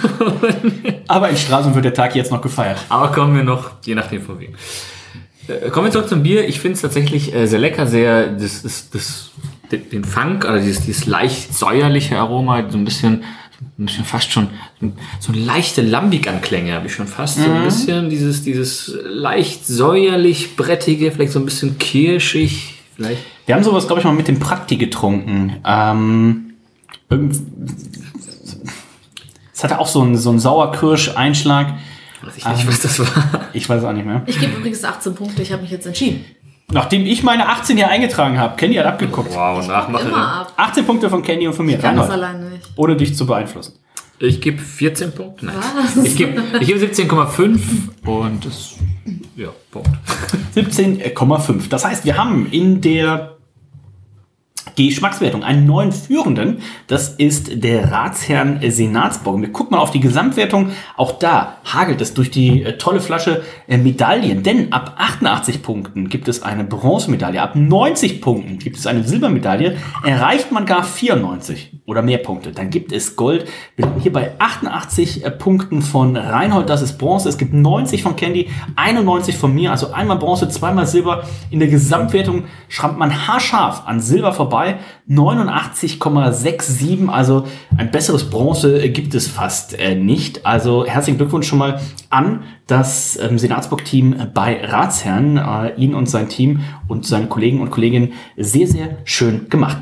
Aber in Stralsund wird der Tag jetzt noch gefeiert. Aber kommen wir noch, je nachdem von wem. Äh, Kommen wir zurück zum Bier. Ich finde es tatsächlich äh, sehr lecker, sehr das, das, das, den den Funk, oder dieses, dieses leicht säuerliche Aroma, so ein bisschen, ein bisschen fast schon so eine leichte Lambic-Anklänge habe ich schon fast. So ein Mhm. bisschen dieses, dieses leicht säuerlich brettige, vielleicht so ein bisschen kirschig, vielleicht. Wir haben sowas, glaube ich, mal mit dem Prakti getrunken. Ähm, es hatte auch so einen, so einen Sauerkirsch-Einschlag. Weiß ich nicht, was das war. Ich weiß es auch nicht mehr. Ich gebe übrigens 18 Punkte, ich habe mich jetzt entschieden. Nachdem ich meine 18 hier eingetragen habe, Candy hat abgeguckt. Wow, Nachmacherin. Immer ab. 18 Punkte von Candy und von mir. Ich kann das alleine nicht. Ohne dich zu beeinflussen. Ich gebe 14 Punkte. Nein. Was? Ich gebe ich gebe 17,5 und das. Ja, Punkt. 17,5. Das heißt, wir haben in der Geschmackswertung einen neuen Führenden. Das ist der Ratsherrn Senatsbock. Wir gucken mal auf die Gesamtwertung. Auch da hagelt es durch die äh, tolle Flasche äh, Medaillen. Denn ab 88 Punkten gibt es eine Bronzemedaille. Ab 90 Punkten gibt es eine Silbermedaille. Erreicht man gar 94 oder mehr Punkte, dann gibt es Gold. Wir sind hier bei 88 äh, Punkten von Reinhold, das ist Bronze. Es gibt 90 von Candy, 91 von mir, also einmal Bronze, zweimal Silber. In der Gesamtwertung schrammt man haarscharf an Silber vorbei. 89,67, also ein besseres Bronze äh, gibt es fast äh, nicht. Also herzlichen Glückwunsch schon mal an das ähm, Senatsbock-Team bei Ratsherrn, äh, ihn und sein Team und seine Kollegen und Kolleginnen sehr, sehr schön gemacht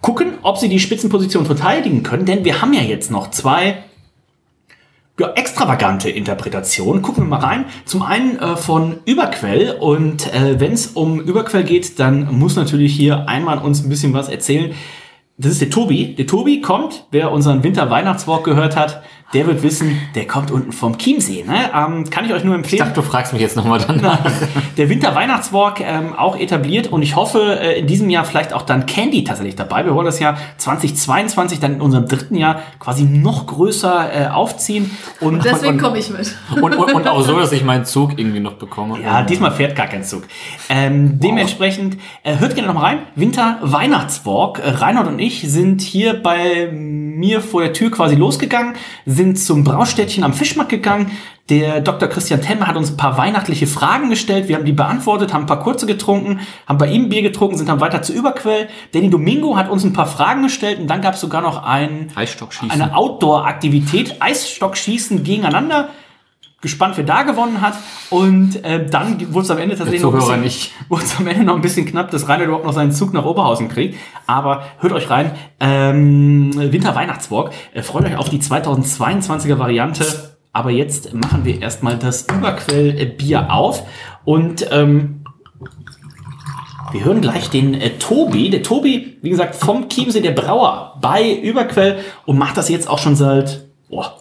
gucken, ob sie die Spitzenposition verteidigen können, denn wir haben ja jetzt noch zwei ja, extravagante Interpretationen. Gucken wir mal rein. Zum einen äh, von Überquell und äh, wenn es um Überquell geht, dann muss natürlich hier einmal uns ein bisschen was erzählen. Das ist der Tobi. Der Tobi kommt, wer unseren Winter-Weihnachtswalk gehört hat, der wird wissen, der kommt unten vom Chiemsee. Ne? Ähm, kann ich euch nur empfehlen. Ich dachte, du fragst mich jetzt nochmal danach. Der Winter-Weihnachtswalk ähm, auch etabliert und ich hoffe äh, in diesem Jahr vielleicht auch dann Candy tatsächlich dabei. Wir wollen das Jahr 2022 dann in unserem dritten Jahr quasi noch größer äh, aufziehen. Und, Und deswegen komme ich mit. Und, und, und auch so, dass ich meinen Zug irgendwie noch bekomme. Ja, diesmal fährt gar kein Zug. Ähm, Dementsprechend, äh, hört gerne noch mal rein. Winter-Weihnachtswalk. Äh, Reinhold und ich sind hier bei mir vor der Tür quasi losgegangen, sind zum Braustädtchen am Fischmarkt gegangen. Der Dr. Christian Temme hat uns ein paar weihnachtliche Fragen gestellt. Wir haben die beantwortet, haben ein paar kurze getrunken, haben bei ihm Bier getrunken, sind dann weiter zu Überquell. Danny Domingo hat uns ein paar Fragen gestellt und dann gab es sogar noch ein, eine Outdoor-Aktivität, Eisstockschießen gegeneinander. Gespannt, wer da gewonnen hat. Und äh, dann wurde es am Ende tatsächlich noch ein bisschen, am Ende noch ein bisschen knapp, dass Rainer überhaupt noch seinen Zug nach Oberhausen kriegt. Aber hört euch rein. Ähm, Winter-Weihnachtswalk. Äh, freut euch auf die 2022er Variante. Aber jetzt machen wir erstmal das Überquell-Bier auf. Und ähm, wir hören gleich den äh, Tobi. Der Tobi, wie gesagt, vom Chiemsee, der Brauer bei Überquell und macht das jetzt auch schon seit, boah,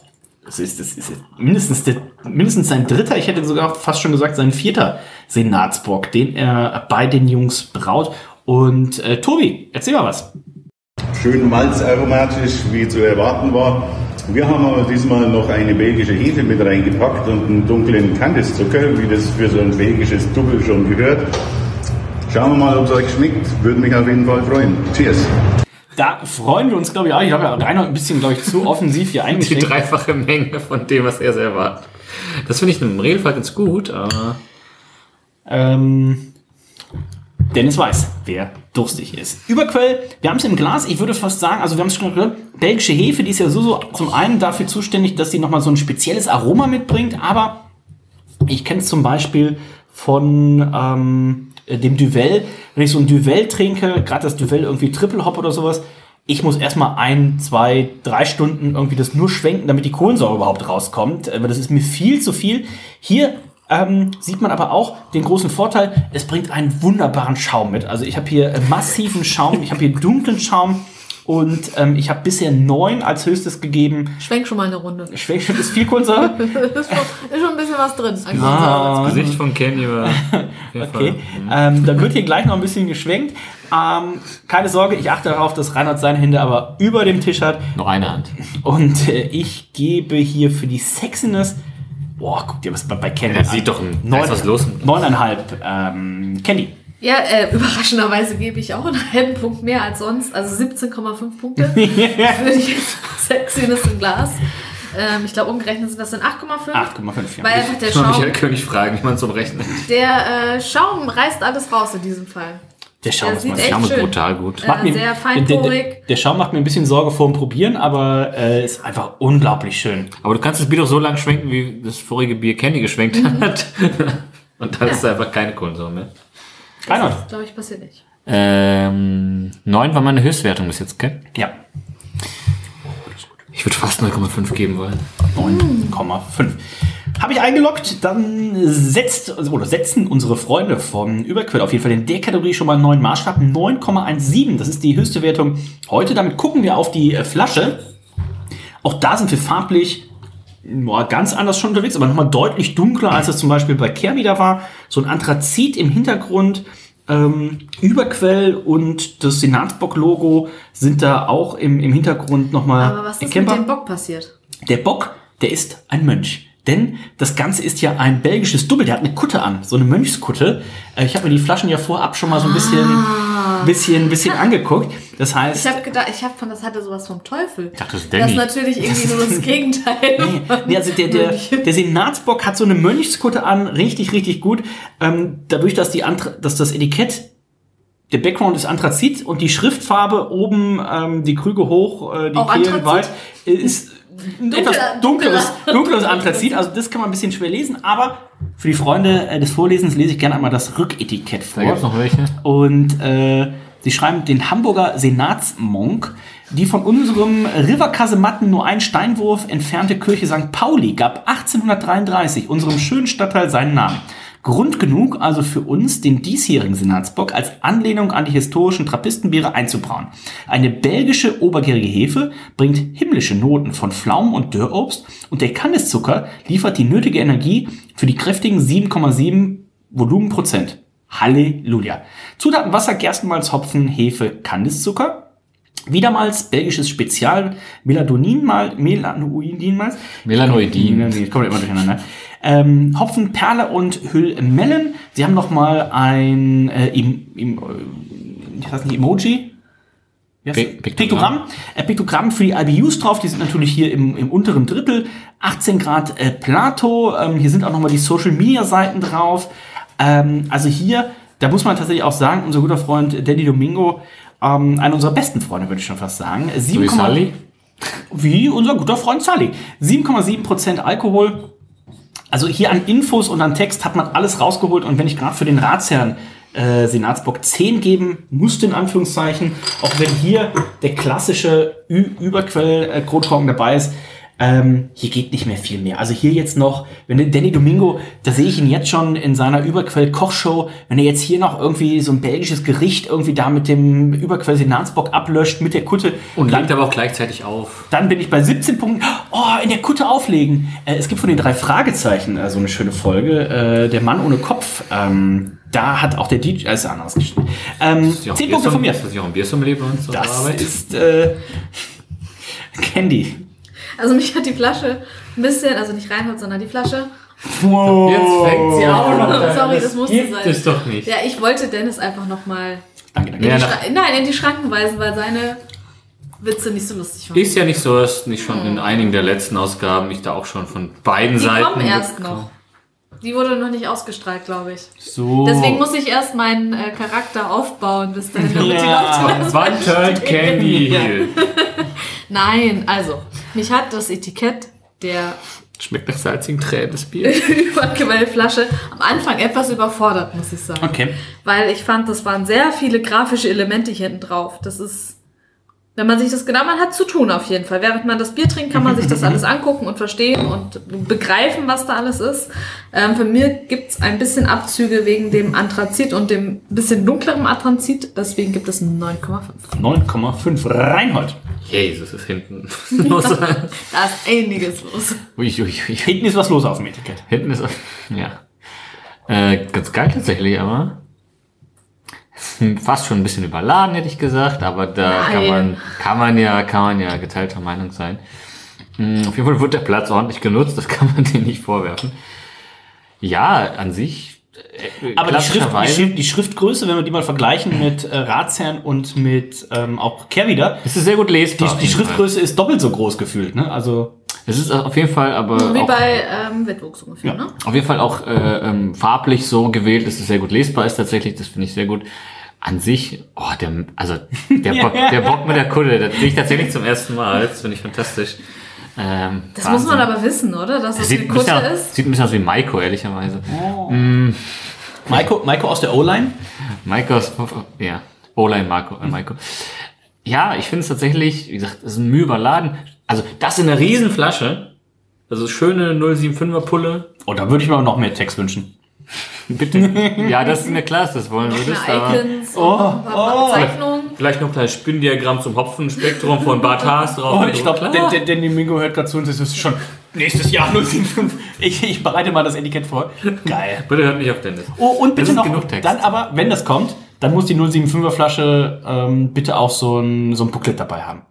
das ist, das ist mindestens, der, mindestens sein dritter, ich hätte sogar fast schon gesagt, sein vierter Senatsbock, den er bei den Jungs braut. Und äh, Tobi, erzähl mal was. Schön malzaromatisch, wie zu erwarten war. Wir haben aber diesmal noch eine belgische Hefe mit reingepackt und einen dunklen Kandiszucker, wie das für so ein belgisches Double schon gehört. Schauen wir mal, ob es euch schmeckt. Würde mich auf jeden Fall freuen. Cheers! Da freuen wir uns, glaube ich, auch. Ich habe ja Reinhold ein bisschen, glaube ich, zu offensiv hier Die eingeschränkt. dreifache Menge von dem, was er selber hat. Das finde ich im Regelfall ganz gut, aber. Ähm, Dennis weiß, wer durstig ist. Überquell, wir haben es im Glas, ich würde fast sagen, also wir haben es schon gehört, belgische Hefe, die ist ja so, so zum einen dafür zuständig, dass sie nochmal so ein spezielles Aroma mitbringt, aber ich kenne es zum Beispiel von ähm, dem Duvel, wenn ich so ein Duvel trinke, gerade das Duvel irgendwie Triple Hop oder sowas, ich muss erstmal ein, zwei, drei Stunden irgendwie das nur schwenken, damit die Kohlensäure überhaupt rauskommt. Aber das ist mir viel zu viel. Hier ähm, sieht man aber auch den großen Vorteil, es bringt einen wunderbaren Schaum mit. Also ich habe hier äh, massiven Schaum, ich habe hier dunklen Schaum und ähm, ich habe bisher neun als höchstes gegeben. Schwenk schon mal eine Runde. Schwenk schon, ist viel Kohlensäure? ist, schon, ist schon ein bisschen was drin. Ah. Das Gesicht von Kenny war. Okay, Fall. ähm, dann wird hier gleich noch ein bisschen geschwenkt. Ähm, keine Sorge, ich achte darauf, dass Reinhard seine Hände aber über dem Tisch hat. Noch eine Hand. Und äh, ich gebe hier für die Sexiness Boah, guck dir was bei, bei Candy Ja, sieht doch ein- da ist was los. Neuneinhalb. Ähm, Candy. Ja, äh, überraschenderweise gebe ich auch einen halben Punkt mehr als sonst. Also 17,5 Punkte für die Sexiness im Glas. Ähm, ich glaube, umgerechnet sind das dann 8,5. 8,5, ja. Weil einfach der Schaum, Michael König fragen, wie man zum Rechnen. der äh, Schaum reißt alles raus in diesem Fall. Der Schaum Der ist echt Schaum ist brutal gut. Äh, mir- sehr der, feinporig. der, der Schaum macht mir ein bisschen Sorge vor dem Probieren, aber äh, ist einfach unglaublich schön. Aber du kannst das Bier doch so lang schwenken, wie das vorige Bier Candy geschwenkt Mhm. hat. Und dann ist da einfach keine Kohlensäure mehr. Reinhold. Glaube ich, passiert nicht. Ähm, 9 war meine Höchstwertung bis jetzt, gell? Ja. Ich würde fast 0,5 geben wollen. 9,5. Habe ich eingeloggt, dann setzt, also, oder setzen unsere Freunde vom Überquell auf jeden Fall in der Kategorie schon mal einen neuen Maßstab. 9,17. Das ist die höchste Wertung heute. Damit gucken wir auf die äh, Flasche. Auch da sind wir farblich boah, ganz anders schon unterwegs, aber nochmal deutlich dunkler, als es zum Beispiel bei Kerby da war. So ein Anthrazit im Hintergrund. Ähm, Überquell und das Senatsbock-Logo sind da auch im, im Hintergrund nochmal Aber was ist mit erkennbar. dem Bock passiert? Der Bock, der ist ein Mönch. Denn das Ganze ist ja ein belgisches Double. Der hat eine Kutte an, so eine Mönchskutte. Äh, Ich habe mir die Flaschen ja vorab schon mal so ein bisschen, Ah. bisschen, bisschen angeguckt. Das heißt, Ich habe gedacht, ich habe von das hatte sowas vom Teufel. dachte, das ist Das Danny. ist natürlich irgendwie nur das Gegenteil. Nee, also der, der, der Senatsbock hat so eine Mönchskutte an, richtig, richtig gut. Ähm, dadurch, dass, die Antra dass das Etikett, der Background ist Anthrazit und die Schriftfarbe oben, ähm, die Krüge hoch, äh, die Auch Kehlen Anthrazit? weit, ist Dunkler- etwas dunkleres, dunkleres Anthrazit. Also das kann man ein bisschen schwer lesen, aber für die Freunde äh, des Vorlesens lese ich gerne einmal das Rücketikett vor. Da gibt's noch welche. Und äh, sie schreiben den Hamburger Senatsmonk. Die von unserem Riverkasematten nur einen Steinwurf entfernte Kirche St. Pauli gab 1833 unserem schönen Stadtteil seinen Namen. Grund genug also für uns, den diesjährigen Senatsbock als Anlehnung an die historischen Trappistenbiere einzubrauen. Eine belgische obergärige Hefe bringt himmlische Noten von Pflaumen und Dürrobst und der Kandiszucker liefert die nötige Energie für die kräftigen 7,7 Volumenprozent. Halleluja. Zutaten Wasser, Gerstenmalz, Hopfen, Hefe, Kandiszucker. Wiedermals belgisches Spezial Melatoninmal, Melanoidinmalz. Melanoidin. Ich komme immer durcheinander. Ähm, Hopfen, Perle und Hüllmellen. Sie haben noch mal ein äh, im, im, äh, ich weiß nicht, Emoji. Das? Piktogramm. Äh, Piktogramm für die IBUs drauf. Die sind natürlich hier im, im unteren Drittel. 18 Grad äh, Plato. Ähm, hier sind auch noch mal die Social Media Seiten drauf. Ähm, also hier, da muss man tatsächlich auch sagen, unser guter Freund Danny Domingo, ähm, einer unserer besten Freunde, würde ich schon fast sagen. So wie Sully? Wie unser guter Freund Sally. 7,7% Alkohol. Also hier an Infos und an Text hat man alles rausgeholt. Und wenn ich gerade für den Ratsherrn äh, Senatsbock 10 geben musste, in Anführungszeichen, auch wenn hier der klassische Ü Überquell äh, dabei ist, ähm, hier geht nicht mehr viel mehr. Also hier jetzt noch, wenn der Danny Domingo, da sehe ich ihn jetzt schon in seiner Überquell-Kochshow, wenn er jetzt hier noch irgendwie so ein belgisches Gericht irgendwie da mit dem Überquell-Senatsbock ablöscht, mit der Kutte. Und legt aber auch gleichzeitig auf. dann bin ich bei 17 Punkten. Oh, in der Kutte auflegen. Äh, es gibt von den drei Fragezeichen äh, so eine schöne Folge. Äh, der Mann ohne Kopf. Ähm, da hat auch der DJ, äh, ist anders geschrieben. Ähm, Ist ja auch 10 ein Punkte von mir. Ist das nicht auch ein Biersommelier bei uns auf der Das ist äh, Candy. Also mich hat die Flasche ein bisschen, also nicht Reinhold, sondern die Flasche. Wow. Jetzt fängt sie auch noch an. Sorry, das, Das musste gibt sein. es doch nicht. Ja, ich wollte Dennis einfach nochmal Danke, in, die Ja, nein, in die Schranken weisen, weil seine Witze nicht so lustig waren. Ist ja nicht so, dass nicht schon in einigen der letzten Ausgaben ich da auch schon von beiden Die Seiten. kommen erst noch. Die wurde noch nicht ausgestrahlt, glaube ich. So. Deswegen muss ich erst meinen äh, Charakter aufbauen, bis dahin. damit die Ja. Wann turnt Candy? Nein, also, mich hat das Etikett der Schmeckt nach salzigen Tränen, das Bier. Überquellflasche am Anfang etwas überfordert, muss ich sagen. Okay. Weil ich fand, das waren sehr viele grafische Elemente hier hinten drauf. Das ist, wenn man sich das genau, man hat zu tun auf jeden Fall. Während man das Bier trinkt, kann man sich das alles angucken und verstehen und begreifen, was da alles ist. Ähm, für mir gibt's ein bisschen Abzüge wegen dem Anthrazit und dem bisschen dunkleren Anthrazit. Deswegen gibt es einen 9,5. 9,5 Reinhold. Jesus, ist hinten los. Da ist einiges los. ui, ui, ui. Hinten ist was los auf dem Etikett. Hinten ist, ja. Äh, ganz geil tatsächlich, aber. Hm, Fast schon ein bisschen überladen, hätte ich gesagt, aber da kann man, kann man ja, kann man ja geteilter Meinung sein. Mm, Auf jeden Fall wird der Platz ordentlich genutzt, das kann man denen nicht vorwerfen. Ja, an sich. äh, Aber die, Schrift, die, Schrift, die Schriftgröße, wenn wir die mal vergleichen mit äh, Ratsherrn und mit ähm, auch Kehrwieder, Es ist sehr gut lesbar. die, die. Schriftgröße ist doppelt so groß gefühlt. Ne? Also Es ist auf jeden Fall aber Wie auch, bei ähm, Witwuchs ungefähr, ne? auf jeden Fall auch äh, ähm, farblich so gewählt, dass es sehr gut lesbar ist tatsächlich. Das finde ich sehr gut. An sich, oh, der, also der, Bock, der Bock mit der Kutte, das sehe ich tatsächlich zum ersten Mal. Das finde ich fantastisch. Ähm, Das Wahnsinn. muss man aber wissen, oder? Dass das sieht, eine ein bisschen, Kutte aus- ist. sieht ein bisschen aus wie Maiko, ehrlicherweise. Oh. Mm, Maiko, Maiko aus der O-Line. Maiko aus, ja, O-Line Marco, äh, Maiko. Ja, ich finde es tatsächlich, wie gesagt, es ist ein Mühe überladen. Also das in einer riesen Flasche, also schöne 075er Pulle. Oh, da würde ich mir noch mehr Text wünschen. Bitte. ja, das ist mir klar, dass das wollen würdest. Aber Icons Oh, und Zeichnungen. Vielleicht noch ein kleines Spinndiagramm zum Hopfenspektrum von Bart Haas drauf. Oh, ich glaube, Klar. der, der, der Domingo hört gerade zu uns, das ist schon nächstes Jahr 075. Ich, ich bereite mal das Etikett vor. Geil. Bitte hört nicht auf Dennis. Oh, und bitte noch, genug Text. dann aber, wenn das kommt, dann muss die 075er Flasche ähm, bitte auch so ein, so ein Booklet dabei haben.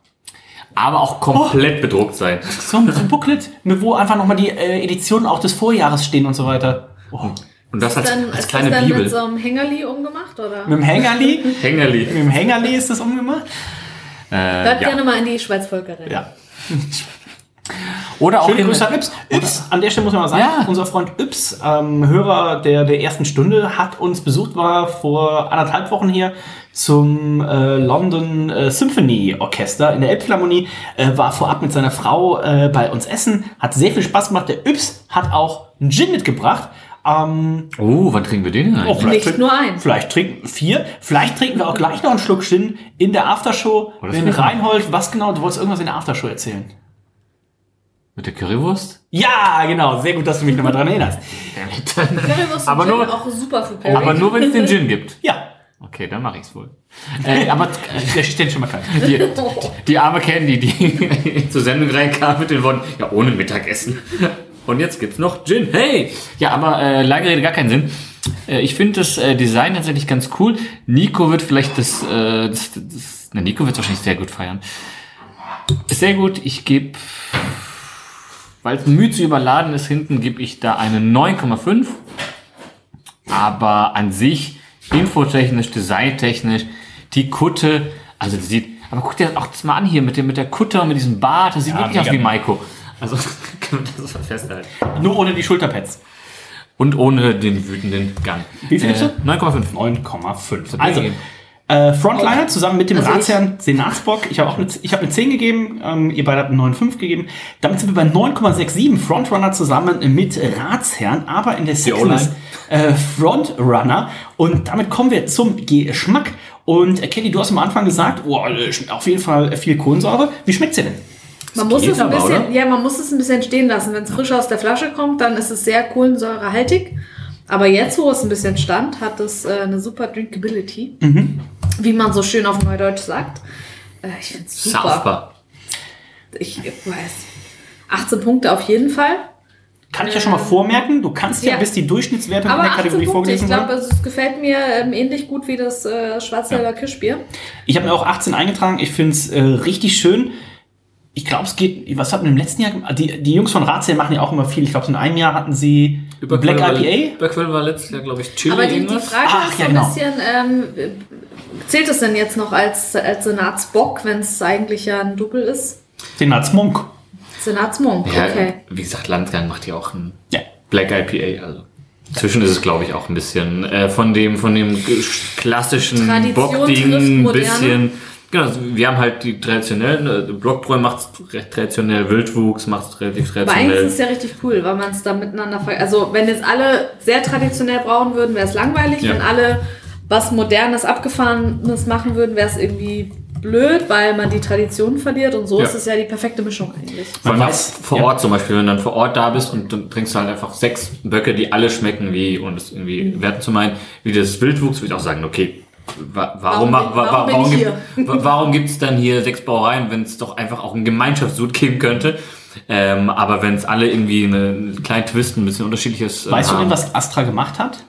Aber auch komplett bedruckt sein. So, ein- so ein Booklet, mit wo einfach nochmal die äh, Editionen auch des Vorjahres stehen und so weiter. Oh. Und das als, Dann, als ist kleine das dann Bibel. mit so einem Hängerli umgemacht, oder? Mit dem Hängerli, Hängerli. mit dem Hängerli ist das umgemacht. Äh, Hört ja. gerne mal in die Schweizvölkerin. Ja. Oder auch Schöne in- Grüße an Yps. Yps, an der Stelle muss man mal sagen, Ja. unser Freund Yps, ähm, Hörer der, der ersten Stunde, hat uns besucht, war vor anderthalb Wochen hier zum äh, London äh, Symphony Orchester in der Elbphilharmonie, äh, war vorab mit seiner Frau äh, bei uns essen, hat sehr viel Spaß gemacht. Der Yps hat auch einen Gin mitgebracht. Ähm, Oh, wann trinken wir den denn oh, eigentlich? vielleicht Nicht trinken- nur einen. Vielleicht trinken vier, vielleicht trinken wir auch gleich noch einen Schluck Gin in der Aftershow. Oh, Wenn Reinhold, was genau, du wolltest irgendwas in der Aftershow erzählen. Mit der Currywurst? Ja, genau, sehr gut, dass du mich nochmal dran erinnerst. Currywurst Aber Gin nur- auch super für Perry. Aber nur, wenn es den Gin gibt. Ja, Okay, dann mache ich's wohl. Äh, aber der steht schon mal kalt. die, die arme Candy, die zur Sendung reinkam mit den Worten, ja, ohne Mittagessen. Und jetzt gibt's noch Gin. Hey! Ja, aber äh, lange Rede, gar keinen Sinn. Äh, ich finde das äh, Design tatsächlich ganz cool. Nico wird vielleicht das, äh, das, das na, Nico wird wahrscheinlich sehr gut feiern. Ist sehr gut. Ich gebe, weil es müde zu überladen ist hinten, gebe ich da eine 9,5. Aber an sich, infotechnisch, designtechnisch, die Kutte, also die sieht, aber guck dir das auch das mal an hier mit, dem, mit der Kutte und mit diesem Bart, das sieht Ja, wirklich aus wie Maiko. Also, kann man das mal festhalten. Nur ohne die Schulterpads. Und ohne den wütenden Gang. Wie viel Äh, gibst du? 9,5. 9,5. mir Also. Äh, Frontliner zusammen mit dem Also Ratsherrn Senatsbock. Ich habe auch eine, ich habe eine 10 gegeben, ähm, ihr beide habt eine 9,5 gegeben. Damit sind wir bei 9,67 Frontrunner zusammen mit Ratsherrn, aber in der Sexiness äh, Frontrunner. Und damit kommen wir zum Geschmack. Und äh, Kelly, du hast am Anfang gesagt, oh, äh, schmeckt auf jeden Fall viel Kohlensäure. Wie schmeckt sie denn? Man muss es ein bisschen, oder? ja, man muss es ein bisschen stehen lassen. Wenn es frisch aus der Flasche kommt, dann ist es sehr kohlensäurehaltig. Aber jetzt, wo es ein bisschen stand, hat es äh, eine super Drinkability, wie man so schön auf Neudeutsch sagt. Äh, ich finde es super. Saufbar. Ich weiß. 18 Punkte auf jeden Fall. Kann ich ja schon mal vormerken. Du kannst ja, Ja. bis die Durchschnittswertung Aber in der 18 Kategorie Punkte, ich vorgelesen glaube, werden. also, es gefällt mir ähm, ähnlich gut wie das äh, Schwarzwälder Kirschbier. Ich habe mir auch 18 eingetragen. Ich finde es äh, richtig schön. Ich glaube, es geht. Was hatten wir im letzten Jahr gemacht? Die, die Jungs von Razzia machen ja auch immer viel. Ich glaube, in einem Jahr hatten sie Black IPA. Überquell war letztes Jahr, glaube ich, Chili Aber die, die. Frage Ach, ist ja, so ein genau. bisschen, ähm, zählt es denn jetzt noch als, als Senatsbock, wenn es eigentlich ja ein Double ist? Senatsmonk. Senatsmonk, Ja, okay. wie gesagt, Landgang macht ja auch ein Ja. Black IPA, also. Inzwischen ist es, glaube ich, auch ein bisschen äh, von dem, von dem klassischen Bockding ein Moderne. bisschen. Genau, also wir haben halt die traditionellen, äh, Blockbräu macht recht traditionell, Wildwuchs macht relativ Aber eigentlich traditionell. ist es ja richtig cool, weil man es da miteinander ver Also wenn jetzt alle sehr traditionell brauen würden, wäre es langweilig. Ja. Wenn alle was Modernes, Abgefahrenes machen würden, wäre es irgendwie blöd, weil man die Tradition verliert. Und so Ja. ist es ja die perfekte Mischung eigentlich. Man weiß- vor ja. Ort zum Beispiel, wenn du dann vor Ort da bist und dann trinkst du halt einfach sechs Böcke, die alle schmecken wie, und es irgendwie Mhm. wert zu meinen, wie das Wildwuchs, würde ich auch sagen, okay, warum, Warum warum warum, warum gibt es dann hier sechs Brauereien, wenn es doch einfach auch ein Gemeinschaftssud geben könnte? Ähm, aber wenn es alle irgendwie eine, einen kleinen Twist, ein bisschen unterschiedliches äh, Weißt du haben. denn, was Astra gemacht hat?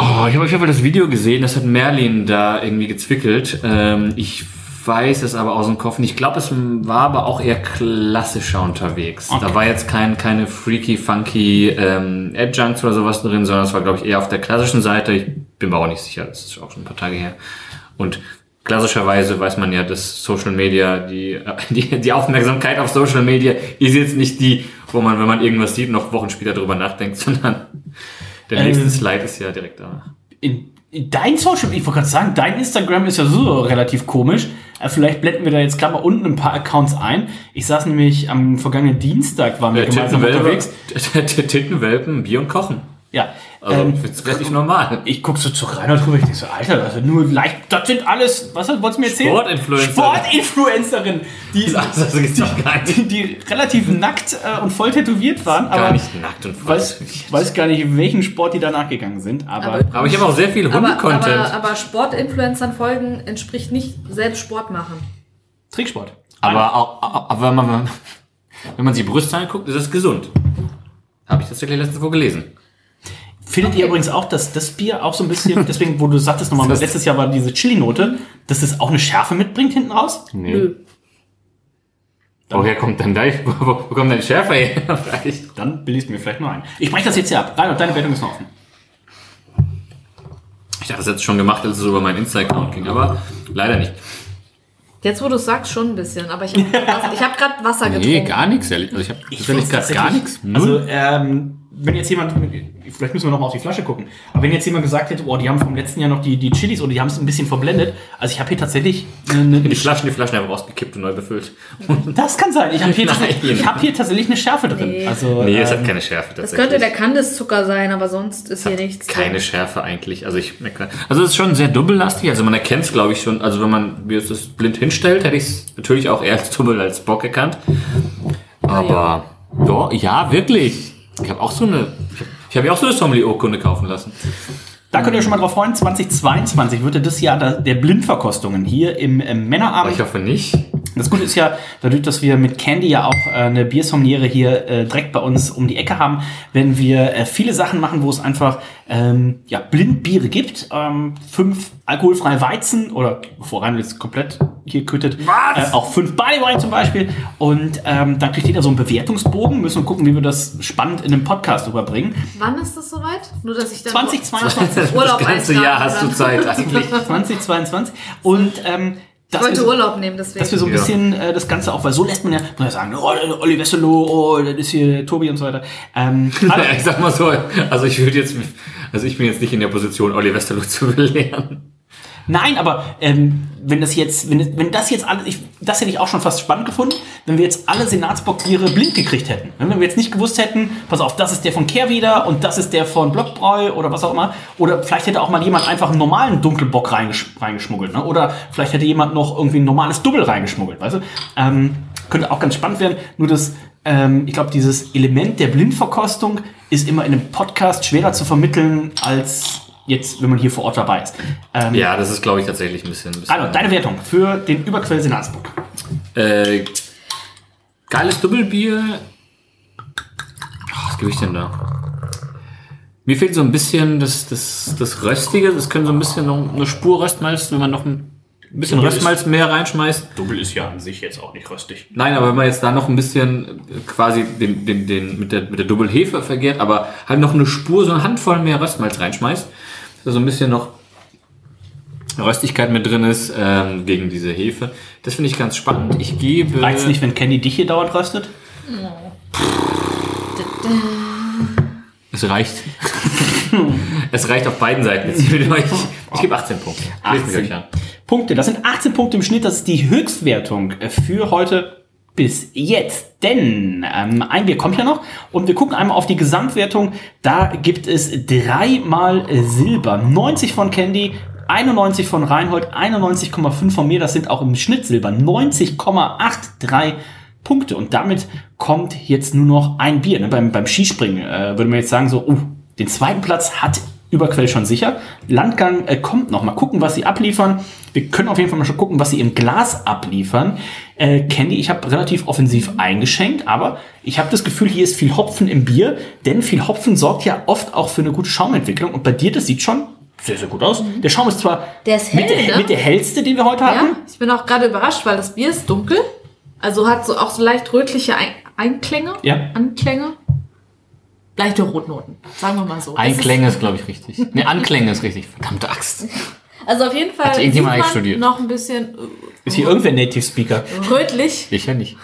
Oh, ich habe auf jeden Fall das Video gesehen, das hat Merlin da irgendwie gezwickelt. Ähm, ich weiß es aber aus dem Kopf nicht. Ich glaube, es war aber auch eher klassischer unterwegs. Okay. Da war jetzt kein, keine freaky, funky ähm, Adjuncts oder sowas drin, sondern es war, glaube ich, eher auf der klassischen Seite. Ich bin mir auch nicht sicher, das ist auch schon ein paar Tage her. Und klassischerweise weiß man ja, dass Social Media, die, die, die Aufmerksamkeit auf Social Media ist jetzt nicht die, wo man, wenn man irgendwas sieht, noch Wochen später drüber nachdenkt, sondern der nächste Ähm, Slide ist ja direkt da. In, in dein Social, ich wollte gerade sagen, dein Instagram ist ja so relativ komisch. Äh, Vielleicht blenden wir da jetzt gerade mal unten ein paar Accounts ein. Ich saß nämlich am vergangenen Dienstag, waren wir Ja, gemeinsam unterwegs. Tittenwelpen, Bier und Kochen. Ja. Also, ähm, das ist relativ normal. Ich guck so zu Reinhard drüber, ich denke so, Alter, also nur leicht, das sind alles, was wolltest du mir erzählen? Sportinfluencer. Sportinfluencerin, die, Das, das doch gar nicht. die, die relativ nackt äh, und voll tätowiert waren, Gar aber nicht nackt und voll weiß, weiß gar nicht, welchen Sport die danach gegangen sind, aber, Aber ich habe auch sehr viel Aber, Hunde-Content. aber, aber Sportinfluencern folgen entspricht nicht selbst Sport machen. Tricksport. Aber, auch, aber wenn, man, wenn man sich die Brüste anguckt, ist es gesund. Habe ich tatsächlich letzte Woche gelesen. Findet ihr übrigens auch, dass das Bier auch so ein bisschen, deswegen, wo du sagtest nochmal, Das- letztes Jahr war diese Chili-Note, dass das auch eine Schärfe mitbringt hinten raus? Nee. Nö. Woher kommt denn da, wo, wo wo kommt denn Schärfer her? Vielleicht. Dann bilde ich es mir vielleicht mal ein. Ich breche das jetzt hier ab. Reinhard, deine Wertung ist noch offen. Ich dachte, das hätte ich schon gemacht, als es über meinen Insta-Account ging, aber leider nicht. Jetzt, wo du es sagst, schon ein bisschen. Aber ich habe hab gerade Wasser getrunken. Nee, gar nichts, ehrlich. Also ich habe gerade gar nichts. Also, ähm, wenn jetzt jemand, vielleicht müssen wir noch mal auf die Flasche gucken, aber wenn jetzt jemand gesagt hätte, oh, die haben vom letzten Jahr noch die, die Chilis oder die haben es ein bisschen verblendet, also ich habe hier tatsächlich eine, eine die Flaschen, die Flaschen einfach rausgekippt und neu befüllt. Das kann sein. Ich habe hier, tatsächlich- ich hab hier tatsächlich eine Schärfe drin. Nee. Also, Nee, es ähm, hat keine Schärfe Das tatsächlich. könnte der Kandiszucker sein, aber sonst ist hier nichts. keine drin. Schärfe eigentlich. Also ich merke, also es ist schon sehr dubbellastig. Also man erkennt es, glaube ich, schon. Also wenn man mir das blind hinstellt, hätte ich es natürlich auch eher als Dubbel als Bock erkannt. Aber ja, ja wirklich. Ich habe auch so eine, ich habe mir auch so eine Sommelier-Urkunde kaufen lassen. Da könnt ihr euch schon mal drauf freuen. 2022 wird das Jahr der- Blindverkostungen hier im, im Männerabend. ich hoffe nicht. Das Gute ist ja, dadurch, dass wir mit Candy ja auch äh, eine Biersommeliere hier äh, direkt bei uns um die Ecke haben, werden wir äh, viele Sachen machen, wo es einfach ähm, ja, Blindbiere gibt. Ähm, fünf alkoholfreie Weizen oder Reinhold jetzt komplett hier küttet, äh, auch fünf Barley Wine zum Beispiel. Und ähm, dann kriegt jeder so einen Bewertungsbogen. Müssen wir gucken, wie wir das spannend in einem Podcast überbringen. Wann ist das soweit? Nur, dass ich dann 2022. Urlaub das ganze Jahr hast du Zeit eigentlich. 2022. Und ähm, dass wollte so- Urlaub nehmen, deswegen. dass wir so ein Ja. bisschen äh, das Ganze auch, weil so lässt man ja, muss ja sagen, oh, Olli Wesselow, oh, das ist hier Tobi und so weiter. Ähm, aber, ich sag mal so, also ich würde jetzt, also ich bin jetzt nicht in der Position, Olli Westerlo zu belehren. Nein, aber ähm, wenn das jetzt, wenn, wenn das jetzt alles, das hätte ich auch schon fast spannend gefunden, wenn wir jetzt alle Senatsbock-Biere blind gekriegt hätten. Wenn wir jetzt nicht gewusst hätten, pass auf, das ist der von Kehrwieder und das ist der von Blockbräu oder was auch immer. Oder vielleicht hätte auch mal jemand einfach einen normalen Dunkelbock reingesch reingeschmuggelt. Ne? Oder vielleicht hätte jemand noch irgendwie ein normales Double reingeschmuggelt, weißt du? Ähm, könnte auch ganz spannend werden. Nur das, ähm, ich glaube, dieses Element der Blindverkostung ist immer in einem Podcast schwerer zu vermitteln als jetzt, wenn man hier vor Ort dabei ist. Ähm, Ja, das ist, glaube ich, tatsächlich ein bisschen. Ein bisschen Also, deine Wertung für den Überquell Senatsbock. Äh, geiles Doppelbier. Was gebe ich denn da? Mir fehlt so ein bisschen das, das, das Röstige. Das können so ein bisschen noch eine Spur Röstmalz, wenn man noch ein bisschen Doppel ist- Röstmalz mehr reinschmeißt. Double ist ja an sich jetzt auch nicht röstig. Nein, aber wenn man jetzt da noch ein bisschen quasi den, den, den, mit der, mit der Doppelhefe vergehrt, aber halt noch eine Spur, so eine Handvoll mehr Röstmalz reinschmeißt, da so ein bisschen noch Röstigkeit mit drin ist ähm, gegen diese Hefe. Das finde ich ganz spannend. Ich gebe. Reizt nicht, wenn Candy dich hier dauernd röstet? Es reicht. es reicht auf beiden Seiten. Jetzt euch. Ich gebe 18 Punkte. Lest mich 18 euch an. Punkte. Das sind 18 Punkte im Schnitt. Das ist die Höchstwertung für heute bis jetzt. Denn ähm, ein Bier kommt ja noch und wir gucken einmal auf die Gesamtwertung. Da gibt es dreimal Silber. 90 von Candy, 91 von Reinhold, 91,5 von mir. Das sind auch im Schnitt Silber. 90,83 Punkte. Und damit kommt jetzt nur noch ein Bier. Ne? Beim, beim Skispringen äh, würde man jetzt sagen so, uh, den zweiten Platz hat Überquell schon sicher. Landgang äh, kommt noch. Mal gucken, was sie abliefern. Wir können auf jeden Fall mal schon gucken, was sie im Glas abliefern. Äh, Candy, ich habe relativ offensiv eingeschenkt, aber ich habe das Gefühl, hier ist viel Hopfen im Bier, denn viel Hopfen sorgt ja oft auch für eine gute Schaumentwicklung. Und bei dir, das sieht schon sehr, sehr gut aus. Der Schaum ist zwar Der ist mit, hell, der, ne? mit der hellste, den wir heute hatten. Ja, ich bin auch gerade überrascht, weil das Bier ist dunkel. Also hat so auch so leicht rötliche Ein Einklänge. Ja. Anklänge. Leichte Rotnoten, sagen wir mal so. Einklänge ist, glaube ich, richtig. Ne, Anklänge ist richtig. Verdammte Axt. Ist, also auf jeden Fall Hat sieht irgendjemand studiert? noch ein bisschen Ist hier irgendwer Native Speaker? rötlich, Ich ja nicht.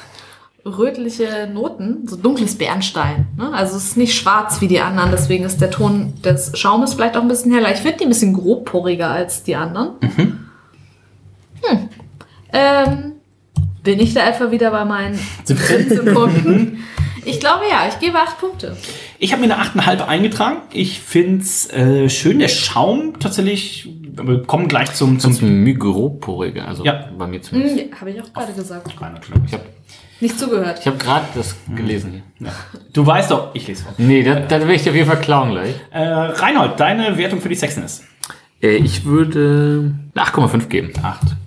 rötliche Noten, so dunkles Bernstein. Ne? Also es ist nicht schwarz wie die anderen, deswegen ist der Ton des Schaumes vielleicht auch ein bisschen heller. Ich finde die ein bisschen grobporiger als die anderen. Hm. Ähm, bin ich da etwa wieder bei meinen 17 Punkten? Ich glaube ja, ich gebe acht Punkte. Ich habe mir eine 8,5 eingetragen. Ich find's äh, schön. Der Schaum tatsächlich, wir kommen gleich zum, zum Zum Mygroporiger, also Ja. bei mir zumindest. Hm, Habe ich auch gerade gesagt. Ich habe Nicht zugehört. ich hab gerade das gelesen hier. Du weißt doch, ich lese vor. Nee, das, das will ich dir auf jeden Fall klauen gleich. Äh, Reinhold, deine Wertung für die Sexiness? Äh, ich würde eine 8,5 geben.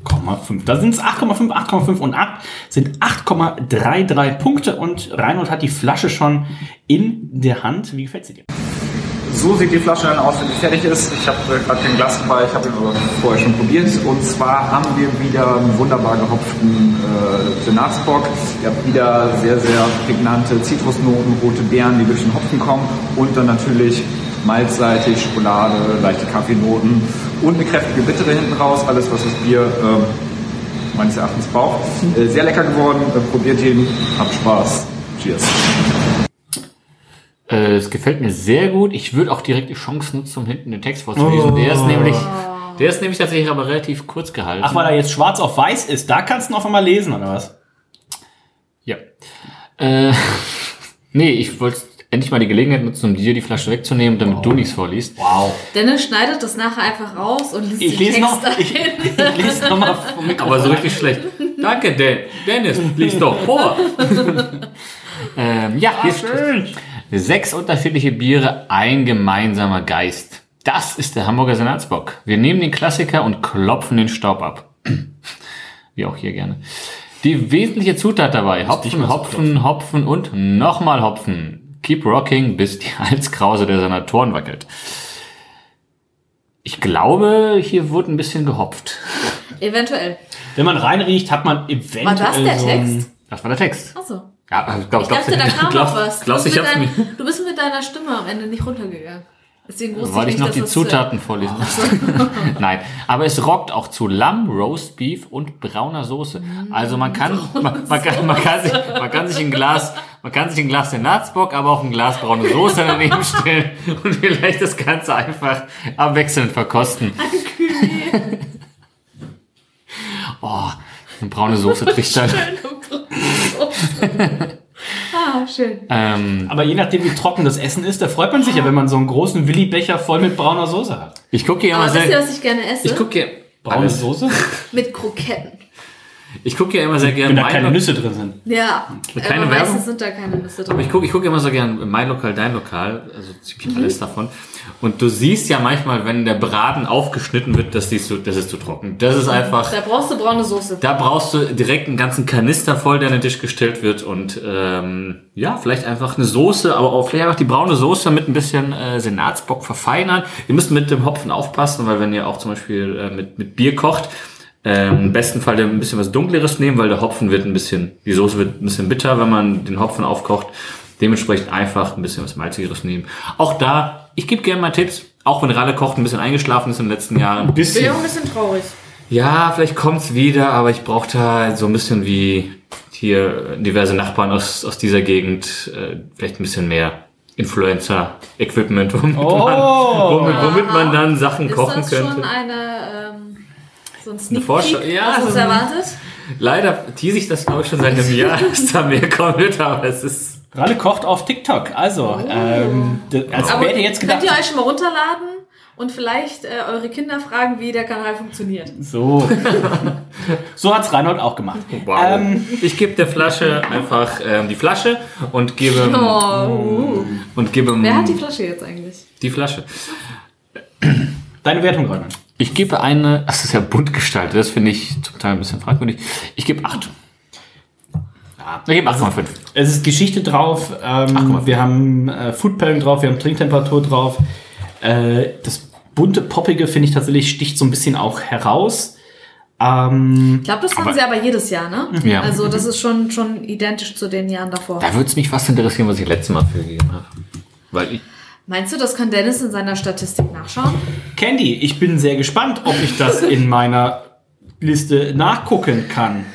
8,5. Da sind es 8,5, 8,5 und 8 sind 8,33 Punkte und Reinhold hat die Flasche schon in der Hand. Wie gefällt sie dir? So sieht die Flasche dann aus, wenn sie fertig ist. Ich habe äh, gerade kein Glas dabei, ich habe ihn aber vorher schon probiert. Und zwar haben wir wieder einen wunderbar gehopften äh, Senatsbock. Ihr habt wieder sehr, sehr prägnante Zitrusnoten, rote Beeren, die durch den Hopfen kommen. Und dann natürlich malzseitig, Schokolade, leichte Kaffeenoten und eine kräftige Bittere hinten raus. Alles, was das Bier ähm, meines Erachtens braucht. Äh, sehr lecker geworden. Äh, probiert ihn. Habt Spaß. Cheers. Äh, es gefällt mir sehr gut. Ich würde auch direkt die Chance nutzen, um hinten den Text vorzulesen. Oh. Der ist nämlich, der ist nämlich tatsächlich aber relativ kurz gehalten. Ach, weil er jetzt schwarz auf weiß ist, da kannst du noch einmal lesen, oder was? Ja. Äh, nee, ich wollte endlich mal die Gelegenheit nutzen, um dir die Flasche wegzunehmen, damit du nichts vorliest. Wow. Dennis schneidet das nachher einfach raus und liest Ich den lese Text noch- dahin. Ich lese nochmal vom Mikrofon. Aber so richtig schlecht. Danke, Den Dennis. Lies doch vor. ähm, ja, hier steht. Sechs unterschiedliche Biere, ein gemeinsamer Geist. Das ist der Hamburger Senatsbock. Wir nehmen den Klassiker und klopfen den Staub ab. Wie auch hier gerne. Die wesentliche Zutat dabei. Hopfen, Hopfen, Hopfen und nochmal Hopfen. Keep rocking, bis die Halskrause der Senatoren wackelt. Ich glaube, hier wurde ein bisschen gehopft. Eventuell. Wenn man reinriecht, hat man eventuell War das der so Text? Das war der Text. Achso. Ja, glaub, Ich dachte, da kam glaub, noch was. Glaubst, du, ich bist mir. dein, du bist mit deiner Stimme am Ende nicht runtergegangen. Deswegen wusste Wollte ich nicht, noch die äh, Zutaten vorlesen. Nein, aber es rockt auch zu Lamm, Roast Beef und brauner Soße. Also man kann, man, man, kann, man, kann sich, man kann sich ein Glas, man kann sich ein Glas Senatsbock, aber auch ein Glas braune Soße daneben stellen und vielleicht das Ganze einfach abwechselnd verkosten. Oh, eine braune Soße trichtert. Ah, schön. Ähm, Aber je nachdem, wie trocken das Essen ist, da freut man sich ja, wenn man so einen großen Willi-Becher voll mit brauner Soße hat. ich gucke hier Aber immer wisst ihr, was ich gerne esse? ich gucke hier, Braune alles. Soße? Mit Kroketten. Ich gucke hier immer sehr gerne Wenn da keine Lo- Nüsse drin sind. Ja, Keine aber Werbung? meistens sind da keine Nüsse Aber drin. ich gucke ich guck immer so gern mein Lokal, dein Lokal, also ziemlich Mhm. alles davon. Und du siehst ja manchmal, wenn der Braten aufgeschnitten wird, das, siehst du, das ist zu trocken. Das ist einfach, Da brauchst du braune Soße. da brauchst du direkt einen ganzen Kanister voll, der an den Tisch gestellt wird. Und ähm, ja, vielleicht einfach eine Soße, aber auch vielleicht einfach die braune Soße mit ein bisschen äh, Senatsbock verfeinern. Ihr müsst mit dem Hopfen aufpassen, weil wenn ihr auch zum Beispiel äh, mit, mit Bier kocht, ähm, im besten Fall ein bisschen was Dunkleres nehmen, weil der Hopfen wird ein bisschen, die Soße wird ein bisschen bitter, wenn man den Hopfen aufkocht. Dementsprechend einfach ein bisschen was Malzigeres nehmen. Auch da, ich gebe gerne mal Tipps, auch wenn Ralle kocht ein bisschen eingeschlafen ist in den letzten Jahren. Bin ja auch ein bisschen traurig. Ja, vielleicht kommt's wieder, aber ich brauche da so ein bisschen wie hier diverse Nachbarn aus, aus dieser Gegend, äh, vielleicht ein bisschen mehr Influencer-Equipment, womit, Oh. man, womit, womit man dann Sachen Ist kochen das könnte. schon eine, ähm, so ein Sneak Vorschau- Peek, ja, was uns erwartet? Leider tease ich das, glaube ich, schon seit einem Jahr, dass da mehr kommen wird, aber es ist... Ralle kocht auf TikTok. Also, ähm, d- als Oh. Aber hätte jetzt gedacht. könnt ihr euch schon mal runterladen und vielleicht äh, eure Kinder fragen, wie der Kanal funktioniert? So. so hat's Reinhold auch gemacht. Wow. Ähm, ich gebe der Flasche einfach ähm, die Flasche und gebe... Oh, uh. Und gebe Wer hat die Flasche jetzt eigentlich? Die Flasche. Deine Wertung, Reinhold? Ich gebe eine, das ist ja bunt gestaltet, das finde ich zum Teil ein bisschen fragwürdig. Ich gebe 8. Ich gebe 8,5. Es ist Geschichte drauf, ähm, wir haben äh, Food Pairing drauf, wir haben Trinktemperatur drauf. Äh, das bunte, poppige finde ich tatsächlich sticht so ein bisschen auch heraus. Ähm, Ich glaube, das haben sie aber jedes Jahr, ne? Ja. Also das ist schon, schon identisch zu den Jahren davor. Da würde es mich fast interessieren, was ich letztes Mal für gegeben habe. Weil ich. Meinst du, das kann Dennis in seiner Statistik nachschauen? Candy, ich bin sehr gespannt, ob ich das in meiner Liste nachgucken kann.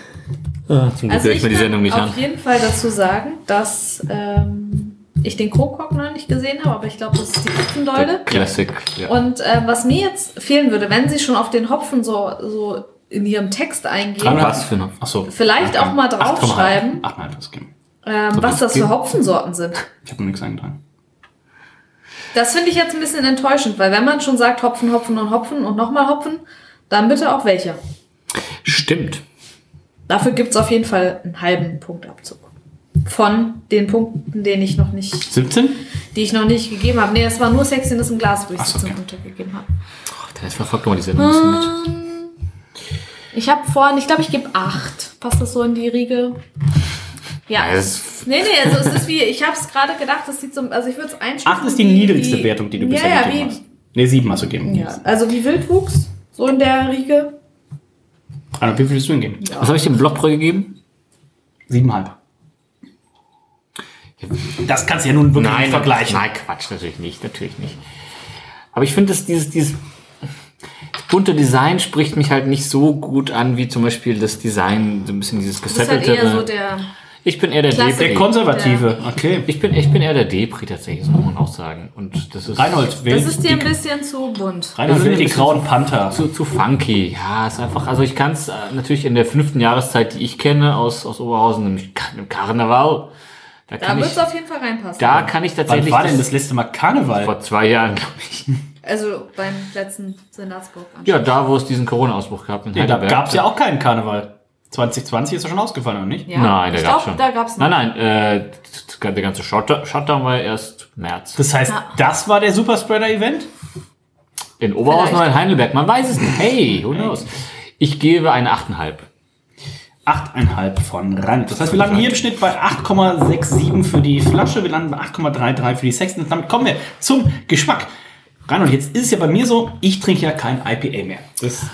zum Also ich kann auf jeden Fall dazu sagen, dass ähm, ich den Krokok noch nicht gesehen habe, aber ich glaube, das ist die Hopfendolde. Classic. Ja. Und äh, was mir jetzt fehlen würde, wenn sie schon auf den Hopfen so, so in ihrem Text eingehen, Was für eine? Achso. vielleicht auch mal draufschreiben, 8,5 das geben. ähm, So, was das für. Hopfensorten sind. Ich habe noch nichts eingetragen. Das finde ich jetzt ein bisschen enttäuschend, weil wenn man schon sagt Hopfen, Hopfen und Hopfen und nochmal Hopfen, dann bitte auch welche. Stimmt. Dafür gibt es auf jeden Fall einen halben Punktabzug. Von den Punkten, den ich noch nicht, 17? die ich noch nicht gegeben habe. Nee, das war nur Sexiness im Glas, wo ich Ach so, 17 okay. Punkte gegeben habe. Dennis verfolgt mal die Sendung ein bisschen mit. Ähm, Ich habe vorhin, ich glaube, ich gebe 8. Passt das so in die Riege? Ja. Ja, Nee, nee, also es ist wie, ich habe es gerade gedacht, das sieht so, also ich würde es einstufen. 8 ist die wie- niedrigste wie- Wertung, die du ja, bisher ja, gegeben wie, hast. Ne, 7 hast du gegeben. Ja, also wie Wildwuchs, so in der Riege. Also, wie viel willst du ihm geben? Was habe ich dem Blockbräu gegeben? 7,5. Das kannst du ja nun wirklich nicht vergleichen. Nein, Quatsch, natürlich nicht, natürlich nicht. Aber ich finde, dass dieses, dieses das bunte Design spricht mich halt nicht so gut an, wie zum Beispiel das Design, so ein bisschen dieses Das ist halt gesettelte. eher so der. Ich bin eher der Klassik. Depri. Der Konservative, okay. Ich bin, ich bin eher der Depri tatsächlich, das muss man auch sagen. Und das ist. Reinhold, wählt Das ist dir ein bisschen zu bunt. Reinhold wählt die grauen Panther. Zu, zu funky. Ja, ist einfach, also ich kann es äh, natürlich in der fünften Jahreszeit, die ich kenne aus, aus Oberhausen, nämlich im Karneval. Da Da kann wird es auf jeden Fall reinpassen. da kann ich Wann tatsächlich. war denn das letzte Mal Karneval? Vor zwei Jahren, glaube ich. Also beim letzten Senatsburg. Ja, da, wo es diesen Corona-Ausbruch gab in Nee, da gab es ja auch keinen Karneval. 2020 ist er schon ausgefallen, oder nicht? Ja, Nein, der gab's glaub, schon. da gab's noch. Nein, nein, äh, der ganze Shutdown war erst März. Das heißt, Ah. das war der Superspreader-Event? In Oberhausen oder in Heidelberg, man weiß es nicht. Hey, who knows? Ich gebe eine 8,5. 8,5 von Rand. Das heißt, wir landen hier im Schnitt bei 8,67 für die Flasche, wir landen bei 8,33 für die Sexton. Damit kommen wir zum Geschmack. Reinhold, jetzt ist es ja bei mir so, ich trinke ja kein IPA mehr. Das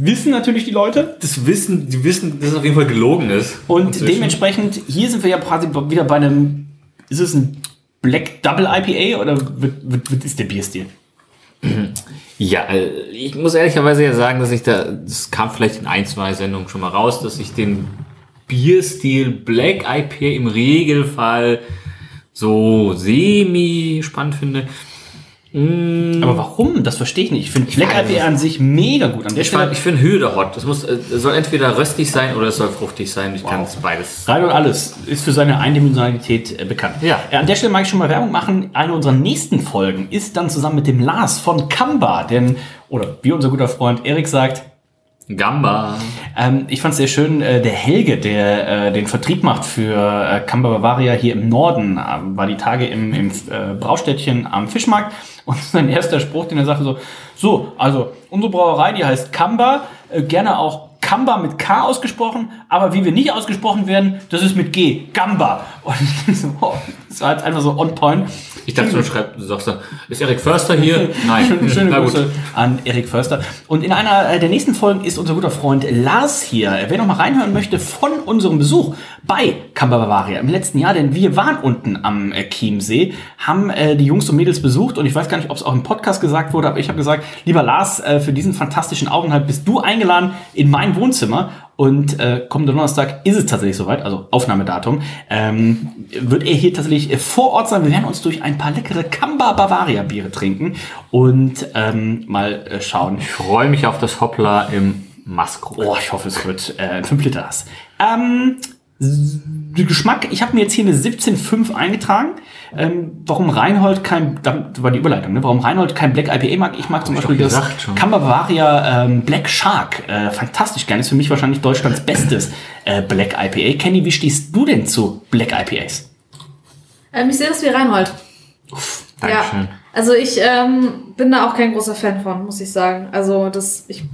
wissen natürlich die Leute. Das Wissen, die wissen, dass es auf jeden Fall gelogen ist. Und dementsprechend, hier sind wir ja quasi wieder bei einem, ist es ein Black Double IPA oder wird, ist der Bierstil? Ja, ich muss ehrlicherweise ja sagen, dass ich da, das kam vielleicht in ein, zwei Sendungen schon mal raus, dass ich den Bierstil Black IPA im Regelfall so semi spannend finde. Aber warum? Das verstehe ich nicht. Ich finde Black IPA an sich mega gut. An der Ich, Stelle ich finde der Hot. Das muss, äh, es soll entweder röstig sein oder es soll fruchtig sein. Ich kann es beides. Rein und alles ist für seine Eindimensionalität äh, bekannt. Ja. Äh, an der Stelle mag ich schon mal Werbung machen. Eine unserer nächsten Folgen ist dann zusammen mit dem Lars von Kamba, denn, oder wie unser guter Freund Erik sagt, Gamba. ähm, ich fand es sehr schön, äh, der Helge, der äh, den Vertrieb macht für äh, Kamba Bavaria hier im Norden, äh, war die Tage im, im äh, Braustädtchen am Fischmarkt und sein erster Spruch, den er sagte so, so, also unsere Brauerei, die heißt Kamba, äh, gerne auch Kamba mit K ausgesprochen, aber wie wir nicht ausgesprochen werden, das ist mit G, Gamba. Und ich so, oh, das war jetzt einfach so on point. Ich dachte, du schreibst, du sagst ist Erik Förster hier? Nein. Schöne Na gut. Grüße an Erik Förster. Und in einer äh, der nächsten Folgen ist unser guter Freund Lars hier. Wer noch mal reinhören möchte von unserem Besuch bei Kamba Bavaria im letzten Jahr, denn wir waren unten am äh, Chiemsee, haben äh, die Jungs und Mädels besucht und ich weiß gar nicht, ob es auch im Podcast gesagt wurde, aber ich habe gesagt, lieber Lars, für diesen fantastischen Aufenthalt bist du eingeladen in mein Wohnzimmer und äh, kommenden Donnerstag ist es tatsächlich soweit, also Aufnahmedatum, ähm, wird er hier tatsächlich äh, vor Ort sein. Wir werden uns durch ein paar leckere Kamba Bavaria Biere trinken und ähm, mal äh, schauen. Ich freue mich auf das Hoppla im Maskro. Oh, ich hoffe, es wird äh, ein 5 Liter Hass. Ähm, Geschmack, ich habe mir jetzt hier eine 17,5 eingetragen. Ähm, warum Reinhold kein, das war die Überleitung, ne? warum Reinhold kein Black IPA mag. Ich mag zum ich Beispiel das gesagt schon. Kamba Bavaria ähm, Black Shark. Äh, fantastisch gern. Ist für mich wahrscheinlich Deutschlands bestes äh, Black IPA. Kenny, wie stehst du denn zu Black IPAs? Ähm, ich sehe das wie Reinhold. Dankeschön. Ja, also ich ähm, bin da auch kein großer Fan von, muss ich sagen. Also das, ich,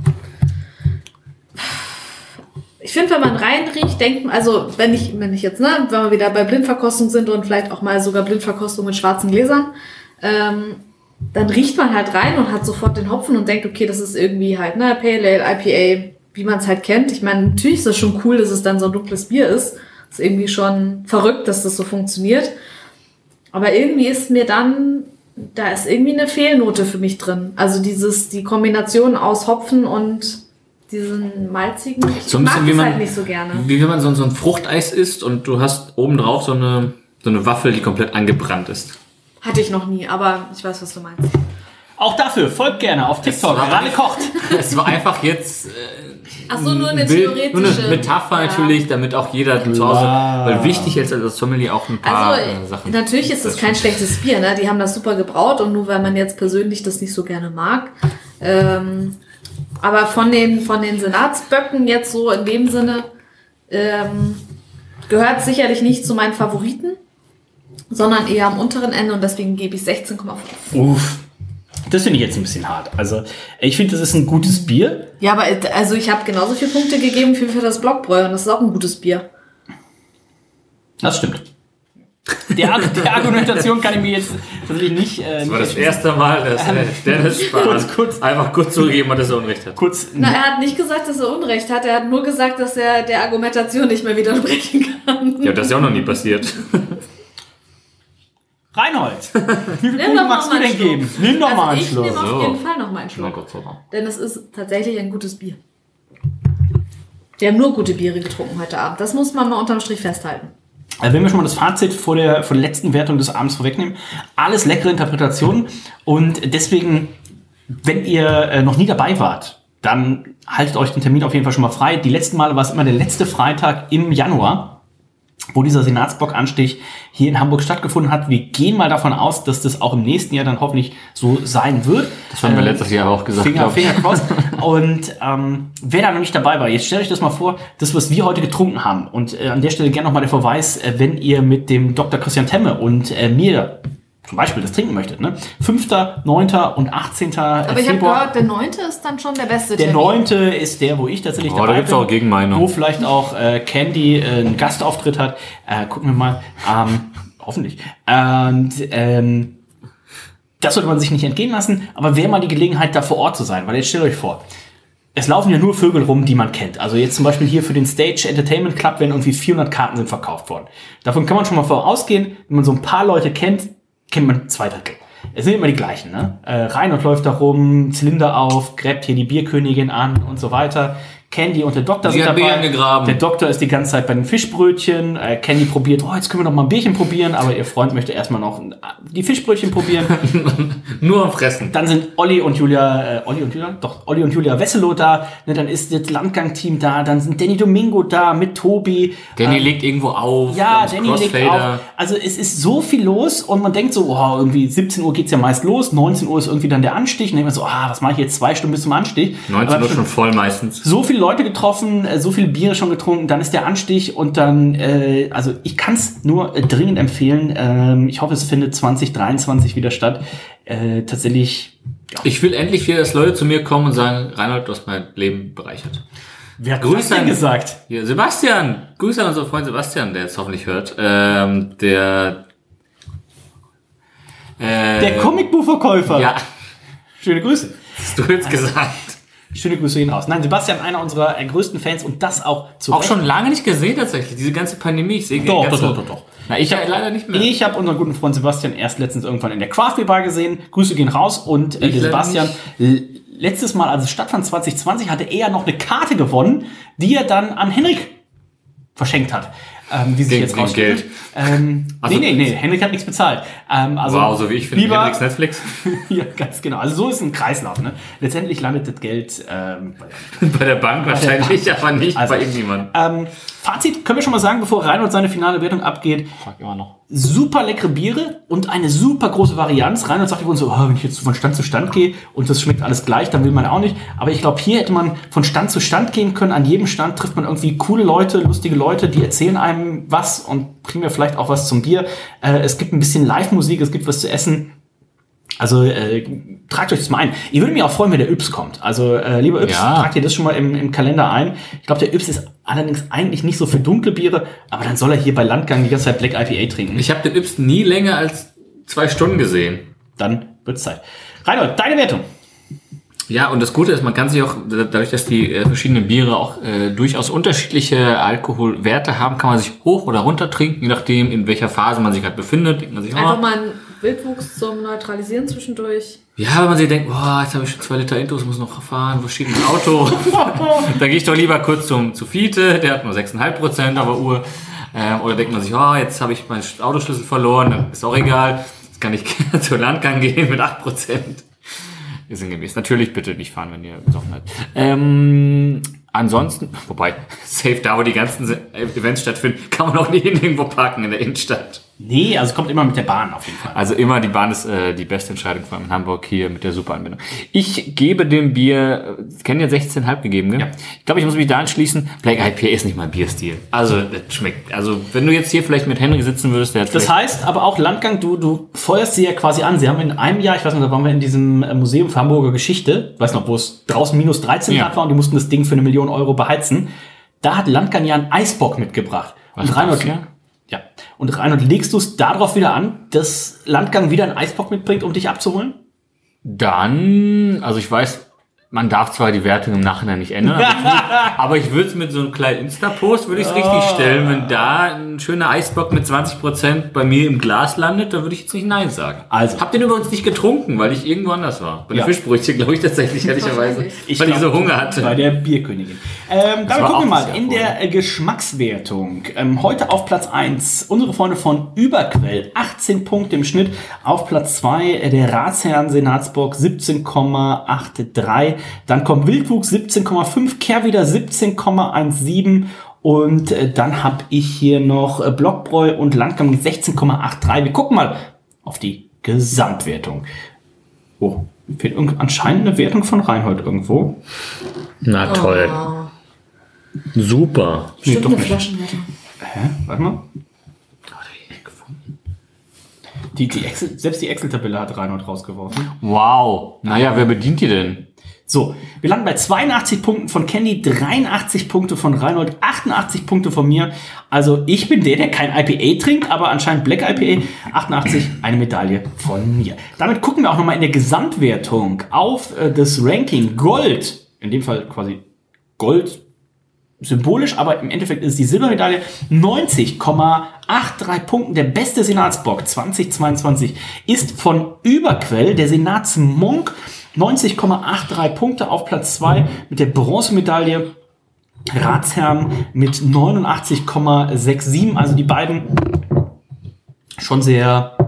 ich finde, wenn man reinriecht, denkt man, also wenn ich, wenn ich jetzt, ne, wenn wir wieder bei Blindverkostung sind und vielleicht auch mal sogar Blindverkostung mit schwarzen Gläsern, ähm, dann riecht man halt rein und hat sofort den Hopfen und denkt, okay, das ist irgendwie halt, ne, Pale Ale, IPA, wie man es halt kennt. Ich meine, natürlich ist das schon cool, dass es dann so ein dunkles Bier ist. ist irgendwie schon verrückt, dass das so funktioniert. Aber irgendwie ist mir dann, da ist irgendwie eine Fehlnote für mich drin. Also dieses, die Kombination aus Hopfen und diesen malzigen, ich So ein mag bisschen wie es man, halt nicht so gerne. wie wenn man so, so ein Fruchteis isst und du hast obendrauf so eine, so eine Waffel, die komplett angebrannt ist. Hatte ich noch nie, aber ich weiß, was du meinst. Auch dafür folgt gerne auf TikTok. Ralle kocht. Es war einfach jetzt äh, Ach so, nur eine ein Bild- theoretische. nur eine Metapher Ja. natürlich, damit auch jeder zu Hause, weil wichtig ist als Sommelier auch ein paar Also, äh, Sachen. natürlich ist das kein schlechtes Bier, ne? Die haben das super gebraut und nur weil man jetzt persönlich das nicht so gerne mag. Ähm, aber von den, von den Senatsböcken jetzt so in dem Sinne ähm, gehört sicherlich nicht zu meinen Favoriten, sondern eher am unteren Ende und deswegen gebe ich 16,5. Uff. Das finde ich jetzt ein bisschen hart. Also, ich finde, das ist ein gutes Bier. Ja, aber also ich habe genauso viele Punkte gegeben für, für das Blockbräu und das ist auch ein gutes Bier. Das stimmt. Der, der Argumentation kann ich mir jetzt tatsächlich nicht. Äh, Das war das erste Mal, dass äh, Dennis Spahn kurz, kurz, einfach kurz zugegeben hat, dass er Unrecht hat. kurz. Na, er hat nicht gesagt, dass er Unrecht hat, er hat nur gesagt, dass er der Argumentation nicht mehr widersprechen kann. Ja, das ist ja auch noch nie passiert. Reinhold, wie Nimm Punkte magst du mal denn einen Schluck. geben? Nimm doch also mal einen ich Schluck. nehme auf So. jeden Fall noch mal einen Schluck. Gott sei Dank. Denn es ist tatsächlich ein gutes Bier. Wir haben nur gute Biere getrunken heute Abend. Das muss man mal unterm Strich festhalten. Also wenn wir schon mal das Fazit vor der, vor der letzten Wertung des Abends vorwegnehmen, alles leckere Interpretationen und deswegen, wenn ihr äh, noch nie dabei wart, dann haltet euch den Termin auf jeden Fall schon mal frei. Die letzten Male war es immer der letzte Freitag im Januar, wo dieser Senatsbock-Anstich hier in Hamburg stattgefunden hat. Wir gehen mal davon aus, dass das auch im nächsten Jahr dann hoffentlich so sein wird. Das haben wir Ähm, letztes Jahr auch gesagt, Finger. Finger crossed. Und ähm, wer da noch nicht dabei war, jetzt stellt euch das mal vor, das, was wir heute getrunken haben. Und äh, an der Stelle gerne nochmal der Verweis, äh, wenn ihr mit dem Dr. Christian Temme und äh, mir zum Beispiel das trinken möchtet. Ne? 5., 9. und 18. Aber ich habe gehört, der neunte ist dann schon der beste Der Termin. neunte ist der, wo ich tatsächlich Oh, da dabei gibt's bin. auch Gegenmeinung. Wo vielleicht auch äh, Candy äh, einen Gastauftritt hat. Äh, gucken wir mal. Ähm, hoffentlich. Und ähm, das sollte man sich nicht entgehen lassen. Aber wäre mal die Gelegenheit, da vor Ort zu sein. Weil jetzt stellt euch vor, es laufen ja nur Vögel rum, die man kennt. Also jetzt zum Beispiel hier für den Stage Entertainment Club werden irgendwie 400 Karten sind verkauft worden. Davon kann man schon mal vorausgehen, wenn man so ein paar Leute kennt, kennt man zwei Drittel. Es sind immer die gleichen, ne? Äh, Reinhold läuft da rum, Zylinder auf, gräbt hier die Bierkönigin an und so weiter. Candy und der Doktor Sie sind dabei. angegraben. Der Doktor ist die ganze Zeit bei den Fischbrötchen. Äh, Candy probiert, oh, jetzt können wir noch mal ein Bierchen probieren, aber ihr Freund möchte erstmal noch äh, die Fischbrötchen probieren. Nur am Fressen. Dann sind Olli und Julia, äh, Olli und Julia, doch, Olli und Julia Wesselow da, ne, dann ist das Landgang-Team da, dann sind Danny Domingo da mit Tobi. Danny Ähm, legt irgendwo auf. ja, Danny legt Crossfader. auf. Also es ist so viel los und man denkt so, oh, irgendwie 17 Uhr geht's ja meist los, 19 Uhr ist irgendwie dann der Anstich. Und dann denkt man so, ah, was mache ich jetzt zwei Stunden bis zum Anstich? 19 Aber Uhr schon voll meistens. so viele Leute getroffen, äh, so viele Biere schon getrunken, dann ist der Anstich und dann, äh, also ich kann es nur äh, dringend empfehlen. Ähm, ich hoffe, es findet 2023 wieder statt. Äh, tatsächlich, Ich will endlich wieder, dass Leute zu mir kommen und sagen, Reinhold, du hast mein Leben bereichert. wer hat Grüß das denn gesagt? Ja, Sebastian, Grüße an unseren Freund Sebastian, der jetzt hoffentlich hört. Ähm, der äh, Der Comicbuchverkäufer. Ja, Schöne Grüße. hast du jetzt gesagt. Schöne Grüße hinaus. Nein, Sebastian, einer unserer äh, größten Fans und das auch zu Auch Recht. schon lange nicht gesehen tatsächlich, diese ganze Pandemie. Ich sehe Doch, doch, doch, doch, doch. Na, ich hab, leider nicht mehr. Ich habe unseren guten Freund Sebastian erst letztens irgendwann in der Craft Bar gesehen. Grüße gehen raus und äh, Ich Sebastian letztes Mal, als es stattfand 2020, hatte er noch eine Karte gewonnen, die er dann an Henrik verschenkt hat. Ähm, wie sich Gegen- jetzt gegen rausstellt. Geld. Ähm, Also- nee, nee, nee, Henrik hat nichts bezahlt. Ähm, also wow, so wie ich finde, lieber- Henriks Netflix. ja, ganz genau. Also so ist ein Kreislauf. Ne? Letztendlich landet das Geld ähm, bei bei der Bank wahrscheinlich, aber nicht Also- bei irgendjemandem. ähm, Fazit können wir schon mal sagen, bevor Reinhold seine finale Wertung abgeht. Frag immer noch. Super leckere Biere und eine super große Varianz. Reinhold sagt übrigens so, oh, wenn ich jetzt von Stand zu Stand gehe und das schmeckt alles gleich, dann will man auch nicht. Aber ich glaube, hier hätte man von Stand zu Stand gehen können. An jedem Stand trifft man irgendwie coole Leute, lustige Leute, die erzählen einem was und bringen mir vielleicht auch was zum Bier. Äh, es gibt ein bisschen Live-Musik, es gibt was zu essen. Also äh, tragt euch das mal ein. Ich würde mich auch freuen, wenn der Yps kommt. Also äh, lieber Yps, Ja. tragt ihr das schon mal im, im Kalender ein. Ich glaube, der Yps ist allerdings eigentlich nicht so für dunkle Biere, aber dann soll er hier bei Landgang die ganze Zeit Black IPA trinken. Ich habe den Yps nie länger als zwei Stunden gesehen. dann wird Zeit. Reinhold, deine Wertung. Ja, und das Gute ist, man kann sich auch, dadurch, dass die äh, verschiedenen Biere auch äh, durchaus unterschiedliche Alkoholwerte haben, kann man sich hoch oder runter trinken, je nachdem, in welcher Phase man sich gerade befindet. Denkt man sich, Einfach oh, mal einen Wildwuchs zum Neutralisieren zwischendurch. ja, wenn man sich denkt, boah, jetzt habe ich schon zwei Liter Intus, muss noch fahren, wo steht mein Auto? da gehe ich doch lieber kurz zum, zu Fiete, der hat nur 6,5 Prozent auf der Uhr. Ähm, oder denkt man sich, oh, jetzt habe ich meinen Autoschlüssel verloren, dann ist auch egal. Jetzt kann ich zur Landgang gehen mit 8 Prozent. Sinngemäß. Natürlich bitte nicht fahren, wenn ihr besoffen seid. Ähm, ansonsten, wobei, safe da, wo die ganzen Events stattfinden, kann man auch nicht irgendwo parken in der Innenstadt. Nee, also kommt immer mit der Bahn auf jeden Fall. Also immer, die Bahn ist äh, die beste Entscheidung, vor allem in Hamburg hier mit der super Anbindung. Ich gebe dem Bier, kennen ja 16,5 gegeben, gell? Ja. Ich glaube, ich muss mich da anschließen. Black IPA ist nicht mein Bierstil. Also, das schmeckt. Also, wenn du jetzt hier vielleicht mit Henry sitzen würdest, der hat Das heißt aber auch Landgang, du, du feuerst sie ja quasi an. Sie haben in einem Jahr, ich weiß nicht, da waren wir in diesem äh, Museum für Hamburger Geschichte, weiß noch, wo es draußen minus 13 Ja. Grad war und die mussten das Ding für eine Million Euro beheizen. Da hat Landgang ja einen Eisbock mitgebracht. Was und Reinhold, das, ja? Und Reinhold, legst du es darauf wieder an, dass Landgang wieder einen Eisbock mitbringt, um dich abzuholen? Dann, also ich weiß, man darf zwar die Wertung im Nachhinein nicht ändern, aber ich würde es mit so einem kleinen Insta-Post, würde ich es richtig stellen. Wenn da ein schöner Eisbock mit 20% bei mir im Glas landet, dann würde ich jetzt nicht Nein sagen. Also. Hab den übrigens nicht getrunken, weil ich irgendwo anders war. Bei den Ja. Fischbrötchen, glaube ich, tatsächlich, ehrlicherweise. Ich weil ich so glaub, Hunger hatte. Bei der Bierkönigin. Ähm, dann gucken wir mal in der Geschmackswertung. Ähm, heute auf Platz 1 unsere Freunde von Überquell. 18 Punkte im Schnitt. Auf Platz 2 äh, der Ratsherrn Senatsburg 17,83. Dann kommt Wildwuchs 17,5. Kehrwieder 17,17. Und äh, dann habe ich hier noch äh, Blockbräu und Landgang mit 16,83. Wir gucken mal auf die Gesamtwertung. Oh, fehlt anscheinend eine Wertung von Reinhold irgendwo. Na toll. Super. Nee, Stimmt doch eine. Flaschenwertung. Hä? Warte mal. Die, die Excel, selbst die Excel-Tabelle hat Reinhold rausgeworfen. Wow. Naja, wer bedient die denn? So, wir landen bei 82 Punkten von Candy, 83 Punkte von Reinhold, 88 Punkte von mir. Also ich bin der, der kein IPA trinkt, aber anscheinend Black IPA, 88, eine Medaille von mir. Damit gucken wir auch nochmal in der Gesamtwertung auf äh, das Ranking Gold. In dem Fall quasi Gold symbolisch, aber im Endeffekt ist die Silbermedaille 90,83 Punkten. Der beste Senatsbock 2022 ist von Überquell, der Senatsmonk 90,83 Punkte auf Platz 2 mit der Bronzemedaille. Ratsherrn mit 89,67. Also die beiden schon sehr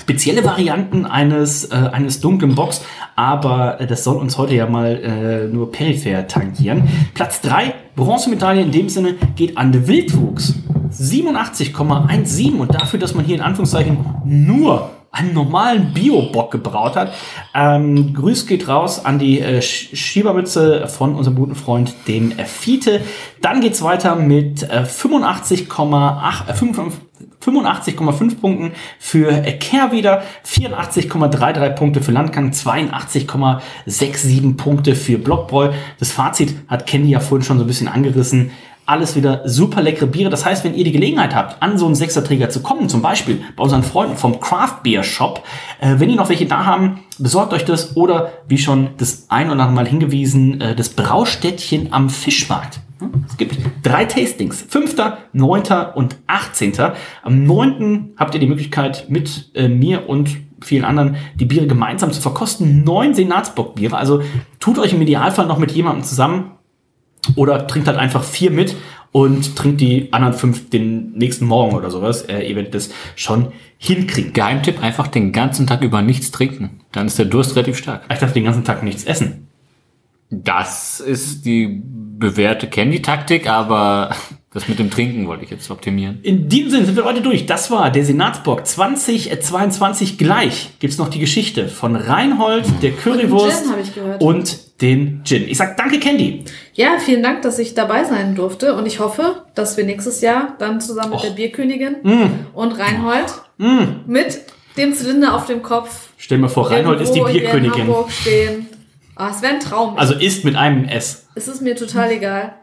spezielle Varianten eines, äh, eines dunklen Box, aber äh, das soll uns heute ja mal äh, nur peripher tangieren. Platz 3, Bronzemedaille in dem Sinne, geht an den Wildwuchs. 87,17 und dafür, dass man hier in Anführungszeichen nur einen normalen Bio-Bock gebraut hat. Ähm, Grüß geht raus an die äh, Sch- Schiebermütze von unserem guten Freund, dem äh, Fiete. Dann geht's weiter mit äh, 85,8, äh, 55 85,5 Punkten für äh, Kehrwieder, 84,33 Punkte für Landgang, 82,67 Punkte für Blockbräu. Das Fazit hat Candy ja vorhin schon so ein bisschen angerissen. Alles wieder super leckere Biere. Das heißt, wenn ihr die Gelegenheit habt, an so einen Sechserträger zu kommen, zum Beispiel bei unseren Freunden vom Craft Beer Shop, äh, wenn die noch welche da haben, besorgt euch das oder wie schon das ein oder andere Mal hingewiesen, äh, das Braustädtchen am Fischmarkt. Hm? Es gibt drei Tastings. 5., 9. und 18. Am 9. habt ihr die Möglichkeit, mit äh, mir und vielen anderen die Biere gemeinsam zu verkosten. Neun Senatsbock-Biere. Also tut euch im Idealfall noch mit jemandem zusammen oder trinkt halt einfach vier mit und trinkt die anderen fünf den nächsten Morgen oder sowas. Äh, ihr werdet das schon hinkriegen. Geheimtipp, einfach den ganzen Tag über nichts trinken. Dann ist der Durst relativ stark. Ich darf den ganzen Tag nichts essen. Das ist die bewährte Candy-Taktik, aber das mit dem Trinken wollte ich jetzt optimieren. In diesem Sinne sind wir heute durch. Das war der Senatsbock 2022 gleich. Gibt's noch die Geschichte von Reinhold, der Currywurst gehört. und den Gin. Ich sag danke, Candy. Ja, vielen Dank, dass ich dabei sein durfte und ich hoffe, dass wir nächstes Jahr dann zusammen mit der Bierkönigin Mm. und Reinhold mit dem Zylinder auf dem Kopf Stell mir vor, Reinhold ist die Bierkönigin. Stehen. Ah, es wäre ein Traum. Also ist mit einem S. es ist mir total egal.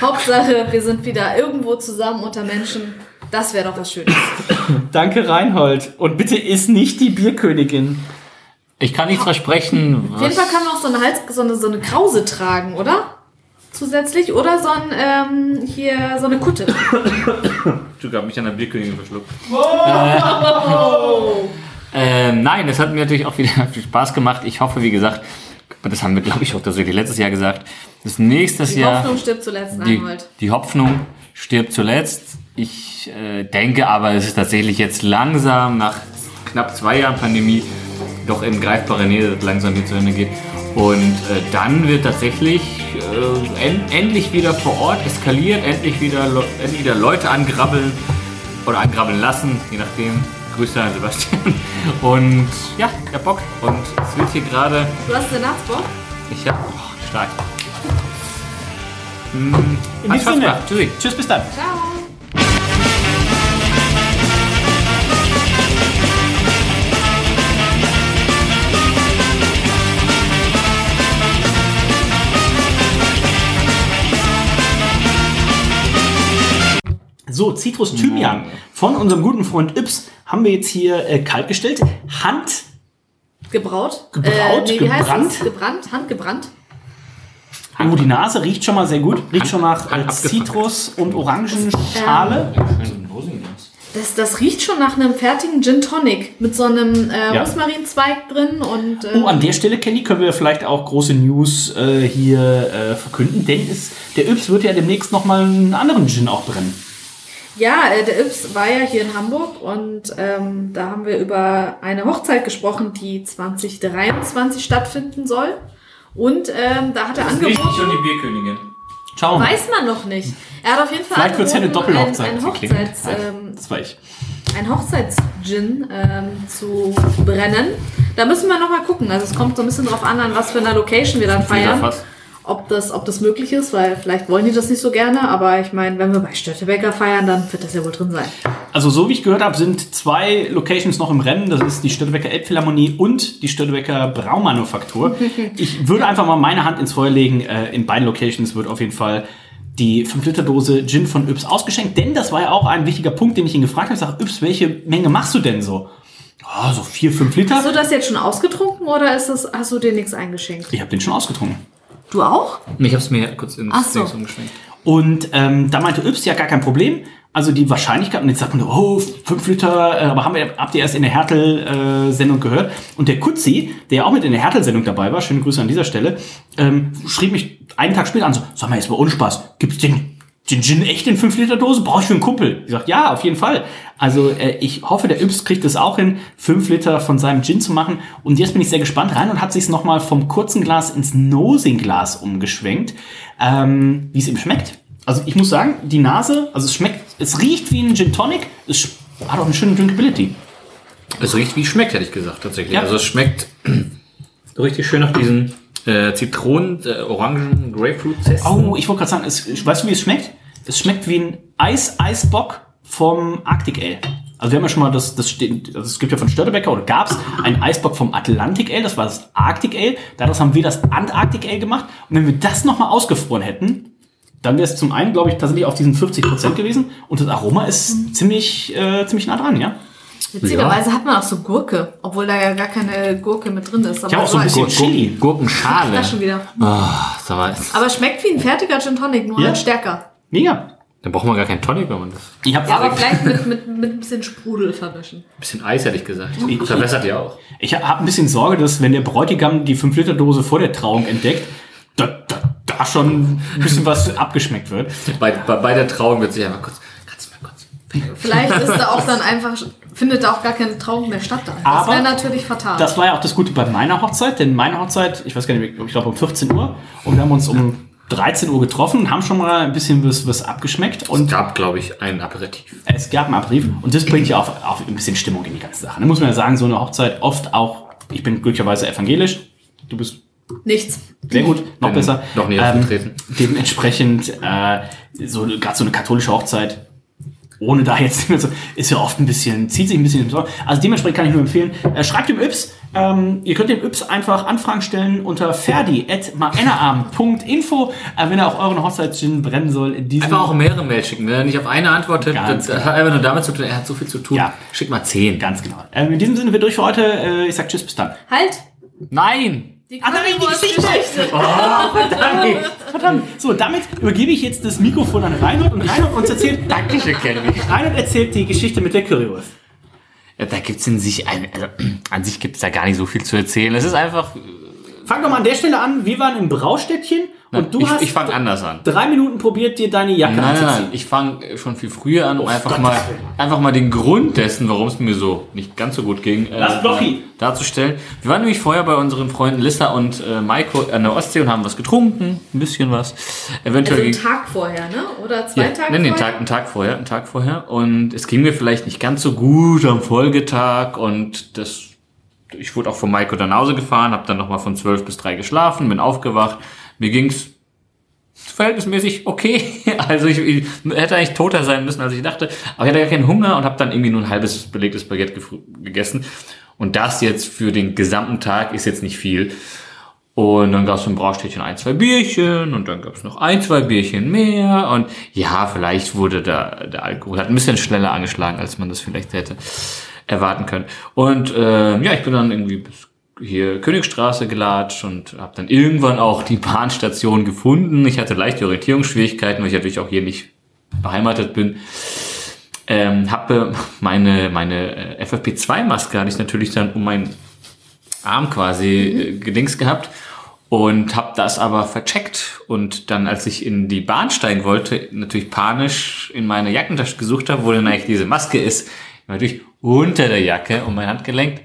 Hauptsache, wir sind wieder irgendwo zusammen unter Menschen Das wäre doch was Schönes. Danke, Reinhold. Und bitte iss nicht die Bierkönigin. Ich kann nichts versprechen. Auf jeden Fall kann man auch so eine Hals, so eine, so eine Krause tragen, oder? Zusätzlich. Oder so ein, ähm, hier, so eine Kutte. Du hast mich an der Bierkönigin verschluckt. Wow. Ähm, nein, es hat mir natürlich auch wieder viel Spaß gemacht. Ich hoffe, wie gesagt, das haben wir, glaube ich, auch tatsächlich letztes Jahr gesagt, dass nächstes Die Jahr Hoffnung stirbt zuletzt, die, Reinhold. die Hoffnung stirbt zuletzt. Ich äh, denke aber, es ist tatsächlich jetzt langsam nach knapp zwei Jahren Pandemie doch in greifbare Nähe, langsam hier zu Ende geht. Und äh, dann wird tatsächlich äh, en endlich wieder vor Ort eskaliert, endlich wieder, Le- endlich wieder Leute angrabbeln oder angrabbeln lassen, je nachdem. Grüße an Sebastian. Und ja, der Bock. Und es wird hier gerade. Du hast Senatsbock? Ich hab. Oh, stark. Hm, In diesem Sinne. Tschüssi. Tschüss, bis dann. Ciao. So, Citrus Thymian von unserem guten Freund Yps haben wir jetzt hier äh, kaltgestellt. Hand Gebraut? Gebraut, äh, nee, wie heißt gebrannt? das? Gebrannt? Handgebrannt? Oh, die Nase riecht schon mal sehr gut. Riecht schon nach äh. Zitrus und Orangenschale. Das, das riecht schon nach einem fertigen Gin Tonic mit so einem äh, Ja. Rosmarinzweig drin und äh, Oh, an der Stelle, Kelly, können wir vielleicht auch große News äh, hier äh, verkünden, denn es, der Yps wird ja demnächst nochmal einen anderen Gin auch brennen. Ja, äh, der Yps war ja hier in Hamburg und ähm, da haben wir über eine Hochzeit gesprochen, die 2023 stattfinden soll. Und ähm, da hat er angeboten, schon die Bierkönigin. Mal. weiß man noch nicht. Er hat auf jeden Fall Vielleicht wird's ja eine angeboten, Doppelhochzeit. Ein, ein, Hochzeits, ähm, Das war ich. ein Hochzeitsgin ähm, zu brennen. Da müssen wir noch mal gucken. Also es kommt so ein bisschen drauf an, an was für einer Location wir dann feiern. Fass. Ob das, ob das möglich ist, weil vielleicht wollen die das nicht so gerne. Aber ich meine, wenn wir bei Stöttebecker feiern, dann wird das ja wohl drin sein. Also so wie ich gehört habe, sind zwei Locations noch im Rennen. Das ist die Störtebecker Elbphilharmonie und die Störtebecker Braumanufaktur. Ich würde einfach mal meine Hand ins Feuer legen. Äh, In beiden Locations wird auf jeden Fall die 5-Liter-Dose Gin von Yps ausgeschenkt. Denn das war ja auch ein wichtiger Punkt, den ich ihn gefragt habe. Ich sage, Yps, welche Menge machst du denn so? Ah, so 4, 5 Liter. Hast du das jetzt schon ausgetrunken oder ist das, hast du dir nichts eingeschenkt? Ich habe den schon ausgetrunken. Du auch? Ich hab's mir kurz ins Ach so. Dings umgeschwenkt. Und ähm, da meinte Yps, ja, gar kein Problem. Also die Wahrscheinlichkeit, und jetzt sagt man, oh, 5 Liter, äh, aber haben wir, habt ihr erst in der Hertel-Sendung gehört. Und der Kutzi, der ja auch mit in der Hertel-Sendung dabei war, schöne Grüße an dieser Stelle, ähm, schrieb mich einen Tag später an, so, sag mal, jetzt mal ohne Spaß, gibt's den, den Gin echt in 5 Liter Dose? Brauche ich für einen Kumpel? Ich sag, ja, auf jeden Fall. Also äh, ich hoffe, der Yps kriegt es auch hin, 5 Liter von seinem Gin zu machen. Und jetzt bin ich sehr gespannt rein und hat sich nochmal vom kurzen Glas ins Nosing-Glas umgeschwenkt, ähm, wie es ihm schmeckt. Also ich muss sagen, die Nase, also es schmeckt, es riecht wie ein Gin Tonic, es hat auch eine schöne Drinkability. Es riecht wie es schmeckt, hätte ich gesagt, tatsächlich. Ja. Also es schmeckt richtig schön nach diesen äh, Zitronen, äh, Orangen, Grapefruit-Zesten. Oh, ich wollte gerade sagen, es, weißt du, wie es schmeckt? Es schmeckt wie ein Eis-Eisbock vom Arctic Ale. Also wir haben ja schon mal das, das steht, also es gibt ja von Störtebecker oder gab's ein Eisbock vom Atlantic Ale, das war das Arctic Ale. Daraus haben wir das Antarctic Ale gemacht. Und wenn wir das nochmal ausgefroren hätten, dann wäre es zum einen, glaube ich, tatsächlich auf diesen 50% gewesen. Und das Aroma ist ziemlich, äh, ziemlich nah dran, ja. Witzigerweise hat man auch so Gurke, obwohl da ja gar keine Gurke mit drin ist. Ich habe auch so ein bisschen Chili. Gurkenschale. Das schon wieder. Oh. Aber schmeckt wie ein fertiger Gin Tonic, nur Ja. halt stärker. Mega. Da braucht man gar keinen Tonic, wenn man das. Ich habe Ja, aber vielleicht mit, mit, mit ein bisschen Sprudel vermischen. bisschen Eis, hätte ich gesagt. Ich- Verbessert ja auch. Ich habe ein bisschen Sorge, dass wenn der Bräutigam die 5-Liter-Dose vor der Trauung entdeckt, da, da, da schon ein bisschen was abgeschmeckt wird. Bei, bei, bei der Trauung wird sich einfach kurz. Vielleicht ist da auch dann einfach, findet da auch gar keine Trauung mehr statt. Da. Das Aber wäre natürlich fatal. Das war ja auch das Gute bei meiner Hochzeit, denn meine Hochzeit, ich weiß gar nicht, ich glaube um 14 Uhr und wir haben uns um 13 Uhr getroffen und haben schon mal ein bisschen was, was abgeschmeckt. Und Es gab, glaube ich, ein Aperitif. es gab ein Aperitif und das bringt ja auch, auch ein bisschen Stimmung in die ganze Sache. Da muss man ja sagen, so eine Hochzeit oft auch, ich bin glücklicherweise evangelisch, du bist Nichts. Sehr gut, noch Bin besser. Ähm, noch nie aufgetreten. dementsprechend, äh, so, gerade so eine katholische Hochzeit ohne da jetzt so, ist ja oft ein bisschen, zieht sich ein bisschen im Sorgen. Also dementsprechend kann ich nur empfehlen, äh, schreibt dem Yps, ähm, ihr könnt dem Yps einfach Anfragen stellen unter ferdi.maennerarm.info, äh, wenn er auch euren Hochzeitsgin brennen soll. In diesem Einfach auch mehrere Mails schicken. Wenn er nicht auf eine antwortet, das genau. hat einfach nur damit zu tun, er hat so viel zu tun. Ja. Schick mal zehn. Ganz genau. Ähm, in diesem Sinne, wir durch für heute. Äh, ich sag Tschüss, bis dann. Halt! Nein! Die Ah, nein, die Currywurst-Geschichte. Oh, verdammt. verdammt. So, damit übergebe ich jetzt das Mikrofon an Reinhold und Reinhold uns erzählt, Dankeschön, Kevin. Reinhold erzählt die Geschichte mit der Currywurst. Ja, da gibt's in sich, ein, also, an sich gibt's da gar nicht so viel zu erzählen. Es ist einfach, Fang doch mal an der Stelle an. Wir waren im Braustädtchen und du ich, hast ich fange anders an. drei Minuten probiert, dir deine Jacke Nein, nein, anzuziehen. nein. Ich fange schon viel früher an, um einfach Gottes mal, einfach mal den Grund dessen, warum es mir so nicht ganz so gut ging, äh, Lass Blochi. darzustellen. Wir waren nämlich vorher bei unseren Freunden Lissa und äh, Maiko an der Ostsee und haben was getrunken, ein bisschen was. Eventuell Also einen Tag vorher, ne? Oder zwei ja, Tage nein, den vorher? Tag, einen Tag vorher, einen Tag vorher. Und es ging mir vielleicht nicht ganz so gut am Folgetag und das, ich wurde auch von Maiko dann nach Hause gefahren, habe dann nochmal von 12 bis 3 geschlafen, bin aufgewacht. Mir ging's verhältnismäßig okay. Also ich, ich hätte eigentlich toter sein müssen, als ich dachte. Aber ich hatte gar keinen Hunger und habe dann irgendwie nur ein halbes belegtes Baguette gegessen. Und das jetzt für den gesamten Tag ist jetzt nicht viel. Und dann gab es im Braustädtchen ein, zwei Bierchen und dann gab es noch ein, zwei Bierchen mehr. Und ja, vielleicht wurde da der Alkohol hat ein bisschen schneller angeschlagen, als man das vielleicht hätte erwarten können. Und äh, ja, ich bin dann irgendwie bis hier Königstraße gelatscht und habe dann irgendwann auch die Bahnstation gefunden. Ich hatte leichte Orientierungsschwierigkeiten, weil ich natürlich auch hier nicht beheimatet bin. Ähm, habe meine meine äh, FFP2-Maske hatte ich natürlich dann um meinen Arm quasi äh, gedings gehabt und habe das aber vercheckt und dann als ich in die Bahn steigen wollte, natürlich panisch in meine Jackentasche gesucht habe, wo denn eigentlich diese Maske ist, natürlich unter der Jacke um mein Handgelenk.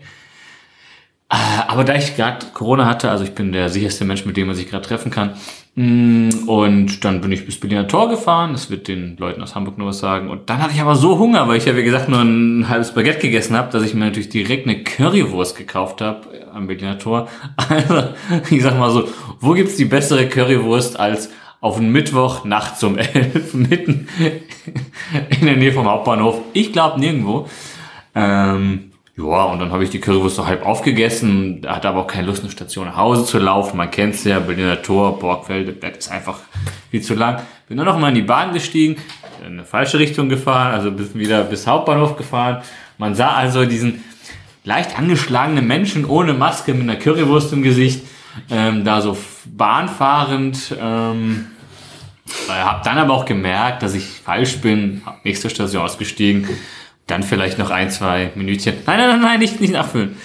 Äh, Aber da ich gerade Corona hatte, also ich bin der sicherste Mensch, mit dem man sich gerade treffen kann, Mm, und dann bin ich bis Berliner Tor gefahren. Das wird den Leuten aus Hamburg nur was sagen. Und dann hatte ich aber so Hunger, weil ich ja, wie gesagt, nur ein halbes Baguette gegessen habe, dass ich mir natürlich direkt eine Currywurst gekauft habe äh, am Berliner Tor. Also, ich sag mal so, wo gibt's die bessere Currywurst als auf einen Mittwoch nachts um elf mitten in der Nähe vom Hauptbahnhof? Ich glaube nirgendwo. Ähm, ja, und dann habe ich die Currywurst so halb aufgegessen, hatte aber auch keine Lust, eine Station nach Hause zu laufen. Man kennt's ja, Berliner Tor, Borgfeld, das ist einfach viel zu lang. Bin dann noch mal in die Bahn gestiegen, in eine falsche Richtung gefahren, also bis, wieder bis Hauptbahnhof gefahren. Man sah also diesen leicht angeschlagenen Menschen ohne Maske mit einer Currywurst im Gesicht, ähm, da so bahnfahrend. Ähm, hab dann aber auch gemerkt, dass ich falsch bin, hab nächste Station ausgestiegen, dann vielleicht noch ein, zwei Minütchen. Nein, nein, nein, nein, nicht, nicht nachfüllen.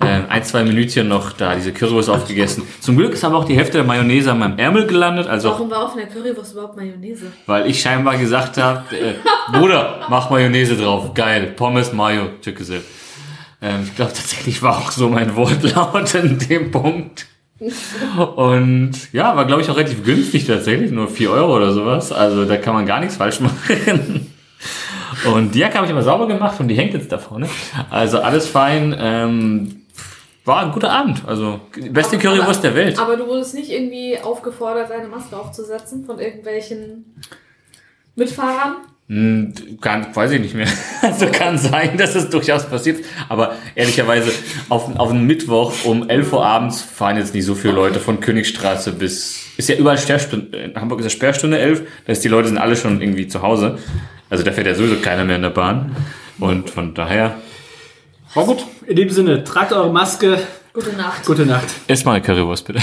Ähm, ein, zwei Minütchen noch da diese Currywurst aufgegessen. Zum Glück ist aber auch die Hälfte der Mayonnaise an meinem Ärmel gelandet, also Warum war auf einer Currywurst überhaupt Mayonnaise? weil ich scheinbar gesagt habe, äh, Bruder, mach Mayonnaise drauf, geil, Pommes, Mayo, Tückese. Ähm, ich glaube tatsächlich war auch so mein Wortlaut in dem Punkt. Und ja, war glaube ich auch relativ günstig tatsächlich, nur 4 Euro oder sowas. Also da kann man gar nichts falsch machen. Und die Jacke habe ich aber sauber gemacht und die hängt jetzt da vorne. Also alles fein. Ähm, war ein guter Abend. Also beste Currywurst der Welt. Aber du wurdest nicht irgendwie aufgefordert, eine Maske aufzusetzen von irgendwelchen Mitfahrern? Hm, Kann, weiß ich nicht mehr. Also kann sein, dass es durchaus passiert. Aber ehrlicherweise, auf, auf einen Mittwoch um 11 Uhr abends fahren jetzt nicht so viele Leute von Königstraße bis. Ist ja überall Sperrstunde. In Hamburg ist ja Sperrstunde 11. Das heißt, die Leute sind alle schon irgendwie zu Hause. Also da fährt ja sowieso keiner mehr in der Bahn. Und von daher. War gut. In dem Sinne, tragt eure Maske. Gute Nacht. Gute Nacht. Erstmal eine Currywurst, bitte.